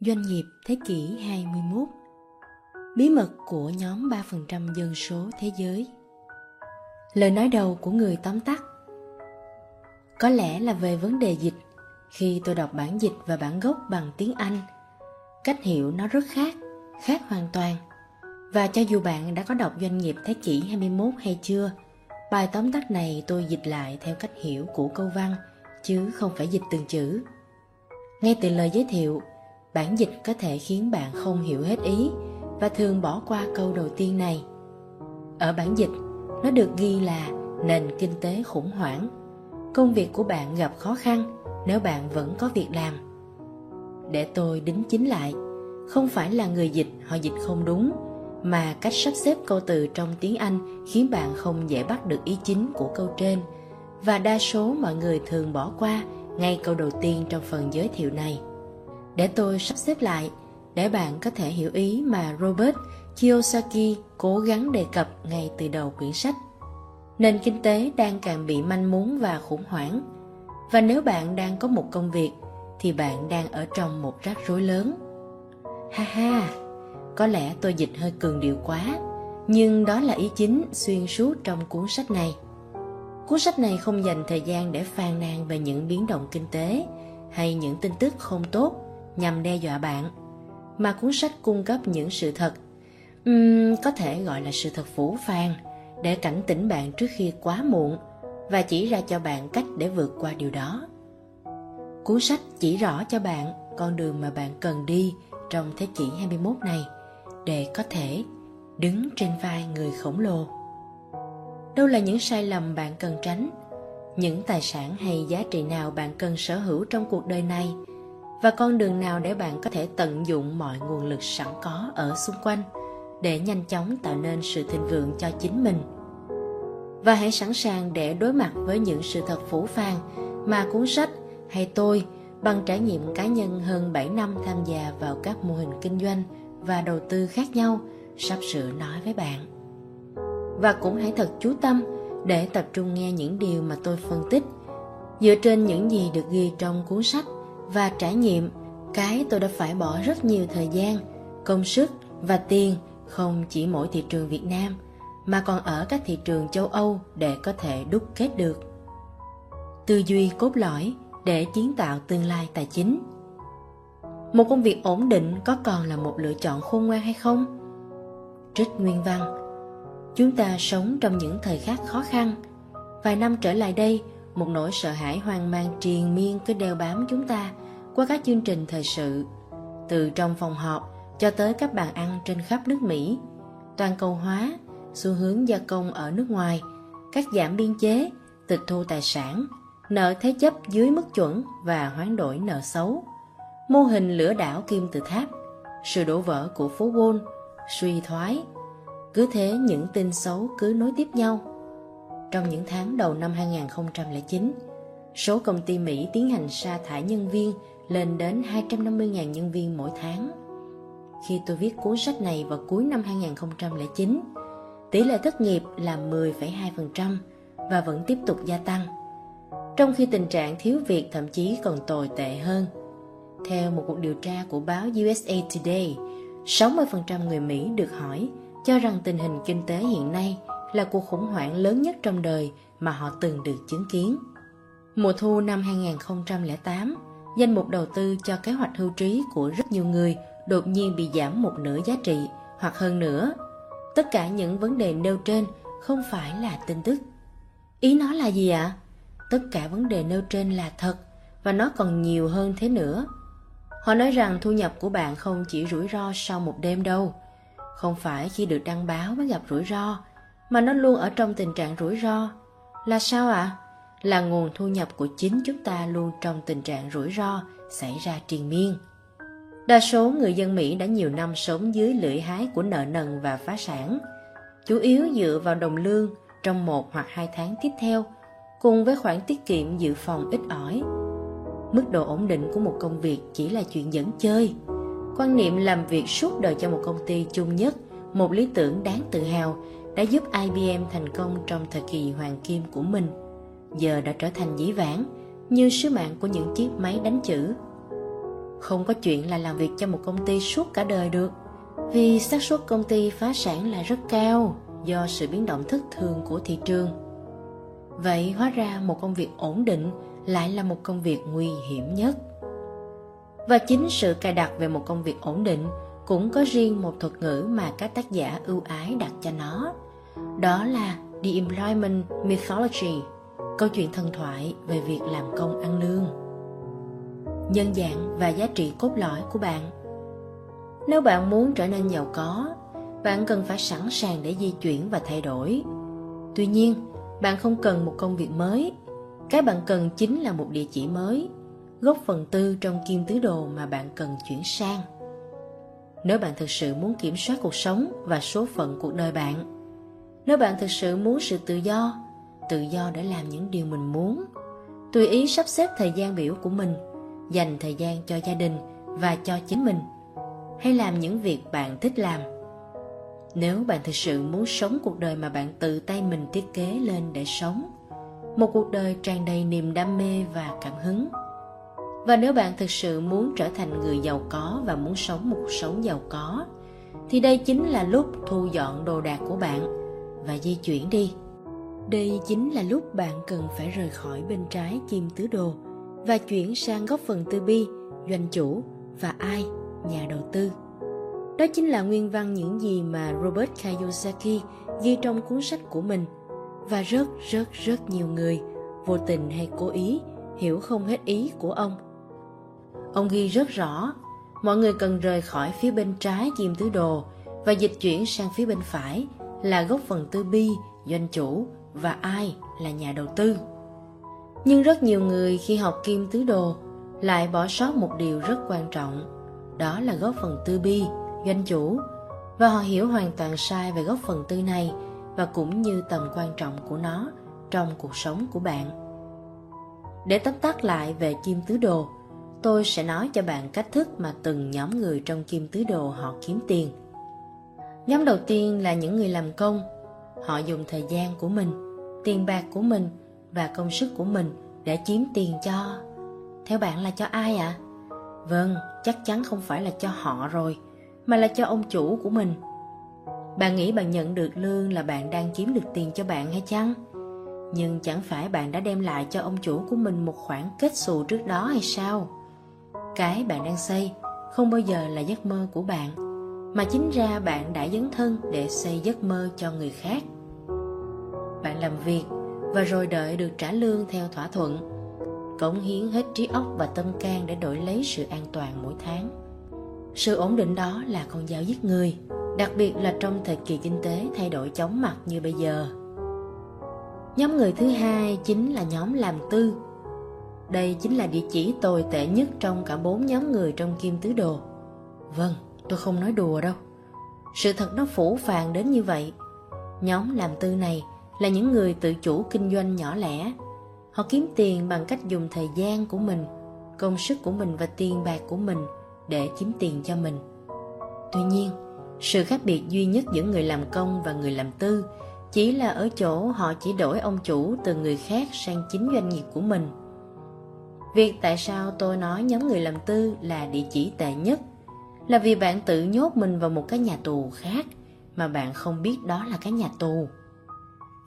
Doanh nghiệp thế kỷ 21 Bí mật của nhóm 3% dân số thế giới. Lời nói đầu của người tóm tắt. Có lẽ là về vấn đề dịch. Khi tôi đọc bản dịch và bản gốc bằng tiếng Anh Cách hiểu nó rất khác, khác hoàn toàn. Và cho dù bạn đã có đọc doanh nghiệp thế kỷ 21 hay chưa Bài tóm tắt này tôi dịch lại theo cách hiểu của câu văn Chứ không phải dịch từng chữ. Ngay từ lời giới thiệu bản dịch có thể khiến bạn không hiểu hết ý và thường bỏ qua câu đầu tiên này. Ở bản dịch, nó được ghi là nền kinh tế khủng hoảng. Công việc của bạn gặp khó khăn nếu bạn vẫn có việc làm. Để tôi đính chính lại, không phải là người dịch họ dịch không đúng, mà cách sắp xếp câu từ trong tiếng anh khiến bạn không dễ bắt được ý chính của câu trên. Và đa số mọi người thường bỏ qua ngay câu đầu tiên trong phần giới thiệu này để tôi sắp xếp lại để bạn có thể hiểu ý mà Robert Kiyosaki cố gắng đề cập ngay từ đầu quyển sách. Nền kinh tế đang càng bị manh mún và khủng hoảng. Và nếu bạn đang có một công việc thì bạn đang ở trong một rắc rối lớn. Ha ha, có lẽ tôi dịch hơi cường điệu quá, nhưng đó là ý chính xuyên suốt trong cuốn sách này. Cuốn sách này không dành thời gian để phàn nàn về những biến động kinh tế hay những tin tức không tốt nhằm đe dọa bạn mà cuốn sách cung cấp những sự thật um, có thể gọi là sự thật phủ phàng để cảnh tỉnh bạn trước khi quá muộn và chỉ ra cho bạn cách để vượt qua điều đó cuốn sách chỉ rõ cho bạn con đường mà bạn cần đi trong thế kỷ 21 này để có thể đứng trên vai người khổng lồ. Đâu là những sai lầm bạn cần tránh? Những tài sản hay giá trị nào bạn cần sở hữu trong cuộc đời này và con đường nào để bạn có thể tận dụng mọi nguồn lực sẵn có ở xung quanh để nhanh chóng tạo nên sự thịnh vượng cho chính mình và hãy sẵn sàng để đối mặt với những sự thật phủ phàng mà cuốn sách hay tôi bằng trải nghiệm cá nhân hơn 7 năm tham gia vào các mô hình kinh doanh và đầu tư khác nhau sắp sửa nói với bạn. Và cũng hãy thật chú tâm để tập trung nghe những điều mà tôi phân tích dựa trên những gì được ghi trong cuốn sách và trải nghiệm, cái tôi đã phải bỏ rất nhiều thời gian, công sức và tiền không chỉ mỗi thị trường việt nam, mà còn ở các thị trường châu âu để có thể đúc kết được. Tư duy cốt lõi để kiến tạo tương lai tài chính. Một công việc ổn định có còn là một lựa chọn khôn ngoan hay không? Trích nguyên văn. Chúng ta sống trong những thời khắc khó khăn. Vài năm trở lại đây một nỗi sợ hãi hoang mang triền miên cứ đeo bám chúng ta qua các chương trình thời sự, từ trong phòng họp cho tới các bàn ăn trên khắp nước Mỹ, toàn cầu hóa, xu hướng gia công ở nước ngoài, cắt giảm biên chế, tịch thu tài sản, nợ thế chấp dưới mức chuẩn và hoán đổi nợ xấu, mô hình lửa đảo kim tự tháp, sự đổ vỡ của phố Wall, suy thoái. Cứ thế những tin xấu cứ nối tiếp nhau trong những tháng đầu năm 2009, số công ty Mỹ tiến hành sa thải nhân viên lên đến 250.000 nhân viên mỗi tháng. Khi tôi viết cuốn sách này vào cuối năm 2009, tỷ lệ thất nghiệp là 10,2% và vẫn tiếp tục gia tăng. Trong khi tình trạng thiếu việc thậm chí còn tồi tệ hơn. Theo một cuộc điều tra của báo USA Today, 60% người Mỹ được hỏi cho rằng tình hình kinh tế hiện nay là cuộc khủng hoảng lớn nhất trong đời mà họ từng được chứng kiến. Mùa thu năm 2008, danh mục đầu tư cho kế hoạch hưu trí của rất nhiều người đột nhiên bị giảm một nửa giá trị hoặc hơn nữa. Tất cả những vấn đề nêu trên không phải là tin tức. Ý nó là gì ạ? Tất cả vấn đề nêu trên là thật và nó còn nhiều hơn thế nữa. Họ nói rằng thu nhập của bạn không chỉ rủi ro sau một đêm đâu. Không phải khi được đăng báo mới gặp rủi ro, mà nó luôn ở trong tình trạng rủi ro. Là sao ạ? À? Là nguồn thu nhập của chính chúng ta luôn trong tình trạng rủi ro xảy ra triền miên. Đa số người dân Mỹ đã nhiều năm sống dưới lưỡi hái của nợ nần và phá sản, chủ yếu dựa vào đồng lương trong một hoặc hai tháng tiếp theo, cùng với khoản tiết kiệm dự phòng ít ỏi. Mức độ ổn định của một công việc chỉ là chuyện dẫn chơi. Quan niệm làm việc suốt đời cho một công ty chung nhất, một lý tưởng đáng tự hào đã giúp IBM thành công trong thời kỳ hoàng kim của mình, giờ đã trở thành dĩ vãng như sứ mạng của những chiếc máy đánh chữ. Không có chuyện là làm việc cho một công ty suốt cả đời được, vì xác suất công ty phá sản là rất cao do sự biến động thất thường của thị trường. Vậy hóa ra một công việc ổn định lại là một công việc nguy hiểm nhất. Và chính sự cài đặt về một công việc ổn định cũng có riêng một thuật ngữ mà các tác giả ưu ái đặt cho nó. Đó là The Employment Mythology, câu chuyện thần thoại về việc làm công ăn lương. Nhân dạng và giá trị cốt lõi của bạn Nếu bạn muốn trở nên giàu có, bạn cần phải sẵn sàng để di chuyển và thay đổi. Tuy nhiên, bạn không cần một công việc mới. Cái bạn cần chính là một địa chỉ mới, gốc phần tư trong kim tứ đồ mà bạn cần chuyển sang. Nếu bạn thực sự muốn kiểm soát cuộc sống và số phận cuộc đời bạn, nếu bạn thực sự muốn sự tự do, tự do để làm những điều mình muốn, tùy ý sắp xếp thời gian biểu của mình, dành thời gian cho gia đình và cho chính mình, hay làm những việc bạn thích làm – nếu bạn thực sự muốn sống cuộc đời mà bạn tự tay mình thiết kế lên để sống một cuộc đời tràn đầy niềm đam mê và cảm hứng. Và nếu bạn thực sự muốn trở thành người giàu có và muốn sống một cuộc sống giàu có thì đây chính là lúc thu dọn đồ đạc của bạn và di chuyển đi. Đây chính là lúc bạn cần phải rời khỏi bên trái chim tứ đồ và chuyển sang góc phần tư bi doanh chủ và ai? Nhà đầu tư. Đó chính là nguyên văn những gì mà Robert Kiyosaki ghi trong cuốn sách của mình. Và rất rất rất nhiều người vô tình hay cố ý hiểu không hết ý của ông. Ông ghi rất rõ, mọi người cần rời khỏi phía bên trái chim tứ đồ và dịch chuyển sang phía bên phải là gốc phần tư bi, doanh chủ và ai là nhà đầu tư. Nhưng rất nhiều người khi học kim tứ đồ lại bỏ sót một điều rất quan trọng, đó là gốc phần tư bi, doanh chủ và họ hiểu hoàn toàn sai về gốc phần tư này và cũng như tầm quan trọng của nó trong cuộc sống của bạn. Để tóm tắt lại về kim tứ đồ, tôi sẽ nói cho bạn cách thức mà từng nhóm người trong kim tứ đồ họ kiếm tiền. Nhóm đầu tiên là những người làm công. Họ dùng thời gian của mình, tiền bạc của mình và công sức của mình để chiếm tiền cho. Theo bạn là cho ai ạ? À? Vâng, chắc chắn không phải là cho họ rồi mà là cho ông chủ của mình bạn nghĩ bạn nhận được lương là bạn đang kiếm được tiền cho bạn hay chăng nhưng chẳng phải bạn đã đem lại cho ông chủ của mình một khoản kết xù trước đó hay sao cái bạn đang xây không bao giờ là giấc mơ của bạn mà chính ra bạn đã dấn thân để xây giấc mơ cho người khác bạn làm việc và rồi đợi được trả lương theo thỏa thuận cống hiến hết trí óc và tâm can để đổi lấy sự an toàn mỗi tháng sự ổn định đó là con dao giết người, đặc biệt là trong thời kỳ kinh tế thay đổi chóng mặt như bây giờ. Nhóm người thứ hai chính là nhóm làm tư. Đây chính là địa chỉ tồi tệ nhất trong cả bốn nhóm người trong kim tứ đồ. Vâng, tôi không nói đùa đâu. Sự thật nó phủ phàng đến như vậy. Nhóm làm tư này là những người tự chủ kinh doanh nhỏ lẻ. Họ kiếm tiền bằng cách dùng thời gian của mình, công sức của mình và tiền bạc của mình để kiếm tiền cho mình. Tuy nhiên, sự khác biệt duy nhất giữa người làm công và người làm tư chỉ là ở chỗ họ chỉ đổi ông chủ từ người khác sang chính doanh nghiệp của mình. Việc tại sao tôi nói nhóm người làm tư là địa chỉ tệ nhất là vì bạn tự nhốt mình vào một cái nhà tù khác mà bạn không biết đó là cái nhà tù.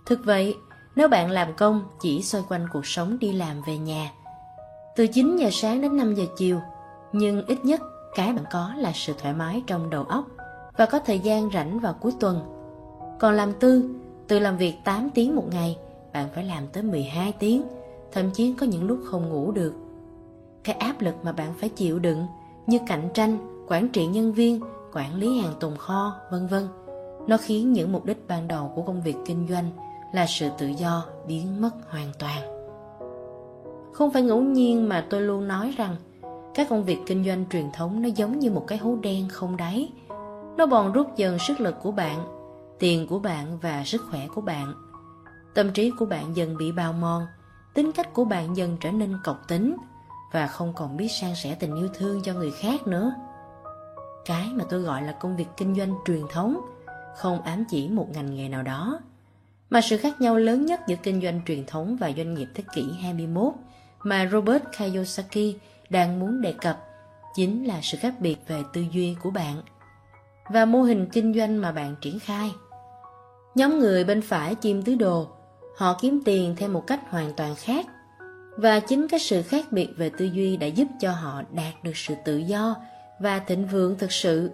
Thực vậy, nếu bạn làm công chỉ xoay quanh cuộc sống đi làm về nhà, từ 9 giờ sáng đến 5 giờ chiều, nhưng ít nhất cái bạn có là sự thoải mái trong đầu óc và có thời gian rảnh vào cuối tuần. Còn làm tư, từ làm việc 8 tiếng một ngày, bạn phải làm tới 12 tiếng, thậm chí có những lúc không ngủ được. Cái áp lực mà bạn phải chịu đựng như cạnh tranh, quản trị nhân viên, quản lý hàng tồn kho, vân vân, nó khiến những mục đích ban đầu của công việc kinh doanh là sự tự do biến mất hoàn toàn. Không phải ngẫu nhiên mà tôi luôn nói rằng các công việc kinh doanh truyền thống nó giống như một cái hố đen không đáy. Nó bòn rút dần sức lực của bạn tiền của bạn và sức khỏe của bạn. Tâm trí của bạn dần bị bào mòn tính cách của bạn dần trở nên cộc tính và không còn biết san sẻ tình yêu thương cho người khác nữa cái mà tôi gọi là công việc kinh doanh truyền thống không ám chỉ một ngành nghề nào đó mà sự khác nhau lớn nhất giữa kinh doanh truyền thống và doanh nghiệp thế kỷ 21 mà Robert Kiyosaki đang muốn đề cập chính là sự khác biệt về tư duy của bạn và mô hình kinh doanh mà bạn triển khai. Nhóm người bên phải chim tứ đồ, họ kiếm tiền theo một cách hoàn toàn khác. Và chính cái sự khác biệt về tư duy đã giúp cho họ đạt được sự tự do và thịnh vượng thực sự.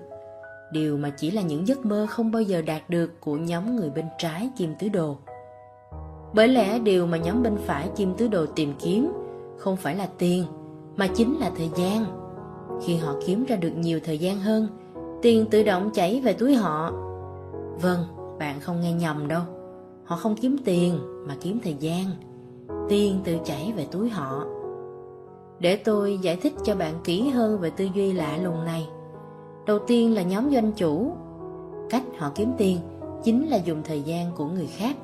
Điều mà chỉ là những giấc mơ không bao giờ đạt được của nhóm người bên trái chim tứ đồ. Bởi lẽ điều mà nhóm bên phải chim tứ đồ tìm kiếm không phải là tiền, mà chính là thời gian. Khi họ kiếm ra được nhiều thời gian hơn, tiền tự động chảy về túi họ. Vâng, bạn không nghe nhầm đâu. Họ không kiếm tiền mà kiếm thời gian. Tiền tự chảy về túi họ. Để tôi giải thích cho bạn kỹ hơn về tư duy lạ lùng này. Đầu tiên là nhóm doanh chủ. Cách họ kiếm tiền chính là dùng thời gian của người khác,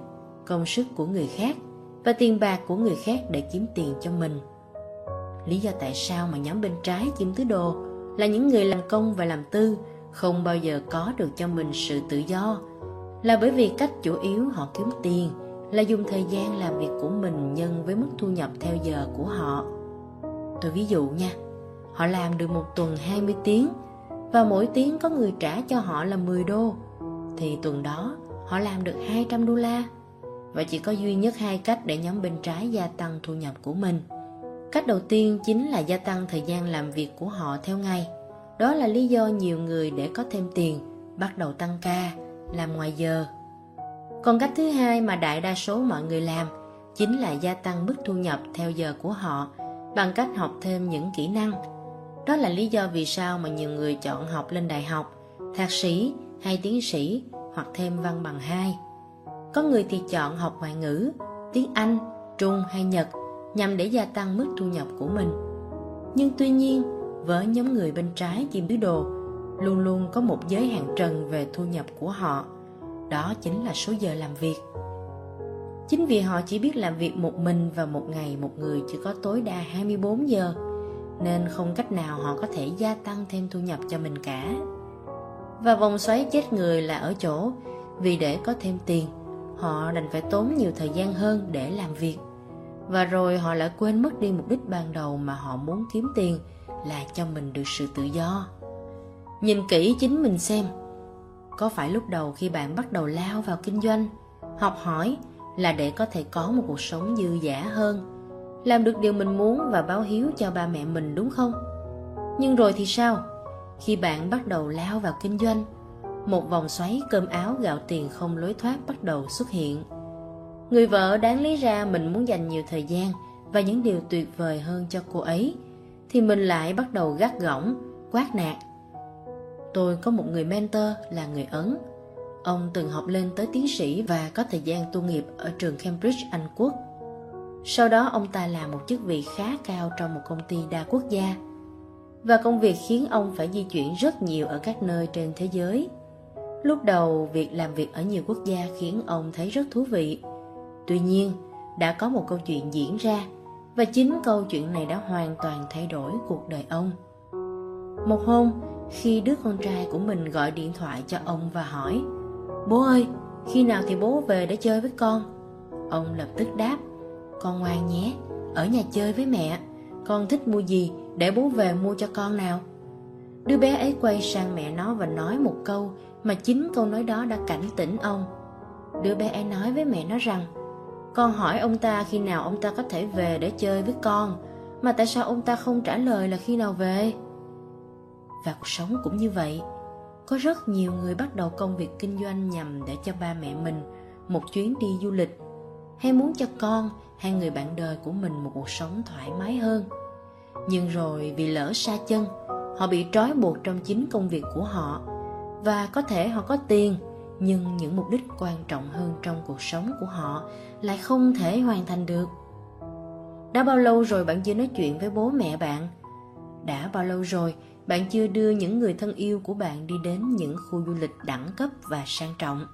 công sức của người khác và tiền bạc của người khác để kiếm tiền cho mình. Lý do tại sao mà nhóm bên trái chiếm tứ đồ là những người làm công và làm tư không bao giờ có được cho mình sự tự do là bởi vì cách chủ yếu họ kiếm tiền là dùng thời gian làm việc của mình nhân với mức thu nhập theo giờ của họ. Tôi ví dụ nha, họ làm được một tuần 20 tiếng và mỗi tiếng có người trả cho họ là 10 đô thì tuần đó họ làm được 200 đô la và chỉ có duy nhất hai cách để nhóm bên trái gia tăng thu nhập của mình. Cách đầu tiên chính là gia tăng thời gian làm việc của họ theo ngày. Đó là lý do nhiều người để có thêm tiền bắt đầu tăng ca, làm ngoài giờ. Còn cách thứ hai mà đại đa số mọi người làm chính là gia tăng mức thu nhập theo giờ của họ bằng cách học thêm những kỹ năng. Đó là lý do vì sao mà nhiều người chọn học lên đại học, thạc sĩ hay tiến sĩ hoặc thêm văn bằng hai Có người thì chọn học ngoại ngữ, tiếng Anh, Trung hay Nhật nhằm để gia tăng mức thu nhập của mình. Nhưng tuy nhiên, với nhóm người bên trái chim tứ đồ, luôn luôn có một giới hạn trần về thu nhập của họ. Đó chính là số giờ làm việc. Chính vì họ chỉ biết làm việc một mình và một ngày một người chỉ có tối đa 24 giờ, nên không cách nào họ có thể gia tăng thêm thu nhập cho mình cả. Và vòng xoáy chết người là ở chỗ, vì để có thêm tiền, họ đành phải tốn nhiều thời gian hơn để làm việc và rồi họ lại quên mất đi mục đích ban đầu mà họ muốn kiếm tiền là cho mình được sự tự do nhìn kỹ chính mình xem có phải lúc đầu khi bạn bắt đầu lao vào kinh doanh học hỏi là để có thể có một cuộc sống dư dả hơn làm được điều mình muốn và báo hiếu cho ba mẹ mình đúng không nhưng rồi thì sao khi bạn bắt đầu lao vào kinh doanh một vòng xoáy cơm áo gạo tiền không lối thoát bắt đầu xuất hiện Người vợ đáng lý ra mình muốn dành nhiều thời gian và những điều tuyệt vời hơn cho cô ấy, thì mình lại bắt đầu gắt gỏng, quát nạt. Tôi có một người mentor là người Ấn. Ông từng học lên tới tiến sĩ và có thời gian tu nghiệp ở trường Cambridge, Anh Quốc. Sau đó ông ta làm một chức vị khá cao trong một công ty đa quốc gia và công việc khiến ông phải di chuyển rất nhiều ở các nơi trên thế giới. Lúc đầu, việc làm việc ở nhiều quốc gia khiến ông thấy rất thú vị Tuy nhiên, đã có một câu chuyện diễn ra và chính câu chuyện này đã hoàn toàn thay đổi cuộc đời ông. Một hôm, khi đứa con trai của mình gọi điện thoại cho ông và hỏi Bố ơi, khi nào thì bố về để chơi với con? Ông lập tức đáp Con ngoan nhé, ở nhà chơi với mẹ. Con thích mua gì để bố về mua cho con nào. Đứa bé ấy quay sang mẹ nó và nói một câu Mà chính câu nói đó đã cảnh tỉnh ông. Đứa bé ấy nói với mẹ nó rằng con hỏi ông ta khi nào ông ta có thể về để chơi với con Mà tại sao ông ta không trả lời là khi nào về? Và cuộc sống cũng như vậy. Có rất nhiều người bắt đầu công việc kinh doanh nhằm để cho ba mẹ mình một chuyến đi du lịch. Hay muốn cho con hay người bạn đời của mình một cuộc sống thoải mái hơn. Nhưng rồi vì lỡ xa chân, Họ bị trói buộc trong chính công việc của họ. Và có thể họ có tiền, nhưng những mục đích quan trọng hơn trong cuộc sống của họ lại không thể hoàn thành được. Đã bao lâu rồi bạn chưa nói chuyện với bố mẹ bạn? Đã bao lâu rồi bạn chưa đưa những người thân yêu của bạn đi đến những khu du lịch đẳng cấp và sang trọng.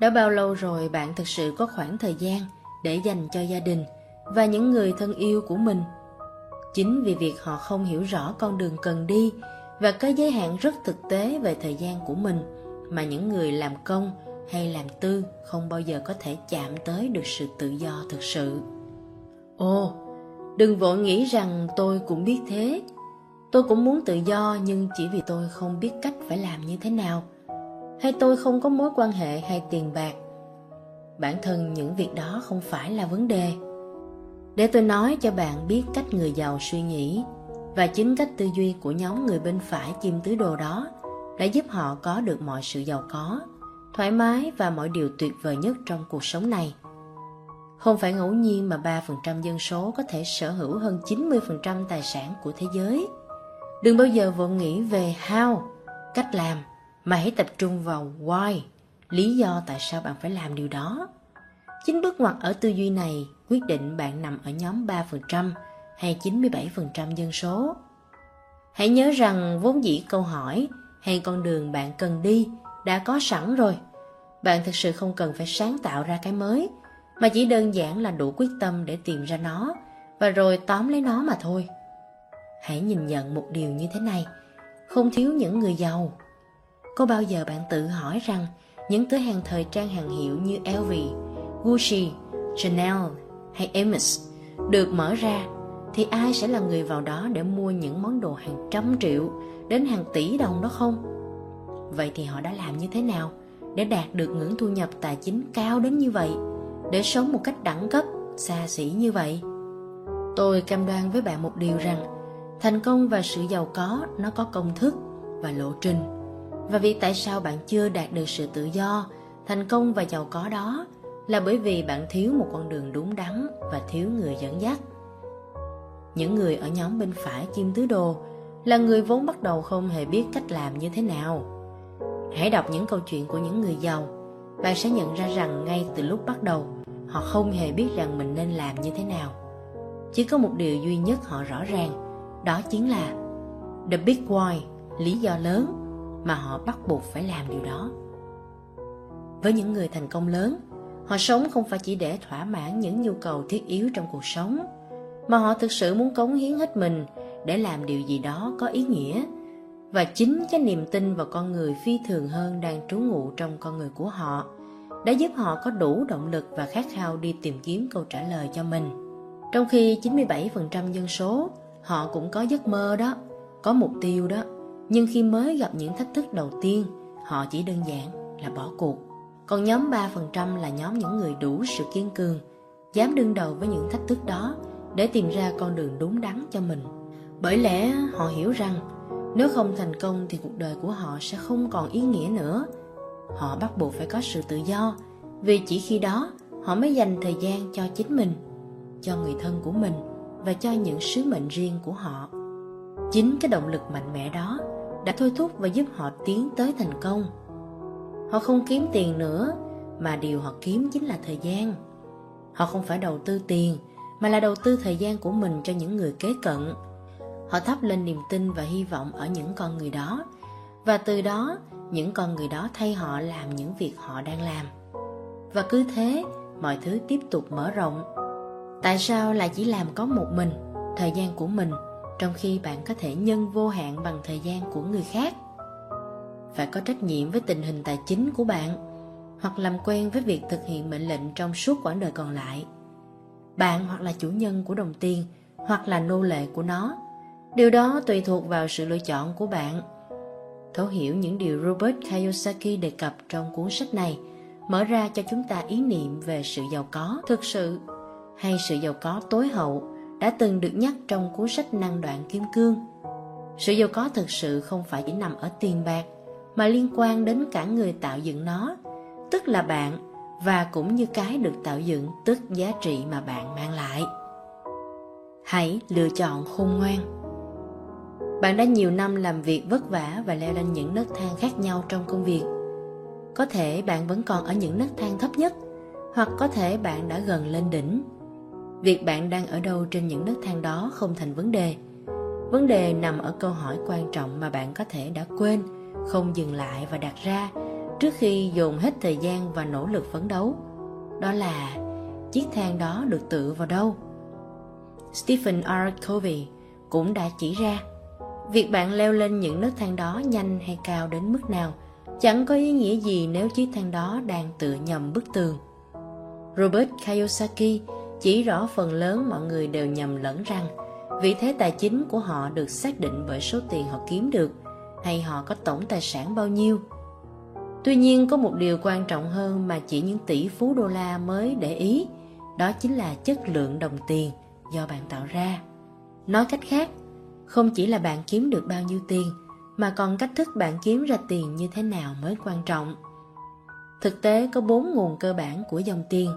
Đã bao lâu rồi bạn thực sự có khoảng thời gian để dành cho gia đình và những người thân yêu của mình? Chính vì việc họ không hiểu rõ con đường cần đi và có giới hạn rất thực tế về thời gian của mình mà những người làm công hay làm tư không bao giờ có thể chạm tới được sự tự do thực sự. Ồ, đừng vội nghĩ rằng tôi cũng biết thế. Tôi cũng muốn tự do nhưng chỉ vì tôi không biết cách phải làm như thế nào. Hay tôi không có mối quan hệ hay tiền bạc. Bản thân những việc đó không phải là vấn đề. Để tôi nói cho bạn biết cách người giàu suy nghĩ và chính cách tư duy của nhóm người bên phải chim tứ đồ đó đã giúp họ có được mọi sự giàu có, thoải mái và mọi điều tuyệt vời nhất trong cuộc sống này. Không phải ngẫu nhiên mà 3% dân số có thể sở hữu hơn 90% tài sản của thế giới. Đừng bao giờ vội nghĩ về how, cách làm, mà hãy tập trung vào why, lý do tại sao bạn phải làm điều đó. Chính bước ngoặt ở tư duy này quyết định bạn nằm ở nhóm 3% hay 97% dân số. Hãy nhớ rằng vốn dĩ câu hỏi hay con đường bạn cần đi đã có sẵn rồi. Bạn thực sự không cần phải sáng tạo ra cái mới, mà chỉ đơn giản là đủ quyết tâm để tìm ra nó và rồi tóm lấy nó mà thôi. Hãy nhìn nhận một điều như thế này, không thiếu những người giàu. Có bao giờ bạn tự hỏi rằng những cửa hàng thời trang hàng hiệu như LV, Gucci, Chanel hay Hermes được mở ra thì ai sẽ là người vào đó để mua những món đồ hàng trăm triệu đến hàng tỷ đồng đó không? Vậy thì họ đã làm như thế nào để đạt được ngưỡng thu nhập tài chính cao đến như vậy, để sống một cách đẳng cấp, xa xỉ như vậy? Tôi cam đoan với bạn một điều rằng thành công và sự giàu có nó có công thức và lộ trình. Và vì tại sao bạn chưa đạt được sự tự do, thành công và giàu có đó là bởi vì bạn thiếu một con đường đúng đắn và thiếu người dẫn dắt. Những người ở nhóm bên phải kim tứ đồ là người vốn bắt đầu không hề biết cách làm như thế nào. Hãy đọc những câu chuyện của những người giàu, bạn sẽ nhận ra rằng ngay từ lúc bắt đầu, họ không hề biết rằng mình nên làm như thế nào. Chỉ có một điều duy nhất họ rõ ràng, đó chính là the big why, lý do lớn mà họ bắt buộc phải làm điều đó. Với những người thành công lớn, họ sống không phải chỉ để thỏa mãn những nhu cầu thiết yếu trong cuộc sống, mà họ thực sự muốn cống hiến hết mình để làm điều gì đó có ý nghĩa và chính cái niềm tin vào con người phi thường hơn đang trú ngụ trong con người của họ đã giúp họ có đủ động lực và khát khao đi tìm kiếm câu trả lời cho mình. Trong khi 97% dân số họ cũng có giấc mơ đó, có mục tiêu đó, nhưng khi mới gặp những thách thức đầu tiên, họ chỉ đơn giản là bỏ cuộc. Còn nhóm 3% là nhóm những người đủ sự kiên cường, dám đương đầu với những thách thức đó để tìm ra con đường đúng đắn cho mình. Bởi lẽ họ hiểu rằng nếu không thành công thì cuộc đời của họ sẽ không còn ý nghĩa nữa. Họ bắt buộc phải có sự tự do, vì chỉ khi đó họ mới dành thời gian cho chính mình, cho người thân của mình và cho những sứ mệnh riêng của họ. Chính cái động lực mạnh mẽ đó đã thôi thúc và giúp họ tiến tới thành công. Họ không kiếm tiền nữa, mà điều họ kiếm chính là thời gian. Họ không phải đầu tư tiền, mà là đầu tư thời gian của mình cho những người kế cận họ thắp lên niềm tin và hy vọng ở những con người đó và từ đó những con người đó thay họ làm những việc họ đang làm và cứ thế mọi thứ tiếp tục mở rộng tại sao lại chỉ làm có một mình, thời gian của mình, trong khi bạn có thể nhân vô hạn bằng thời gian của người khác? Phải có trách nhiệm với tình hình tài chính của bạn, hoặc làm quen với việc thực hiện mệnh lệnh trong suốt quãng đời còn lại. Bạn hoặc là chủ nhân của đồng tiền, hoặc là nô lệ của nó, điều đó tùy thuộc vào sự lựa chọn của bạn. Thấu hiểu những điều robert kiyosaki đề cập trong cuốn sách này, mở ra cho chúng ta ý niệm về sự giàu có thực sự hay sự giàu có tối hậu đã từng được nhắc trong cuốn sách năng đoạn kim cương. Sự giàu có thực sự không phải chỉ nằm ở tiền bạc, mà liên quan đến cả người tạo dựng nó, tức là bạn, và cũng như cái được tạo dựng, tức giá trị mà bạn mang lại. Hãy lựa chọn khôn ngoan. Bạn đã nhiều năm làm việc vất vả và leo lên những nấc thang khác nhau trong công việc. Có thể bạn vẫn còn ở những nấc thang thấp nhất, hoặc có thể bạn đã gần lên đỉnh việc bạn đang ở đâu trên những nấc thang đó không thành vấn đề. Vấn đề nằm ở câu hỏi quan trọng mà bạn có thể đã quên, không dừng lại và đặt ra trước khi dồn hết thời gian và nỗ lực phấn đấu. Đó là, chiếc thang đó được tựa vào đâu? Stephen r. Covey cũng đã chỉ ra, việc bạn leo lên những nấc thang đó nhanh hay cao đến mức nào chẳng có ý nghĩa gì nếu chiếc thang đó đang tựa nhầm bức tường. Robert kiyosaki chỉ rõ phần lớn mọi người đều nhầm lẫn rằng vị thế tài chính của họ được xác định bởi số tiền họ kiếm được hay họ có tổng tài sản bao nhiêu. Tuy nhiên có một điều quan trọng hơn mà chỉ những tỷ phú đô la mới để ý, đó chính là chất lượng đồng tiền do bạn tạo ra. Nói cách khác, không chỉ là bạn kiếm được bao nhiêu tiền, mà còn cách thức bạn kiếm ra tiền như thế nào mới quan trọng. Thực tế có bốn nguồn cơ bản của dòng tiền.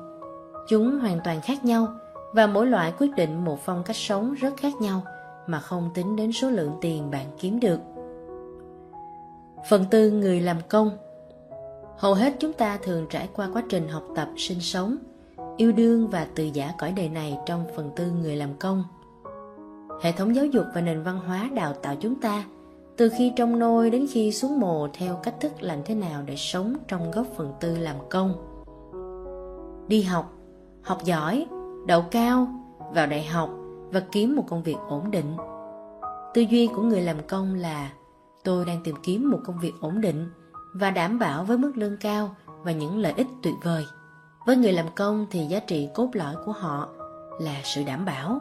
Chúng hoàn toàn khác nhau và mỗi loại quyết định một phong cách sống rất khác nhau mà không tính đến số lượng tiền bạn kiếm được. Phần tư người làm công Hầu hết chúng ta thường trải qua quá trình học tập, sinh sống, yêu đương và từ giả cõi đời này trong phần tư người làm công. Hệ thống giáo dục và nền văn hóa đào tạo chúng ta từ khi trong nôi đến khi xuống mồ theo cách thức làm thế nào để sống trong góc phần tư làm công. Đi học, học giỏi, đậu cao, vào đại học và kiếm một công việc ổn định. Tư duy của người làm công là tôi đang tìm kiếm một công việc ổn định và đảm bảo với mức lương cao và những lợi ích tuyệt vời. Với người làm công thì giá trị cốt lõi của họ là sự đảm bảo.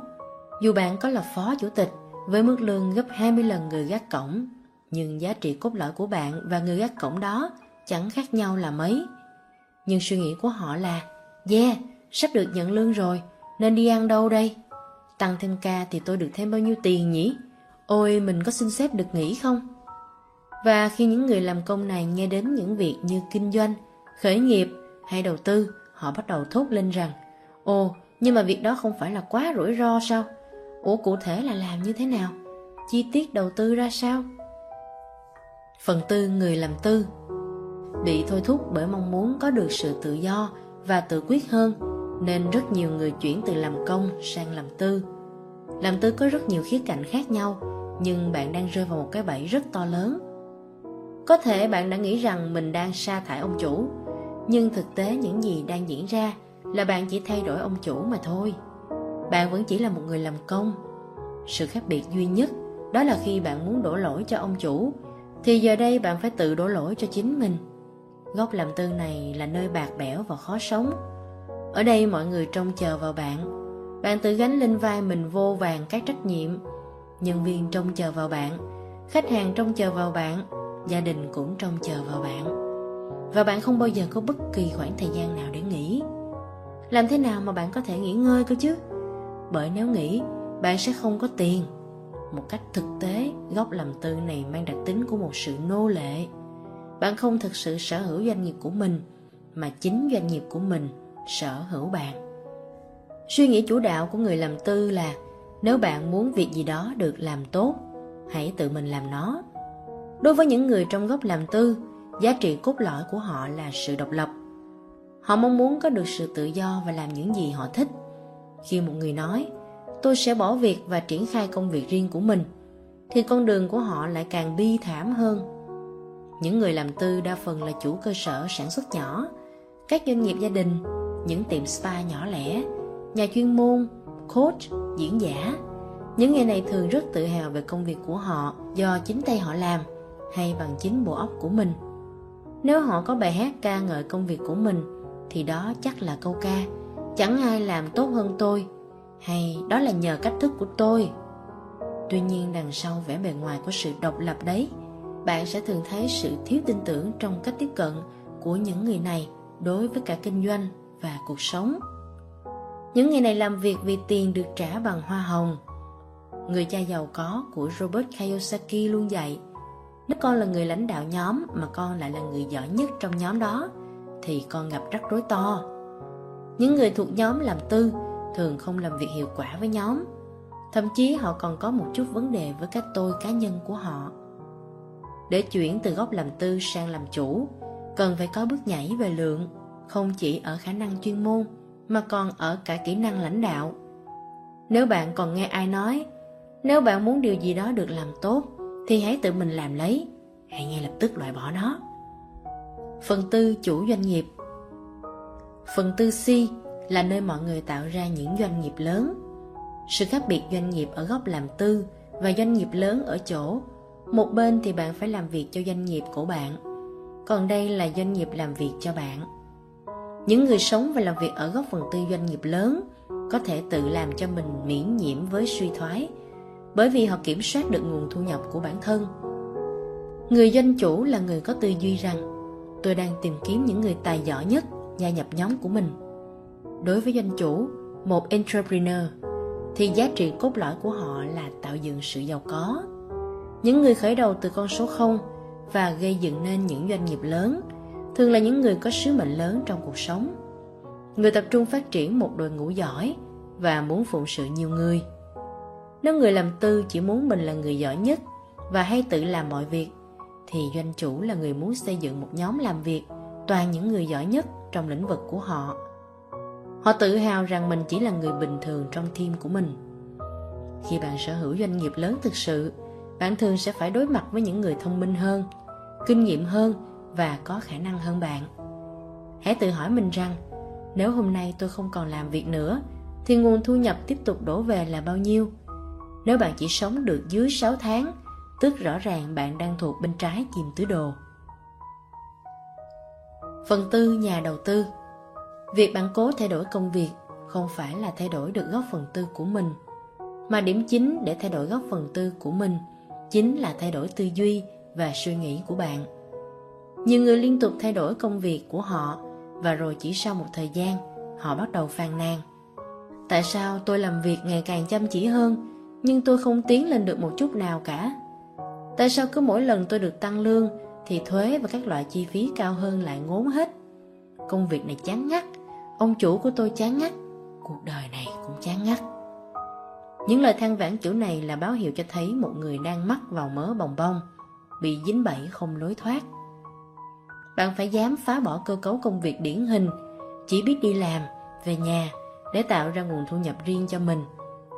Dù bạn có là phó chủ tịch với mức lương gấp 20 lần người gác cổng, nhưng giá trị cốt lõi của bạn và người gác cổng đó chẳng khác nhau là mấy. Nhưng suy nghĩ của họ là, yeah, sắp được nhận lương rồi, nên đi ăn đâu đây? Tăng thêm ca thì tôi được thêm bao nhiêu tiền nhỉ? Ôi, mình có xin xếp được nghỉ không? Và khi những người làm công này nghe đến những việc như kinh doanh, khởi nghiệp hay đầu tư, họ bắt đầu thốt lên rằng Ồ, nhưng mà việc đó không phải là quá rủi ro sao? Ủa cụ thể là làm như thế nào? Chi tiết đầu tư ra sao? Phần tư người làm tư Bị thôi thúc bởi mong muốn có được sự tự do và tự quyết hơn nên rất nhiều người chuyển từ làm công sang làm tư. Làm tư có rất nhiều khía cạnh khác nhau, nhưng bạn đang rơi vào một cái bẫy rất to lớn. Có thể bạn đã nghĩ rằng mình đang sa thải ông chủ, nhưng thực tế những gì đang diễn ra là bạn chỉ thay đổi ông chủ mà thôi. Bạn vẫn chỉ là một người làm công. Sự khác biệt duy nhất đó là khi bạn muốn đổ lỗi cho ông chủ, thì giờ đây bạn phải tự đổ lỗi cho chính mình. Góc làm tư này là nơi bạc bẽo và khó sống. Ở đây mọi người trông chờ vào bạn. Bạn tự gánh lên vai mình vô vàng các trách nhiệm. Nhân viên trông chờ vào bạn, khách hàng trông chờ vào bạn, gia đình cũng trông chờ vào bạn. Và bạn không bao giờ có bất kỳ khoảng thời gian nào để nghỉ. Làm thế nào mà bạn có thể nghỉ ngơi cơ chứ? Bởi nếu nghỉ, bạn sẽ không có tiền một cách thực tế góc làm tư này mang đặc tính của một sự nô lệ bạn không thực sự sở hữu doanh nghiệp của mình mà chính doanh nghiệp của mình sở hữu bạn. Suy nghĩ chủ đạo của người làm tư là, nếu bạn muốn việc gì đó được làm tốt, hãy tự mình làm nó. Đối với những người trong góc làm tư, giá trị cốt lõi của họ là sự độc lập. Họ mong muốn có được sự tự do và làm những gì họ thích. Khi một người nói, tôi sẽ bỏ việc và triển khai công việc riêng của mình, thì con đường của họ lại càng bi thảm hơn. Những người làm tư đa phần là chủ cơ sở sản xuất nhỏ. Các doanh nghiệp gia đình những tiệm spa nhỏ lẻ, nhà chuyên môn, coach, diễn giả. Những người này thường rất tự hào về công việc của họ, do chính tay họ làm, hay bằng chính bộ óc của mình. Nếu họ có bài hát ca ngợi công việc của mình, thì đó chắc là câu ca. Chẳng ai làm tốt hơn tôi, hay đó là nhờ cách thức của tôi. Tuy nhiên đằng sau vẻ bề ngoài của sự độc lập đấy, bạn sẽ thường thấy sự thiếu tin tưởng trong cách tiếp cận của những người này đối với cả kinh doanh và cuộc sống. Những người này làm việc vì tiền được trả bằng hoa hồng. Người cha giàu có của robert kiyosaki luôn dạy, nếu con là người lãnh đạo nhóm mà con lại là người giỏi nhất trong nhóm đó, thì con gặp rắc rối to. Những người thuộc nhóm làm tư thường không làm việc hiệu quả với nhóm, thậm chí họ còn có một chút vấn đề với cái tôi cá nhân của họ. Để chuyển từ góc làm tư sang làm chủ, cần phải có bước nhảy về lượng không chỉ ở khả năng chuyên môn mà còn ở cả kỹ năng lãnh đạo nếu bạn còn nghe ai nói nếu bạn muốn điều gì đó được làm tốt thì hãy tự mình làm lấy hãy ngay lập tức loại bỏ nó phần tư chủ doanh nghiệp phần tư c là nơi mọi người tạo ra những doanh nghiệp lớn. Sự khác biệt doanh nghiệp ở góc làm tư và doanh nghiệp lớn ở chỗ một bên thì bạn phải làm việc cho doanh nghiệp của bạn, còn đây là doanh nghiệp làm việc cho bạn. Những người sống và làm việc ở góc phần tư doanh nghiệp lớn có thể tự làm cho mình miễn nhiễm với suy thoái bởi vì họ kiểm soát được nguồn thu nhập của bản thân. Người doanh chủ là người có tư duy rằng tôi đang tìm kiếm những người tài giỏi nhất gia nhập nhóm của mình. Đối với doanh chủ, một entrepreneur, thì giá trị cốt lõi của họ là tạo dựng sự giàu có. Những người khởi đầu từ con số 0 và gây dựng nên những doanh nghiệp lớn thường là những người có sứ mệnh lớn trong cuộc sống. Người tập trung phát triển một đội ngũ giỏi và muốn phụng sự nhiều người. Nếu người làm tư chỉ muốn mình là người giỏi nhất và hay tự làm mọi việc, thì doanh chủ là người muốn xây dựng một nhóm làm việc toàn những người giỏi nhất trong lĩnh vực của họ. Họ tự hào rằng mình chỉ là người bình thường trong team của mình. Khi bạn sở hữu doanh nghiệp lớn thực sự, bạn thường sẽ phải đối mặt với những người thông minh hơn, kinh nghiệm hơn và có khả năng hơn bạn. Hãy tự hỏi mình rằng, nếu hôm nay tôi không còn làm việc nữa, thì nguồn thu nhập tiếp tục đổ về là bao nhiêu? Nếu bạn chỉ sống được dưới 6 tháng, tức rõ ràng bạn đang thuộc bên trái chìm tứ đồ. Phần tư nhà đầu tư Việc bạn cố thay đổi công việc không phải là thay đổi được góc phần tư của mình, mà điểm chính để thay đổi góc phần tư của mình chính là thay đổi tư duy và suy nghĩ của bạn. Nhiều người liên tục thay đổi công việc của họ và rồi chỉ sau một thời gian, họ bắt đầu phàn nàn. Tại sao tôi làm việc ngày càng chăm chỉ hơn, nhưng tôi không tiến lên được một chút nào cả? Tại sao cứ mỗi lần tôi được tăng lương thì thuế và các loại chi phí cao hơn lại ngốn hết? Công việc này chán ngắt, ông chủ của tôi chán ngắt, cuộc đời này cũng chán ngắt. Những lời than vãn kiểu này là báo hiệu cho thấy một người đang mắc vào mớ bồng bông, bị dính bẫy không lối thoát. Bạn phải dám phá bỏ cơ cấu công việc điển hình, chỉ biết đi làm, về nhà để tạo ra nguồn thu nhập riêng cho mình,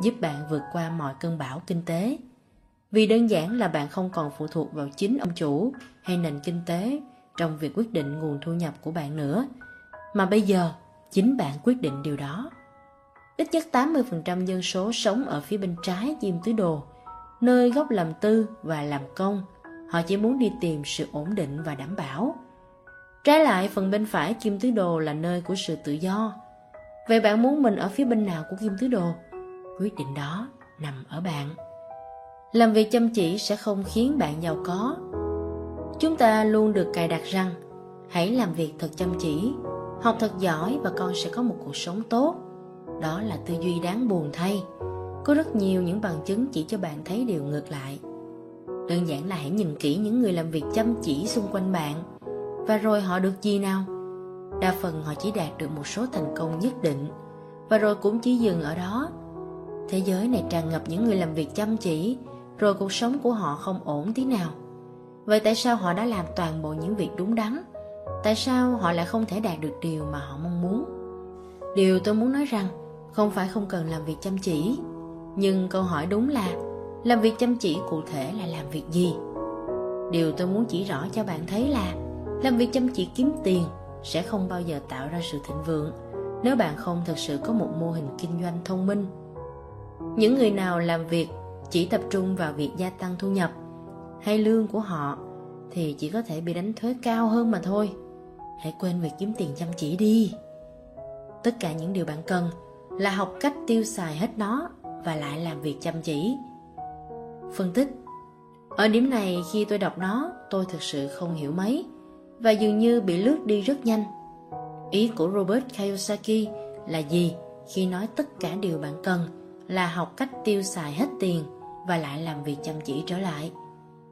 giúp bạn vượt qua mọi cơn bão kinh tế. Vì đơn giản là bạn không còn phụ thuộc vào chính ông chủ hay nền kinh tế trong việc quyết định nguồn thu nhập của bạn nữa, mà bây giờ chính bạn quyết định điều đó. Ít nhất 80% dân số sống ở phía bên trái chim tứ đồ, nơi gốc làm tư và làm công. Họ chỉ muốn đi tìm sự ổn định và đảm bảo. Trái lại, phần bên phải kim tứ đồ là nơi của sự tự do. Vậy bạn muốn mình ở phía bên nào của kim tứ đồ? Quyết định đó nằm ở bạn. Làm việc chăm chỉ sẽ không khiến bạn giàu có. Chúng ta luôn được cài đặt rằng hãy làm việc thật chăm chỉ, học thật giỏi và con sẽ có một cuộc sống tốt. Đó là tư duy đáng buồn thay. Có rất nhiều những bằng chứng chỉ cho bạn thấy điều ngược lại. Đơn giản là hãy nhìn kỹ những người làm việc chăm chỉ xung quanh bạn và rồi họ được gì nào? Đa phần họ chỉ đạt được một số thành công nhất định và rồi cũng chỉ dừng ở đó. Thế giới này tràn ngập những người làm việc chăm chỉ rồi cuộc sống của họ không ổn tí nào. Vậy tại sao họ đã làm toàn bộ những việc đúng đắn? Tại sao họ lại không thể đạt được điều mà họ mong muốn? Điều tôi muốn nói rằng không phải không cần làm việc chăm chỉ, nhưng câu hỏi đúng là làm việc chăm chỉ cụ thể là làm việc gì? Điều tôi muốn chỉ rõ cho bạn thấy là làm việc chăm chỉ kiếm tiền sẽ không bao giờ tạo ra sự thịnh vượng nếu bạn không thực sự có một mô hình kinh doanh thông minh. Những người nào làm việc chỉ tập trung vào việc gia tăng thu nhập hay lương của họ thì chỉ có thể bị đánh thuế cao hơn mà thôi. Hãy quên việc kiếm tiền chăm chỉ đi. Tất cả những điều bạn cần là học cách tiêu xài hết nó và lại làm việc chăm chỉ. Phân tích Ở điểm này khi tôi đọc nó, tôi thực sự không hiểu mấy và dường như bị lướt đi rất nhanh. Ý của Robert Kiyosaki là gì khi nói tất cả điều bạn cần là học cách tiêu xài hết tiền và lại làm việc chăm chỉ trở lại.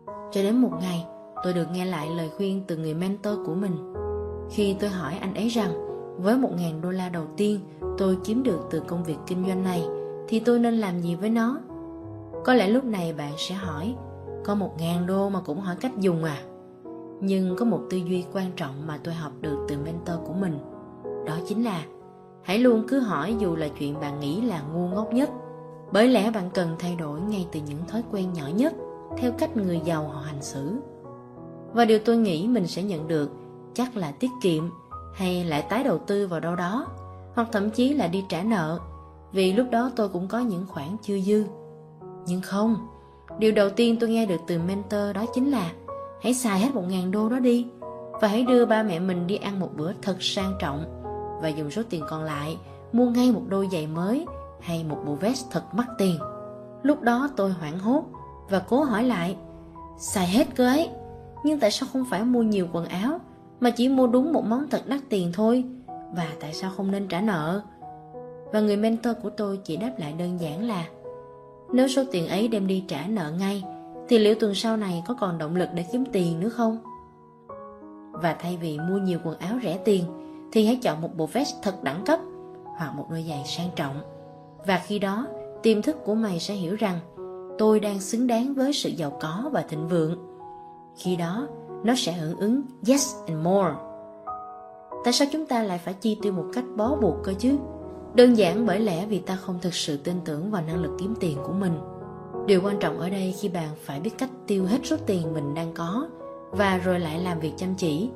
Cho đến một ngày, tôi được nghe lại lời khuyên từ người mentor của mình. Khi tôi hỏi anh ấy rằng, với một ngàn đô la đầu tiên tôi kiếm được từ công việc kinh doanh này, thì tôi nên làm gì với nó? Có lẽ lúc này bạn sẽ hỏi, có một ngàn đô mà cũng hỏi cách dùng à? Nhưng có một tư duy quan trọng mà tôi học được từ mentor của mình. Đó chính là, hãy luôn cứ hỏi dù là chuyện bạn nghĩ là ngu ngốc nhất. Bởi lẽ bạn cần thay đổi ngay từ những thói quen nhỏ nhất, theo cách người giàu họ hành xử. Và điều tôi nghĩ mình sẽ nhận được chắc là tiết kiệm hay lại tái đầu tư vào đâu đó, hoặc thậm chí là đi trả nợ, vì lúc đó tôi cũng có những khoản chưa dư. Nhưng không, điều đầu tiên tôi nghe được từ mentor đó chính là Hãy xài hết một ngàn đô đó đi Và hãy đưa ba mẹ mình đi ăn một bữa thật sang trọng Và dùng số tiền còn lại Mua ngay một đôi giày mới Hay một bộ vest thật mắc tiền Lúc đó tôi hoảng hốt và cố hỏi lại, xài hết cơ ấy, nhưng tại sao không phải mua nhiều quần áo mà chỉ mua đúng một món thật đắt tiền thôi? Và tại sao không nên trả nợ? Và người mentor của tôi chỉ đáp lại đơn giản là Nếu số tiền ấy đem đi trả nợ ngay thì liệu tuần sau này có còn động lực để kiếm tiền nữa không? Và thay vì mua nhiều quần áo rẻ tiền, Thì hãy chọn một bộ vest thật đẳng cấp Hoặc một đôi giày sang trọng Và khi đó, tiềm thức của mày sẽ hiểu rằng Tôi đang xứng đáng với sự giàu có và thịnh vượng Khi đó, nó sẽ hưởng ứng yes and more Tại sao chúng ta lại phải chi tiêu một cách bó buộc cơ chứ? Đơn giản bởi lẽ vì ta không thực sự tin tưởng vào năng lực kiếm tiền của mình. Điều quan trọng ở đây khi bạn phải biết cách tiêu hết số tiền mình đang có và rồi lại làm việc chăm chỉ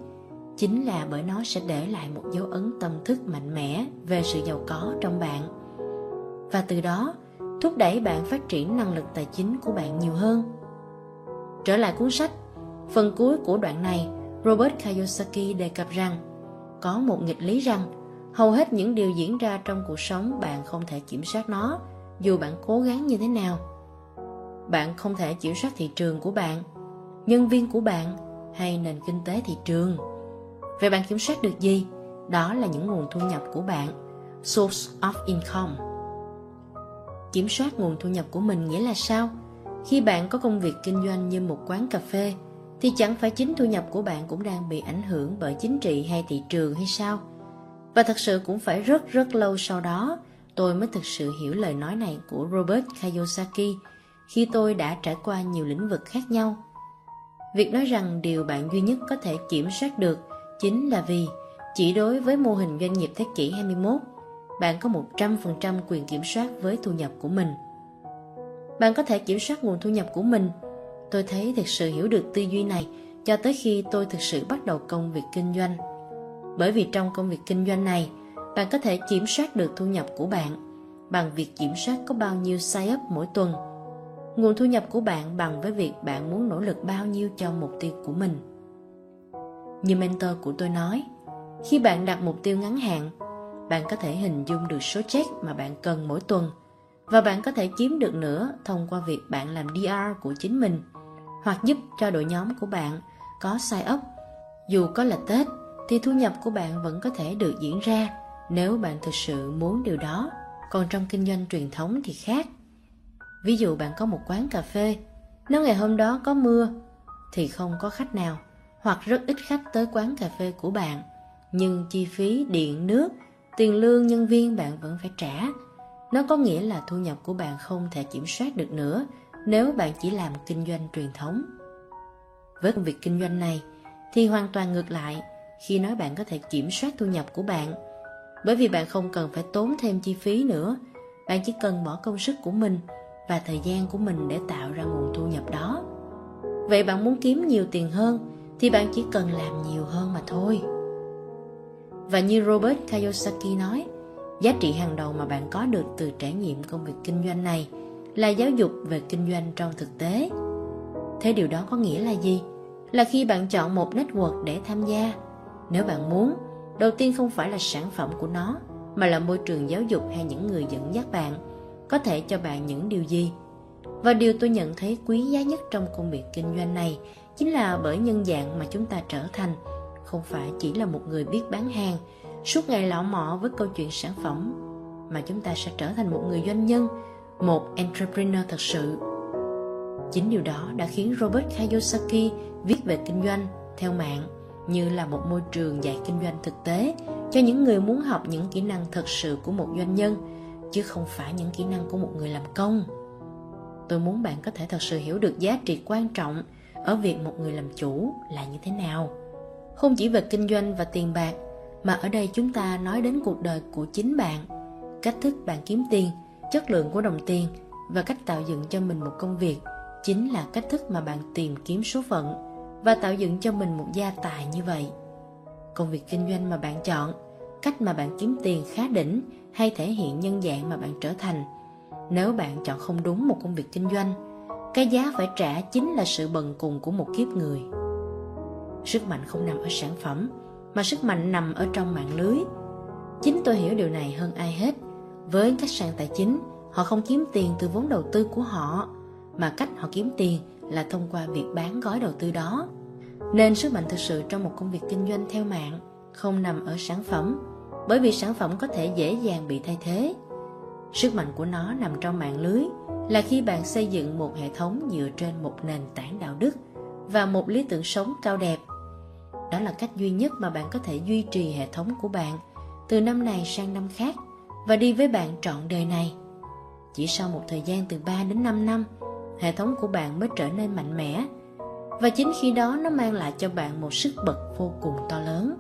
chính là bởi nó sẽ để lại một dấu ấn tâm thức mạnh mẽ về sự giàu có trong bạn. Và từ đó, thúc đẩy bạn phát triển năng lực tài chính của bạn nhiều hơn. Trở lại cuốn sách, phần cuối của đoạn này, Robert Kiyosaki đề cập rằng có một nghịch lý rằng hầu hết những điều diễn ra trong cuộc sống bạn không thể kiểm soát nó dù bạn cố gắng như thế nào bạn không thể kiểm soát thị trường của bạn. Nhân viên của bạn hay nền kinh tế thị trường. Vậy bạn kiểm soát được gì? Đó là những nguồn thu nhập của bạn. Source of income. Kiểm soát nguồn thu nhập của mình nghĩa là sao? Khi bạn có công việc kinh doanh như một quán cà phê, thì chẳng phải chính thu nhập của bạn cũng đang bị ảnh hưởng bởi chính trị hay thị trường hay sao? Và thật sự cũng phải rất rất lâu sau đó, tôi mới thực sự hiểu lời nói này của Robert Kiyosaki khi tôi đã trải qua nhiều lĩnh vực khác nhau. Việc nói rằng điều bạn duy nhất có thể kiểm soát được chính là vì chỉ đối với mô hình doanh nghiệp thế kỷ 21, bạn có 100% quyền kiểm soát với thu nhập của mình. Bạn có thể kiểm soát nguồn thu nhập của mình. Tôi thấy thực sự hiểu được tư duy này cho tới khi tôi thực sự bắt đầu công việc kinh doanh bởi vì trong công việc kinh doanh này, bạn có thể kiểm soát được thu nhập của bạn bằng việc kiểm soát có bao nhiêu sign up mỗi tuần. Nguồn thu nhập của bạn bằng với việc bạn muốn nỗ lực bao nhiêu cho mục tiêu của mình. Như mentor của tôi nói, khi bạn đặt mục tiêu ngắn hạn, bạn có thể hình dung được số check mà bạn cần mỗi tuần và bạn có thể kiếm được nữa thông qua việc bạn làm DR của chính mình hoặc giúp cho đội nhóm của bạn có sai up dù có là Tết thì thu nhập của bạn vẫn có thể được diễn ra nếu bạn thực sự muốn điều đó. Còn trong kinh doanh truyền thống thì khác ví dụ bạn có một quán cà phê, nếu ngày hôm đó có mưa, thì không có khách nào, hoặc rất ít khách tới quán cà phê của bạn. Nhưng chi phí điện, nước, tiền lương nhân viên bạn vẫn phải trả. Nó có nghĩa là thu nhập của bạn không thể kiểm soát được nữa nếu bạn chỉ làm kinh doanh truyền thống. Với công việc kinh doanh này, thì hoàn toàn ngược lại khi nói bạn có thể kiểm soát thu nhập của bạn. Bởi vì bạn không cần phải tốn thêm chi phí nữa, bạn chỉ cần bỏ công sức của mình và thời gian của mình để tạo ra nguồn thu nhập đó. Vậy bạn muốn kiếm nhiều tiền hơn thì bạn chỉ cần làm nhiều hơn mà thôi. Và như robert kiyosaki nói giá trị hàng đầu mà bạn có được từ trải nghiệm công việc kinh doanh này là giáo dục về kinh doanh trong thực tế. Thế điều đó có nghĩa là gì? Là khi bạn chọn một network để tham gia nếu bạn muốn, đầu tiên không phải là sản phẩm của nó, mà là môi trường giáo dục hay những người dẫn dắt bạn, có thể cho bạn những điều gì. Và điều tôi nhận thấy quý giá nhất trong công việc kinh doanh này chính là bởi nhân dạng mà chúng ta trở thành, không phải chỉ là một người biết bán hàng, suốt ngày lọ mọ với câu chuyện sản phẩm, mà chúng ta sẽ trở thành một người doanh nhân, một entrepreneur thật sự. Chính điều đó đã khiến Robert Kiyosaki viết về kinh doanh theo mạng như là một môi trường dạy kinh doanh thực tế cho những người muốn học những kỹ năng thật sự của một doanh nhân chứ không phải những kỹ năng của một người làm công. Tôi muốn bạn có thể thật sự hiểu được giá trị quan trọng ở việc một người làm chủ là như thế nào. Không chỉ về kinh doanh và tiền bạc, mà ở đây chúng ta nói đến cuộc đời của chính bạn, cách thức bạn kiếm tiền, chất lượng của đồng tiền và cách tạo dựng cho mình một công việc chính là cách thức mà bạn tìm kiếm số phận và tạo dựng cho mình một gia tài như vậy. Công việc kinh doanh mà bạn chọn, cách mà bạn kiếm tiền khá đỉnh hay thể hiện nhân dạng mà bạn trở thành. Nếu bạn chọn không đúng một công việc kinh doanh, cái giá phải trả chính là sự bần cùng của một kiếp người. Sức mạnh không nằm ở sản phẩm, mà sức mạnh nằm ở trong mạng lưới. Chính tôi hiểu điều này hơn ai hết. Với khách sạn tài chính, họ không kiếm tiền từ vốn đầu tư của họ, mà cách họ kiếm tiền là thông qua việc bán gói đầu tư đó. Nên sức mạnh thực sự trong một công việc kinh doanh theo mạng không nằm ở sản phẩm bởi vì sản phẩm có thể dễ dàng bị thay thế. Sức mạnh của nó nằm trong mạng lưới, là khi bạn xây dựng một hệ thống dựa trên một nền tảng đạo đức và một lý tưởng sống cao đẹp. Đó là cách duy nhất mà bạn có thể duy trì hệ thống của bạn từ năm này sang năm khác và đi với bạn trọn đời này. Chỉ sau một thời gian từ 3 đến 5 năm, hệ thống của bạn mới trở nên mạnh mẽ và chính khi đó nó mang lại cho bạn một sức bật vô cùng to lớn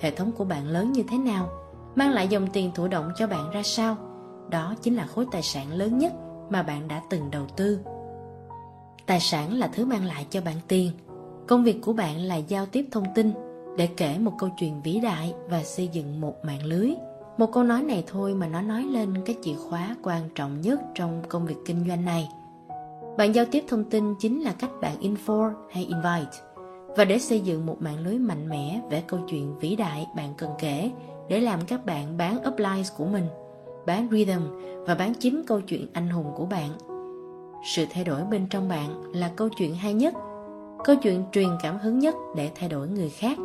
hệ thống của bạn lớn như thế nào? Mang lại dòng tiền thụ động cho bạn ra sao? Đó chính là khối tài sản lớn nhất mà bạn đã từng đầu tư. Tài sản là thứ mang lại cho bạn tiền. Công việc của bạn là giao tiếp thông tin để kể một câu chuyện vĩ đại và xây dựng một mạng lưới. Một câu nói này thôi mà nó nói lên cái chìa khóa quan trọng nhất trong công việc kinh doanh này. Bạn giao tiếp thông tin chính là cách bạn info hay invite và để xây dựng một mạng lưới mạnh mẽ về câu chuyện vĩ đại bạn cần kể để làm các bạn bán uplines của mình, bán rhythm và bán chính câu chuyện anh hùng của bạn. Sự thay đổi bên trong bạn là câu chuyện hay nhất, câu chuyện truyền cảm hứng nhất để thay đổi người khác.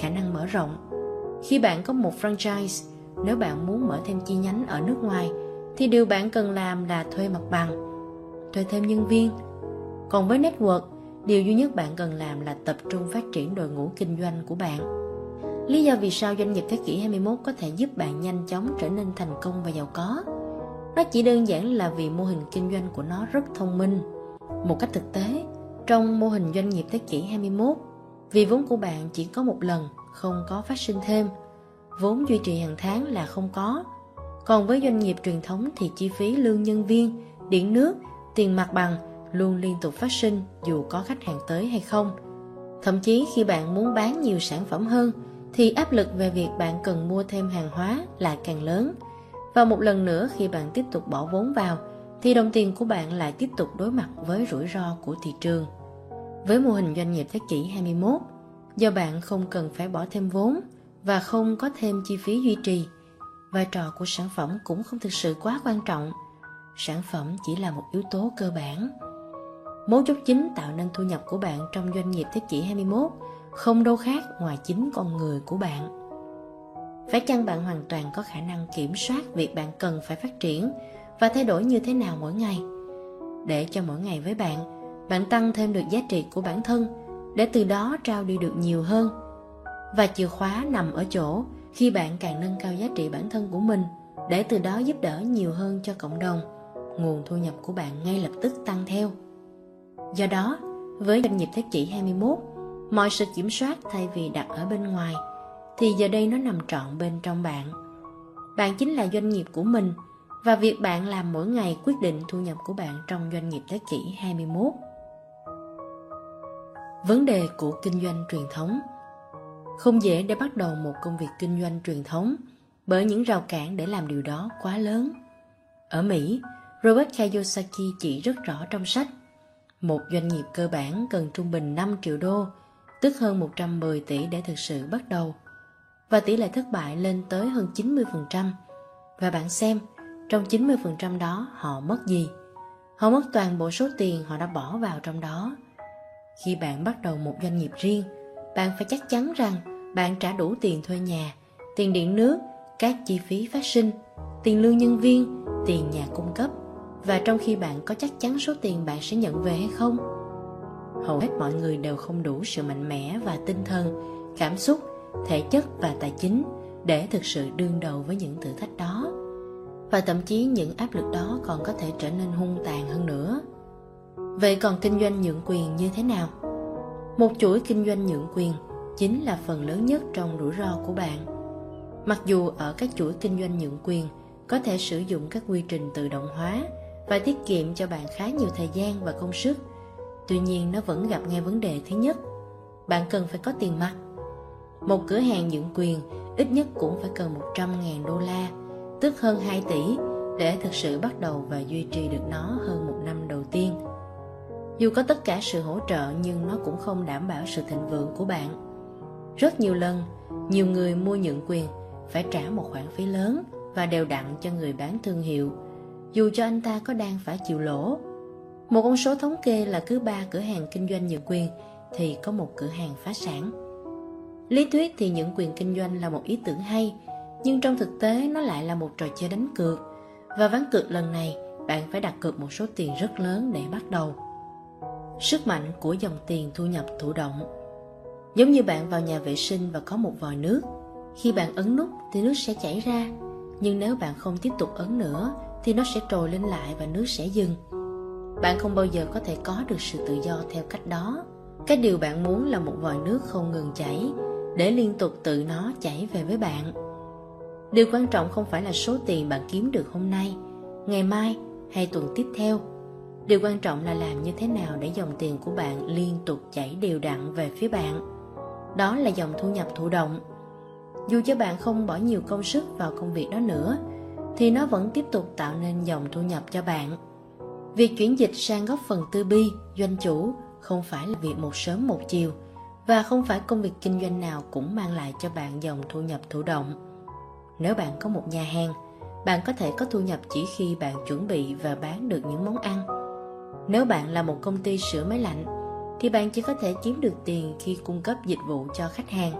Khả năng mở rộng. Khi bạn có một franchise, nếu bạn muốn mở thêm chi nhánh ở nước ngoài, thì điều bạn cần làm là thuê mặt bằng, thuê thêm nhân viên. Còn với network điều duy nhất bạn cần làm là tập trung phát triển đội ngũ kinh doanh của bạn. Lý do vì sao doanh nghiệp thế kỷ 21 có thể giúp bạn nhanh chóng trở nên thành công và giàu có? Nó chỉ đơn giản là vì mô hình kinh doanh của nó rất thông minh. Một cách thực tế, trong mô hình doanh nghiệp thế kỷ 21 vì vốn của bạn chỉ có một lần, không có phát sinh thêm. Vốn duy trì hàng tháng là không có. Còn với doanh nghiệp truyền thống thì chi phí lương nhân viên, điện nước, tiền mặt bằng luôn liên tục phát sinh dù có khách hàng tới hay không thậm chí khi bạn muốn bán nhiều sản phẩm hơn thì áp lực về việc bạn cần mua thêm hàng hóa lại càng lớn và một lần nữa khi bạn tiếp tục bỏ vốn vào thì đồng tiền của bạn lại tiếp tục đối mặt với rủi ro của thị trường. Với mô hình doanh nghiệp thế kỷ 21, do bạn không cần phải bỏ thêm vốn và không có thêm chi phí duy trì, vai trò của sản phẩm cũng không thực sự quá quan trọng. Sản phẩm chỉ là một yếu tố cơ bản. Mấu chốt chính tạo nên thu nhập của bạn trong doanh nghiệp thế kỷ 21 không đâu khác ngoài chính con người của bạn. Phải chăng bạn hoàn toàn có khả năng kiểm soát việc bạn cần phải phát triển và thay đổi như thế nào mỗi ngày? Để cho mỗi ngày với bạn, bạn tăng thêm được giá trị của bản thân để từ đó trao đi được nhiều hơn. Và chìa khóa nằm ở chỗ khi bạn càng nâng cao giá trị bản thân của mình để từ đó giúp đỡ nhiều hơn cho cộng đồng, nguồn thu nhập của bạn ngay lập tức tăng theo. Do đó, với doanh nghiệp thế kỷ 21, mọi sự kiểm soát thay vì đặt ở bên ngoài – thì giờ đây nó nằm trọn bên trong bạn. Bạn chính là doanh nghiệp của mình và việc bạn làm mỗi ngày quyết định thu nhập của bạn trong doanh nghiệp thế kỷ 21. Vấn đề của kinh doanh truyền thống Không dễ để bắt đầu một công việc kinh doanh truyền thống bởi những rào cản để làm điều đó quá lớn. Ở Mỹ, Robert Kiyosaki chỉ rất rõ trong sách một doanh nghiệp cơ bản cần trung bình 5 triệu đô, tức hơn 110 tỷ để thực sự bắt đầu và tỷ lệ thất bại lên tới hơn 90%. Và bạn xem, trong 90% đó họ mất gì? Họ mất toàn bộ số tiền họ đã bỏ vào trong đó. Khi bạn bắt đầu một doanh nghiệp riêng, bạn phải chắc chắn rằng bạn trả đủ tiền thuê nhà, tiền điện nước, các chi phí phát sinh, tiền lương nhân viên, tiền nhà cung cấp và trong khi bạn có chắc chắn số tiền bạn sẽ nhận về hay không? Hầu hết mọi người đều không đủ sự mạnh mẽ và tinh thần, cảm xúc, thể chất và tài chính để thực sự đương đầu với những thử thách đó. Và thậm chí những áp lực đó còn có thể trở nên hung tàn hơn nữa. Vậy còn kinh doanh nhượng quyền như thế nào? Một chuỗi kinh doanh nhượng quyền chính là phần lớn nhất trong rủi ro của bạn. Mặc dù ở các chuỗi kinh doanh nhượng quyền có thể sử dụng các quy trình tự động hóa và tiết kiệm cho bạn khá nhiều thời gian và công sức tuy nhiên nó vẫn gặp ngay vấn đề thứ nhất bạn cần phải có tiền mặt một cửa hàng nhượng quyền ít nhất cũng phải cần 100.000 đô la, tức hơn 2 tỷ, để thực sự bắt đầu và duy trì được nó hơn một năm đầu tiên. Dù có tất cả sự hỗ trợ nhưng nó cũng không đảm bảo sự thịnh vượng của bạn. Rất nhiều lần, nhiều người mua nhượng quyền phải trả một khoản phí lớn và đều đặn cho người bán thương hiệu, dù cho anh ta có đang phải chịu lỗ. Một con số thống kê là cứ ba cửa hàng kinh doanh nhượng quyền thì có một cửa hàng phá sản. Lý thuyết thì những quyền kinh doanh là một ý tưởng hay, nhưng trong thực tế nó lại là một trò chơi đánh cược. Và ván cược lần này, bạn phải đặt cược một số tiền rất lớn để bắt đầu. Sức mạnh của dòng tiền thu nhập thụ động Giống như bạn vào nhà vệ sinh và có một vòi nước. Khi bạn ấn nút thì nước sẽ chảy ra, nhưng nếu bạn không tiếp tục ấn nữa thì nó sẽ trồi lên lại và nước sẽ dừng. Bạn không bao giờ có thể có được sự tự do theo cách đó. Cái điều bạn muốn là một vòi nước không ngừng chảy để liên tục tự nó chảy về với bạn. Điều quan trọng không phải là số tiền bạn kiếm được hôm nay, ngày mai hay tuần tiếp theo. Điều quan trọng là làm như thế nào để dòng tiền của bạn liên tục chảy đều đặn về phía bạn. Đó là dòng thu nhập thụ động. Dù cho bạn không bỏ nhiều công sức vào công việc đó nữa, thì nó vẫn tiếp tục tạo nên dòng thu nhập cho bạn. Việc chuyển dịch sang góc phần tư bi, doanh chủ không phải là việc một sớm một chiều và không phải công việc kinh doanh nào cũng mang lại cho bạn dòng thu nhập thụ động. Nếu bạn có một nhà hàng, bạn có thể có thu nhập chỉ khi bạn chuẩn bị và bán được những món ăn. Nếu bạn là một công ty sửa máy lạnh, thì bạn chỉ có thể kiếm được tiền khi cung cấp dịch vụ cho khách hàng.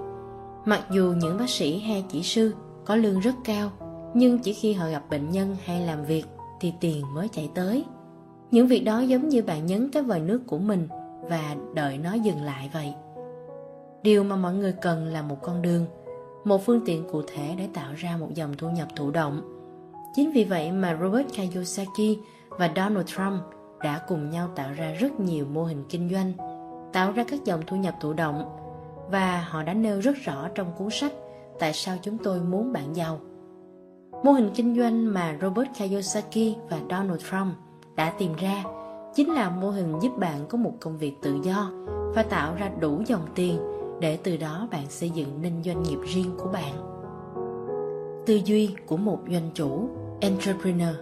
Mặc dù những bác sĩ hay kỹ sư có lương rất cao, nhưng chỉ khi họ gặp bệnh nhân hay làm việc thì tiền mới chạy tới. Những việc đó giống như bạn nhấn cái vòi nước của mình và đợi nó dừng lại vậy. Điều mà mọi người cần là một con đường, một phương tiện cụ thể để tạo ra một dòng thu nhập thụ động. Chính vì vậy mà Robert Kiyosaki và Donald Trump đã cùng nhau tạo ra rất nhiều mô hình kinh doanh, tạo ra các dòng thu nhập thụ động và họ đã nêu rất rõ trong cuốn sách Tại sao chúng tôi muốn bạn giàu. Mô hình kinh doanh mà Robert Kiyosaki và Donald Trump đã tìm ra chính là mô hình giúp bạn có một công việc tự do và tạo ra đủ dòng tiền để từ đó bạn xây dựng nên doanh nghiệp riêng của bạn. Tư duy của một doanh chủ, entrepreneur.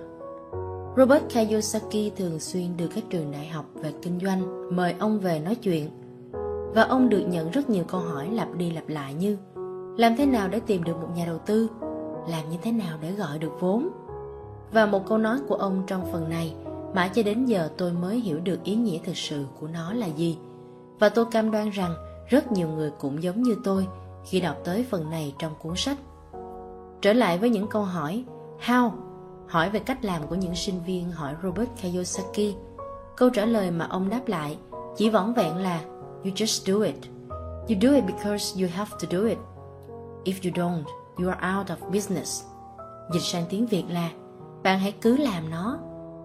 Robert Kiyosaki thường xuyên được các trường đại học về kinh doanh mời ông về nói chuyện. Và ông được nhận rất nhiều câu hỏi lặp đi lặp lại như làm thế nào để tìm được một nhà đầu tư? Làm như thế nào để gọi được vốn. Và một câu nói của ông trong phần này, mãi cho đến giờ tôi mới hiểu được ý nghĩa thực sự của nó là gì. Và tôi cam đoan rằng rất nhiều người cũng giống như tôi khi đọc tới phần này trong cuốn sách. Trở lại với những câu hỏi, how? hỏi về cách làm của những sinh viên, hỏi robert kiyosaki. Câu trả lời mà ông đáp lại chỉ vỏn vẹn là, you just do it. You do it because you have to do it. If you don't you are out of business. Dịch sang tiếng việt là bạn hãy cứ làm nó.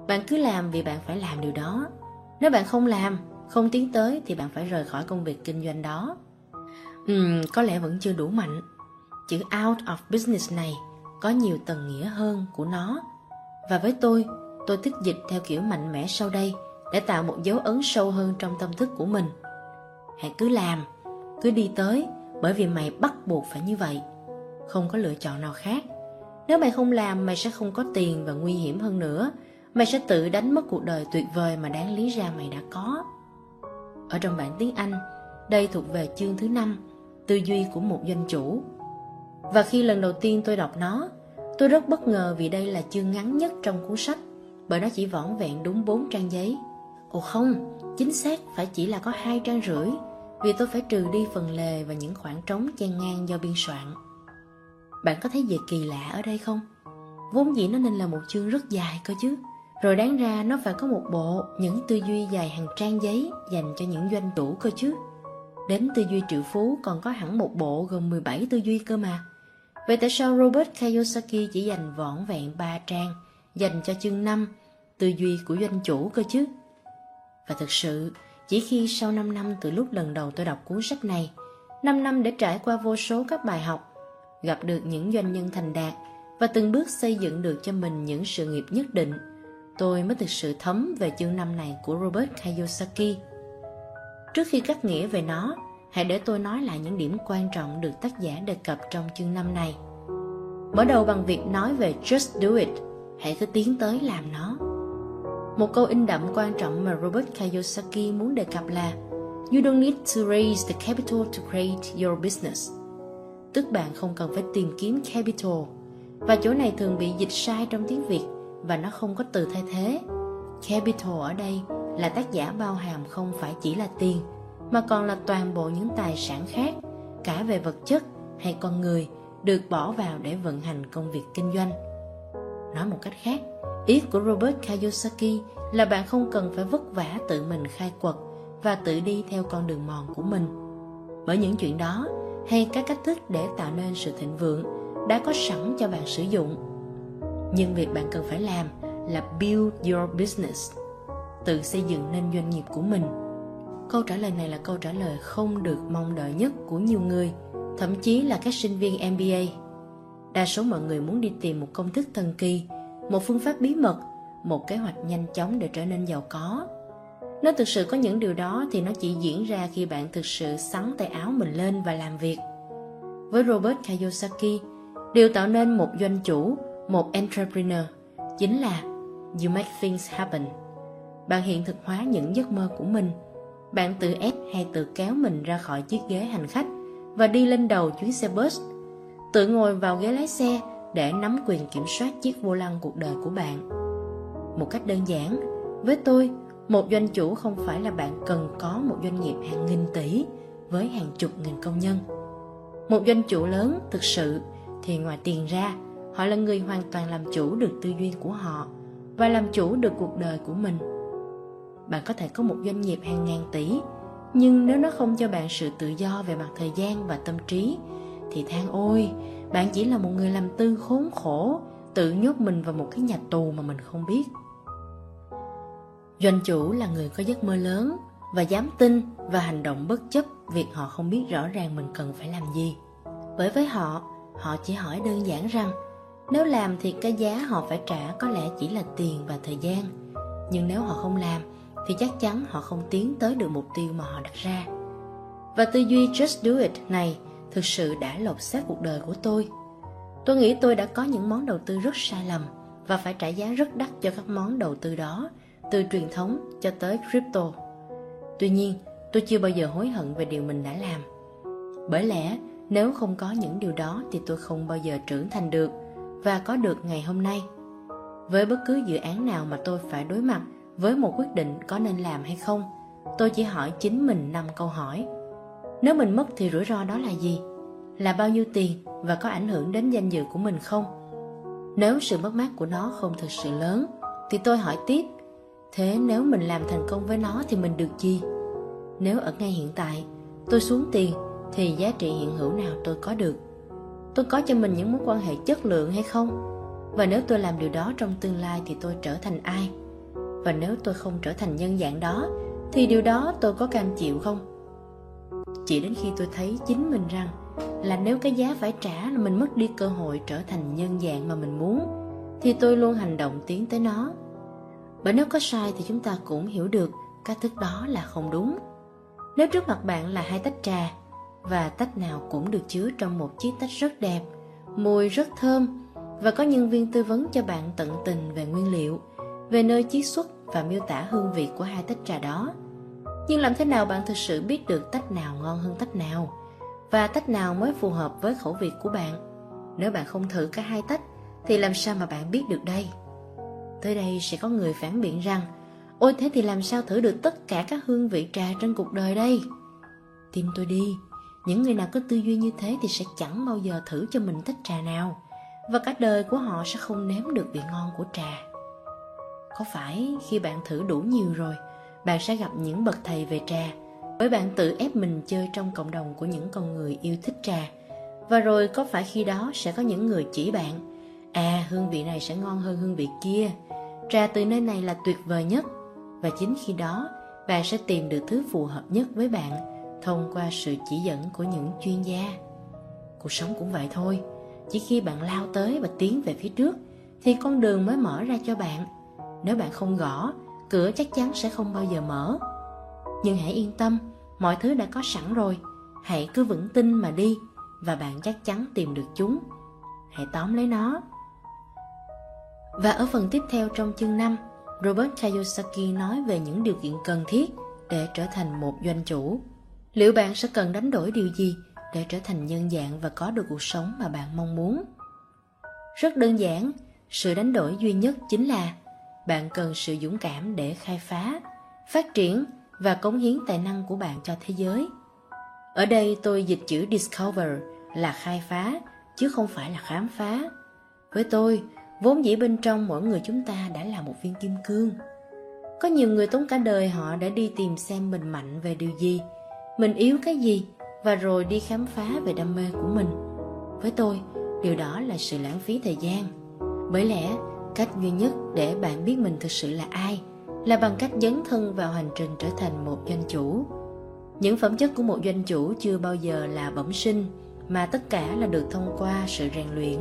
Bạn cứ làm vì bạn phải làm điều đó. Nếu bạn không làm không tiến tới thì bạn phải rời khỏi công việc kinh doanh đó. Ừm, có lẽ vẫn chưa đủ mạnh. Chữ out of business này có nhiều tầng nghĩa hơn của nó. Và với tôi tôi thích dịch theo kiểu mạnh mẽ sau đây để tạo một dấu ấn sâu hơn trong tâm thức của mình. Hãy cứ làm cứ đi tới bởi vì mày bắt buộc phải như vậy không có lựa chọn nào khác nếu mày không làm mày sẽ không có tiền và nguy hiểm hơn nữa mày sẽ tự đánh mất cuộc đời tuyệt vời mà đáng lý ra mày đã có ở trong bản tiếng Anh, đây thuộc về chương thứ năm, tư duy của một doanh chủ. Và khi lần đầu tiên tôi đọc nó, tôi rất bất ngờ vì đây là chương ngắn nhất trong cuốn sách, bởi nó chỉ vỏn vẹn đúng 4 trang giấy. Ồ không, chính xác phải chỉ là có hai trang rưỡi, vì tôi phải trừ đi phần lề và những khoảng trống chen ngang do biên soạn. Bạn có thấy gì kỳ lạ ở đây không? Vốn dĩ nó nên là một chương rất dài cơ chứ. Rồi đáng ra nó phải có một bộ những tư duy dài hàng trang giấy dành cho những doanh chủ cơ chứ. Đến tư duy triệu phú còn có hẳn một bộ gồm 17 tư duy cơ mà. Vậy tại sao Robert Kiyosaki chỉ dành vỏn vẹn 3 trang dành cho chương 5 tư duy của doanh chủ cơ chứ? Và thực sự, chỉ khi sau 5 năm từ lúc lần đầu tôi đọc cuốn sách này, 5 năm để trải qua vô số các bài học, gặp được những doanh nhân thành đạt và từng bước xây dựng được cho mình những sự nghiệp nhất định tôi mới thực sự thấm về chương năm này của Robert Kiyosaki. Trước khi cắt nghĩa về nó, hãy để tôi nói lại những điểm quan trọng được tác giả đề cập trong chương năm này. Mở đầu bằng việc nói về Just Do It, hãy cứ tiến tới làm nó. Một câu in đậm quan trọng mà Robert Kiyosaki muốn đề cập là You don't need to raise the capital to create your business. Tức bạn không cần phải tìm kiếm capital, và chỗ này thường bị dịch sai trong tiếng Việt và nó không có từ thay thế. Capital ở đây là tác giả bao hàm không phải chỉ là tiền mà còn là toàn bộ những tài sản khác cả về vật chất hay con người được bỏ vào để vận hành công việc kinh doanh. Nói một cách khác, ý của Robert Kiyosaki là bạn không cần phải vất vả tự mình khai quật và tự đi theo con đường mòn của mình. Bởi những chuyện đó hay các cách thức để tạo nên sự thịnh vượng đã có sẵn cho bạn sử dụng. Nhưng việc bạn cần phải làm là build your business, tự xây dựng nên doanh nghiệp của mình. Câu trả lời này là câu trả lời không được mong đợi nhất của nhiều người, thậm chí là các sinh viên MBA. Đa số mọi người muốn đi tìm một công thức thần kỳ, một phương pháp bí mật, một kế hoạch nhanh chóng để trở nên giàu có. Nếu thực sự có những điều đó thì nó chỉ diễn ra khi bạn thực sự sắn tay áo mình lên và làm việc. Với Robert Kiyosaki, điều tạo nên một doanh chủ, một entrepreneur chính là you make things happen. Bạn hiện thực hóa những giấc mơ của mình. Bạn tự ép hay tự kéo mình ra khỏi chiếc ghế hành khách và đi lên đầu chuyến xe bus. Tự ngồi vào ghế lái xe để nắm quyền kiểm soát chiếc vô lăng cuộc đời của bạn. Một cách đơn giản, với tôi, một doanh chủ không phải là bạn cần có một doanh nghiệp hàng nghìn tỷ với hàng chục nghìn công nhân. Một doanh chủ lớn thực sự thì ngoài tiền ra, họ là người hoàn toàn làm chủ được tư duy của họ và làm chủ được cuộc đời của mình. Bạn có thể có một doanh nghiệp hàng ngàn tỷ, nhưng nếu nó không cho bạn sự tự do về mặt thời gian và tâm trí, thì than ôi, bạn chỉ là một người làm tư khốn khổ, tự nhốt mình vào một cái nhà tù mà mình không biết. Doanh chủ là người có giấc mơ lớn và dám tin và hành động bất chấp việc họ không biết rõ ràng mình cần phải làm gì. Bởi với họ, họ chỉ hỏi đơn giản rằng nếu làm thì cái giá họ phải trả có lẽ chỉ là tiền và thời gian. Nhưng nếu họ không làm thì chắc chắn họ không tiến tới được mục tiêu mà họ đặt ra. Và tư duy just do it này thực sự đã lột xác cuộc đời của tôi. Tôi nghĩ tôi đã có những món đầu tư rất sai lầm và phải trả giá rất đắt cho các món đầu tư đó, từ truyền thống cho tới crypto. Tuy nhiên, tôi chưa bao giờ hối hận về điều mình đã làm. Bởi lẽ, nếu không có những điều đó thì tôi không bao giờ trưởng thành được và có được ngày hôm nay. Với bất cứ dự án nào mà tôi phải đối mặt với một quyết định có nên làm hay không, tôi chỉ hỏi chính mình năm câu hỏi. Nếu mình mất thì rủi ro đó là gì? Là bao nhiêu tiền và có ảnh hưởng đến danh dự của mình không? Nếu sự mất mát của nó không thực sự lớn thì tôi hỏi tiếp Thế nếu mình làm thành công với nó thì mình được gì? Nếu ở ngay hiện tại, tôi xuống tiền thì giá trị hiện hữu nào tôi có được? Tôi có cho mình những mối quan hệ chất lượng hay không? Và nếu tôi làm điều đó trong tương lai thì tôi trở thành ai? Và nếu tôi không trở thành nhân dạng đó, thì điều đó tôi có cam chịu không? Chỉ đến khi tôi thấy chính mình rằng là nếu cái giá phải trả là mình mất đi cơ hội trở thành nhân dạng mà mình muốn, thì tôi luôn hành động tiến tới nó bởi nếu có sai thì chúng ta cũng hiểu được cách thức đó là không đúng. Nếu trước mặt bạn là hai tách trà, và tách nào cũng được chứa trong một chiếc tách rất đẹp mùi rất thơm, và có nhân viên tư vấn cho bạn tận tình về nguyên liệu, về nơi chiết xuất và miêu tả hương vị của hai tách trà đó. Nhưng làm thế nào bạn thực sự biết được tách nào ngon hơn tách nào, và tách nào mới phù hợp với khẩu vị của bạn? Nếu bạn không thử cả hai tách, thì làm sao mà bạn biết được đây? Tới đây sẽ có người phản biện rằng, ôi thế thì làm sao thử được tất cả các hương vị trà trên cuộc đời đây? Tin tôi đi, những người nào có tư duy như thế thì sẽ chẳng bao giờ thử cho mình thích trà nào, và cả đời của họ sẽ không nếm được vị ngon của trà. Có phải khi bạn thử đủ nhiều rồi, bạn sẽ gặp những bậc thầy về trà, bởi bạn tự ép mình chơi trong cộng đồng của những con người yêu thích trà? Và rồi có phải khi đó sẽ có những người chỉ bạn à hương vị này sẽ ngon hơn hương vị kia trà từ nơi này là tuyệt vời nhất. Và chính khi đó bạn sẽ tìm được thứ phù hợp nhất với bạn thông qua sự chỉ dẫn của những chuyên gia. Cuộc sống cũng vậy thôi. Chỉ khi bạn lao tới và tiến về phía trước, thì con đường mới mở ra cho bạn. Nếu bạn không gõ, cửa chắc chắn sẽ không bao giờ mở. Nhưng hãy yên tâm, mọi thứ đã có sẵn rồi. Hãy cứ vững tin mà đi, và bạn chắc chắn tìm được chúng. Hãy tóm lấy nó và ở phần tiếp theo trong chương 5 Robert Kiyosaki nói về những điều kiện cần thiết để trở thành một doanh chủ liệu bạn sẽ cần đánh đổi điều gì để trở thành nhân dạng và có được cuộc sống mà bạn mong muốn Rất đơn giản, sự đánh đổi duy nhất chính là bạn cần sự dũng cảm để khai phá, phát triển và cống hiến tài năng của bạn cho thế giới. Ở đây tôi dịch chữ discover là khai phá, chứ không phải là khám phá. Với tôi, vốn dĩ bên trong mỗi người chúng ta đã là một viên kim cương. Có nhiều người tốn cả đời họ đã đi tìm xem mình mạnh về điều gì, mình yếu cái gì và rồi đi khám phá về đam mê của mình. Với tôi, điều đó là sự lãng phí thời gian. Bởi lẽ, cách duy nhất để bạn biết mình thực sự là ai là bằng cách dấn thân vào hành trình trở thành một doanh chủ. Những phẩm chất của một doanh chủ chưa bao giờ là bẩm sinh, mà tất cả là được thông qua sự rèn luyện.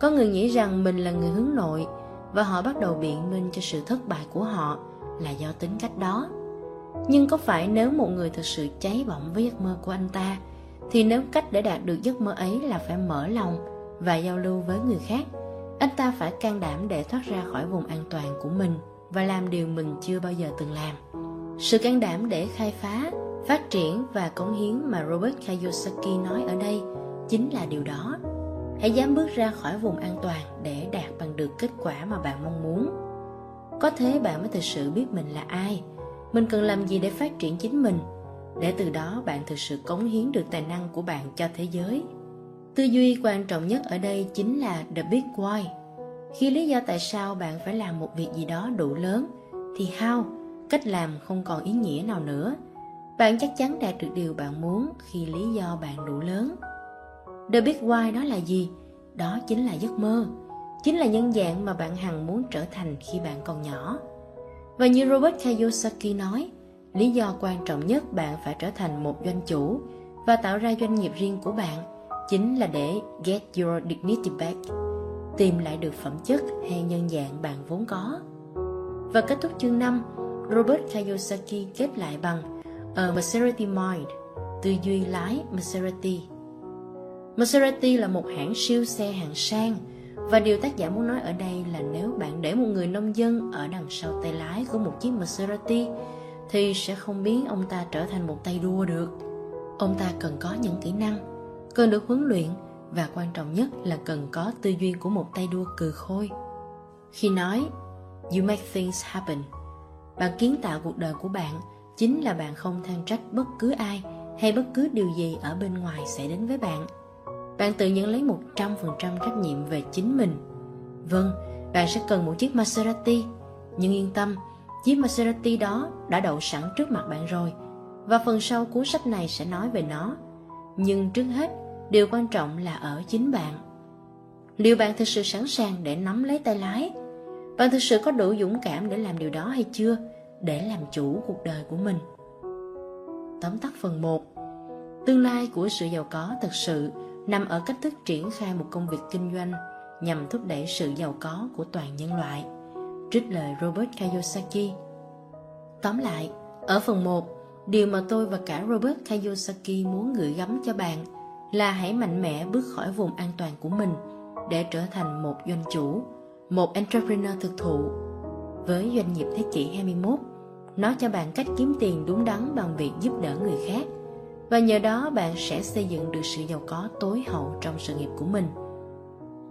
Có người nghĩ rằng mình là người hướng nội và họ bắt đầu biện minh cho sự thất bại của họ là do tính cách đó. Nhưng có phải nếu một người thực sự cháy bỏng với giấc mơ của anh ta thì nếu cách để đạt được giấc mơ ấy là phải mở lòng và giao lưu với người khác, anh ta phải can đảm để thoát ra khỏi vùng an toàn của mình và làm điều mình chưa bao giờ từng làm. Sự can đảm để khai phá, phát triển và cống hiến mà Robert Kiyosaki nói ở đây chính là điều đó. Hãy dám bước ra khỏi vùng an toàn để đạt bằng được kết quả mà bạn mong muốn. Có thế bạn mới thực sự biết mình là ai, mình cần làm gì để phát triển chính mình, để từ đó bạn thực sự cống hiến được tài năng của bạn cho thế giới. Tư duy quan trọng nhất ở đây chính là the big why. Khi lý do tại sao bạn phải làm một việc gì đó đủ lớn, thì how, cách làm không còn ý nghĩa nào nữa. Bạn chắc chắn đạt được điều bạn muốn khi lý do bạn đủ lớn. The Big Why đó là gì? Đó chính là giấc mơ, chính là nhân dạng mà bạn hằng muốn trở thành khi bạn còn nhỏ. Và như Robert Kiyosaki nói, lý do quan trọng nhất bạn phải trở thành một doanh chủ và tạo ra doanh nghiệp riêng của bạn chính là để get your dignity back, tìm lại được phẩm chất hay nhân dạng bạn vốn có. Và kết thúc chương 5, Robert Kiyosaki kết lại bằng A Maserati Mind, tư duy lái Maserati. Maserati là một hãng siêu xe hàng sang và điều tác giả muốn nói ở đây là nếu bạn để một người nông dân ở đằng sau tay lái của một chiếc Maserati thì sẽ không biến ông ta trở thành một tay đua được. Ông ta cần có những kỹ năng, cần được huấn luyện và quan trọng nhất là cần có tư duy của một tay đua cừ khôi. Khi nói You make things happen, bạn kiến tạo cuộc đời của bạn chính là bạn không than trách bất cứ ai hay bất cứ điều gì ở bên ngoài sẽ đến với bạn – bạn tự nhận lấy 100% trách nhiệm về chính mình. Vâng, bạn sẽ cần một chiếc Maserati, nhưng yên tâm, chiếc Maserati đó đã đậu sẵn trước mặt bạn rồi, và phần sau cuốn sách này sẽ nói về nó. Nhưng trước hết, điều quan trọng là ở chính bạn. Liệu bạn thực sự sẵn sàng để nắm lấy tay lái? Bạn thực sự có đủ dũng cảm để làm điều đó hay chưa? Để làm chủ cuộc đời của mình. Tóm tắt phần 1 Tương lai của sự giàu có thật sự nằm ở cách thức triển khai một công việc kinh doanh nhằm thúc đẩy sự giàu có của toàn nhân loại. Trích lời Robert Kiyosaki Tóm lại, ở phần 1, điều mà tôi và cả Robert Kiyosaki muốn gửi gắm cho bạn là hãy mạnh mẽ bước khỏi vùng an toàn của mình để trở thành một doanh chủ, một entrepreneur thực thụ. Với doanh nghiệp thế kỷ 21, nó cho bạn cách kiếm tiền đúng đắn bằng việc giúp đỡ người khác – và nhờ đó bạn sẽ xây dựng được sự giàu có tối hậu trong sự nghiệp của mình.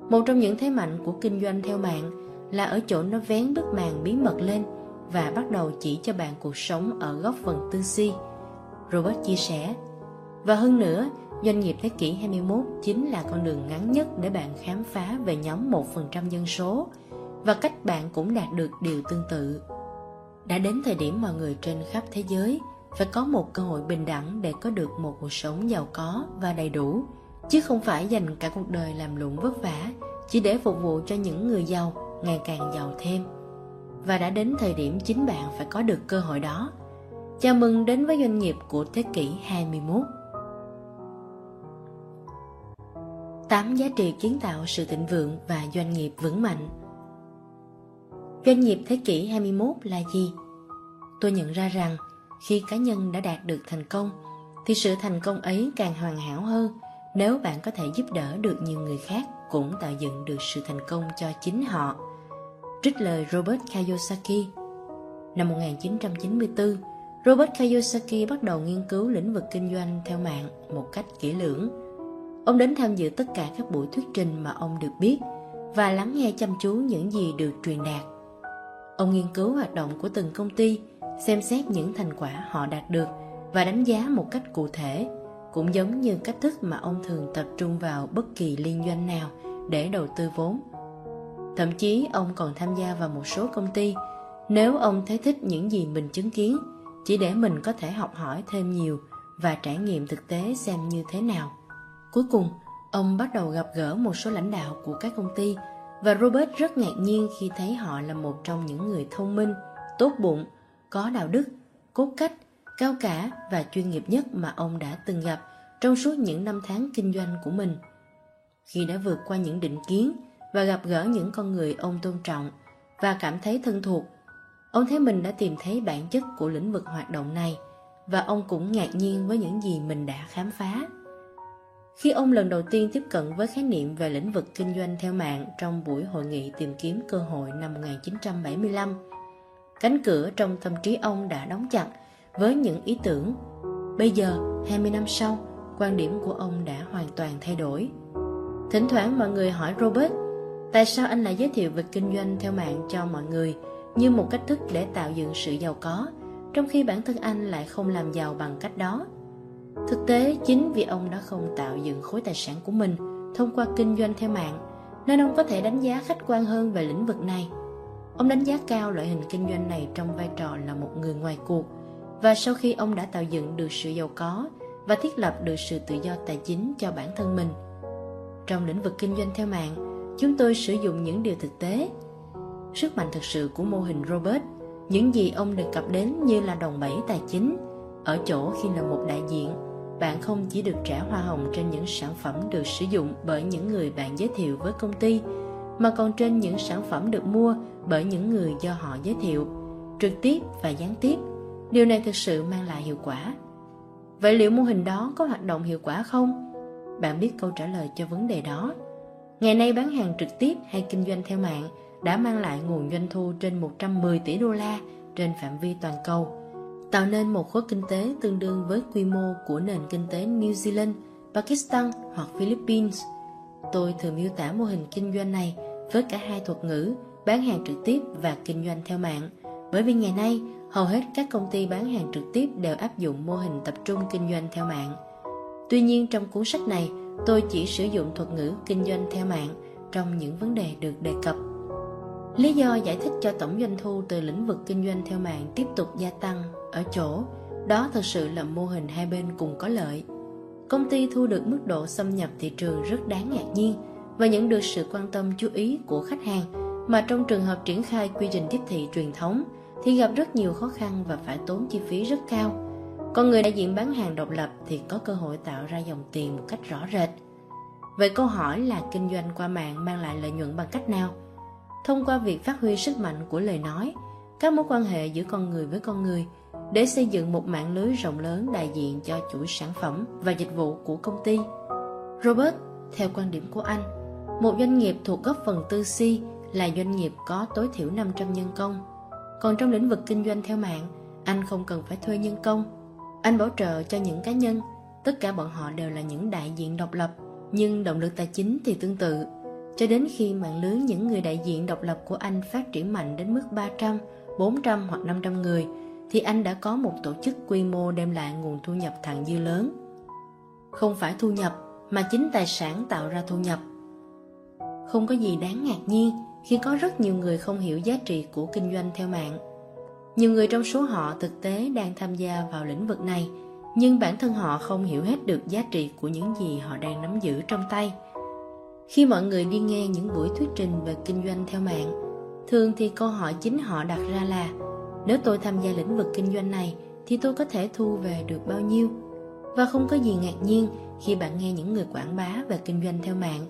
Một trong những thế mạnh của kinh doanh theo mạng là ở chỗ nó vén bức màn bí mật lên và bắt đầu chỉ cho bạn cuộc sống ở góc phần tư si. Robert chia sẻ, và hơn nữa, doanh nghiệp thế kỷ 21 chính là con đường ngắn nhất để bạn khám phá về nhóm 1% dân số và cách bạn cũng đạt được điều tương tự. Đã đến thời điểm mọi người trên khắp thế giới phải có một cơ hội bình đẳng để có được một cuộc sống giàu có và đầy đủ, chứ không phải dành cả cuộc đời làm lụng vất vả, chỉ để phục vụ cho những người giàu, ngày càng giàu thêm. Và đã đến thời điểm chính bạn phải có được cơ hội đó. Chào mừng đến với doanh nghiệp của thế kỷ 21 8 giá trị kiến tạo sự thịnh vượng và doanh nghiệp vững mạnh. Doanh nghiệp thế kỷ 21 là gì? Tôi nhận ra rằng khi cá nhân đã đạt được thành công thì sự thành công ấy càng hoàn hảo hơn nếu bạn có thể giúp đỡ được nhiều người khác cũng tạo dựng được sự thành công cho chính họ. Trích lời Robert Kiyosaki Năm 1994, Robert Kiyosaki bắt đầu nghiên cứu lĩnh vực kinh doanh theo mạng một cách kỹ lưỡng. Ông đến tham dự tất cả các buổi thuyết trình mà ông được biết và lắng nghe chăm chú những gì được truyền đạt. Ông nghiên cứu hoạt động của từng công ty, xem xét những thành quả họ đạt được và đánh giá một cách cụ thể, cũng giống như cách thức mà ông thường tập trung vào bất kỳ liên doanh nào để đầu tư vốn. Thậm chí ông còn tham gia vào một số công ty nếu ông thấy thích những gì mình chứng kiến, chỉ để mình có thể học hỏi thêm nhiều và trải nghiệm thực tế xem như thế nào. Cuối cùng, ông bắt đầu gặp gỡ một số lãnh đạo của các công ty và Robert rất ngạc nhiên khi thấy họ là một trong những người thông minh, tốt bụng, có đạo đức, cốt cách, cao cả và chuyên nghiệp nhất mà ông đã từng gặp trong suốt những năm tháng kinh doanh của mình. Khi đã vượt qua những định kiến và gặp gỡ những con người ông tôn trọng và cảm thấy thân thuộc, ông thấy mình đã tìm thấy bản chất của lĩnh vực hoạt động này và ông cũng ngạc nhiên với những gì mình đã khám phá. Khi ông lần đầu tiên tiếp cận với khái niệm về lĩnh vực kinh doanh theo mạng trong buổi hội nghị tìm kiếm cơ hội năm 1975, cánh cửa trong tâm trí ông đã đóng chặt với những ý tưởng. Bây giờ, 20 năm sau, quan điểm của ông đã hoàn toàn thay đổi. Thỉnh thoảng mọi người hỏi Robert, tại sao anh lại giới thiệu về kinh doanh theo mạng cho mọi người như một cách thức để tạo dựng sự giàu có, trong khi bản thân anh lại không làm giàu bằng cách đó? Thực tế, chính vì ông đã không tạo dựng khối tài sản của mình thông qua kinh doanh theo mạng, nên ông có thể đánh giá khách quan hơn về lĩnh vực này. Ông đánh giá cao loại hình kinh doanh này trong vai trò là một người ngoài cuộc, và sau khi ông đã tạo dựng được sự giàu có và thiết lập được sự tự do tài chính cho bản thân mình. Trong lĩnh vực kinh doanh theo mạng, chúng tôi sử dụng những điều thực tế. Sức mạnh thực sự của mô hình Robert, những gì ông đề cập đến như là đòn bẩy tài chính, ở chỗ khi là một đại diện bạn không chỉ được trả hoa hồng trên những sản phẩm được sử dụng bởi những người bạn giới thiệu với công ty mà còn trên những sản phẩm được mua bởi những người do họ giới thiệu trực tiếp và gián tiếp. Điều này thực sự mang lại hiệu quả. Vậy liệu mô hình đó có hoạt động hiệu quả không? Bạn biết câu trả lời cho vấn đề đó. Ngày nay bán hàng trực tiếp hay kinh doanh theo mạng đã mang lại nguồn doanh thu trên 110 tỷ đô la trên phạm vi toàn cầu tạo nên một khối kinh tế tương đương với quy mô của nền kinh tế New Zealand, Pakistan hoặc Philippines. Tôi thường miêu tả mô hình kinh doanh này với cả hai thuật ngữ bán hàng trực tiếp và kinh doanh theo mạng, bởi vì ngày nay hầu hết các công ty bán hàng trực tiếp đều áp dụng mô hình tập trung kinh doanh theo mạng. Tuy nhiên trong cuốn sách này, tôi chỉ sử dụng thuật ngữ kinh doanh theo mạng trong những vấn đề được đề cập. Lý do giải thích cho tổng doanh thu từ lĩnh vực kinh doanh theo mạng tiếp tục gia tăng ở chỗ đó thực sự là mô hình hai bên cùng có lợi. Công ty thu được mức độ xâm nhập thị trường rất đáng ngạc nhiên và nhận được sự quan tâm chú ý của khách hàng mà trong trường hợp triển khai quy trình tiếp thị truyền thống thì gặp rất nhiều khó khăn và phải tốn chi phí rất cao. Còn người đại diện bán hàng độc lập thì có cơ hội tạo ra dòng tiền một cách rõ rệt. Vậy câu hỏi là kinh doanh qua mạng mang lại lợi nhuận bằng cách nào? Thông qua việc phát huy sức mạnh của lời nói, các mối quan hệ giữa con người với con người – để xây dựng một mạng lưới rộng lớn đại diện cho chuỗi sản phẩm và dịch vụ của công ty. Robert, theo quan điểm của anh, một doanh nghiệp thuộc góp phần tư si là doanh nghiệp có tối thiểu 500 nhân công. Còn trong lĩnh vực kinh doanh theo mạng, anh không cần phải thuê nhân công. Anh bảo trợ cho những cá nhân, tất cả bọn họ đều là những đại diện độc lập, nhưng động lực tài chính thì tương tự. Cho đến khi mạng lưới những người đại diện độc lập của anh phát triển mạnh đến mức 300, 400 hoặc 500 người – thì anh đã có một tổ chức quy mô đem lại nguồn thu nhập thặng dư lớn. Không phải thu nhập mà chính tài sản tạo ra thu nhập. Không có gì đáng ngạc nhiên khi có rất nhiều người không hiểu giá trị của kinh doanh theo mạng. Nhiều người trong số họ thực tế đang tham gia vào lĩnh vực này, nhưng bản thân họ không hiểu hết được giá trị của những gì họ đang nắm giữ trong tay. Khi mọi người đi nghe những buổi thuyết trình về kinh doanh theo mạng, thường thì câu hỏi chính họ đặt ra là nếu tôi tham gia lĩnh vực kinh doanh này thì tôi có thể thu về được bao nhiêu? Và không có gì ngạc nhiên khi bạn nghe những người quảng bá về kinh doanh theo mạng.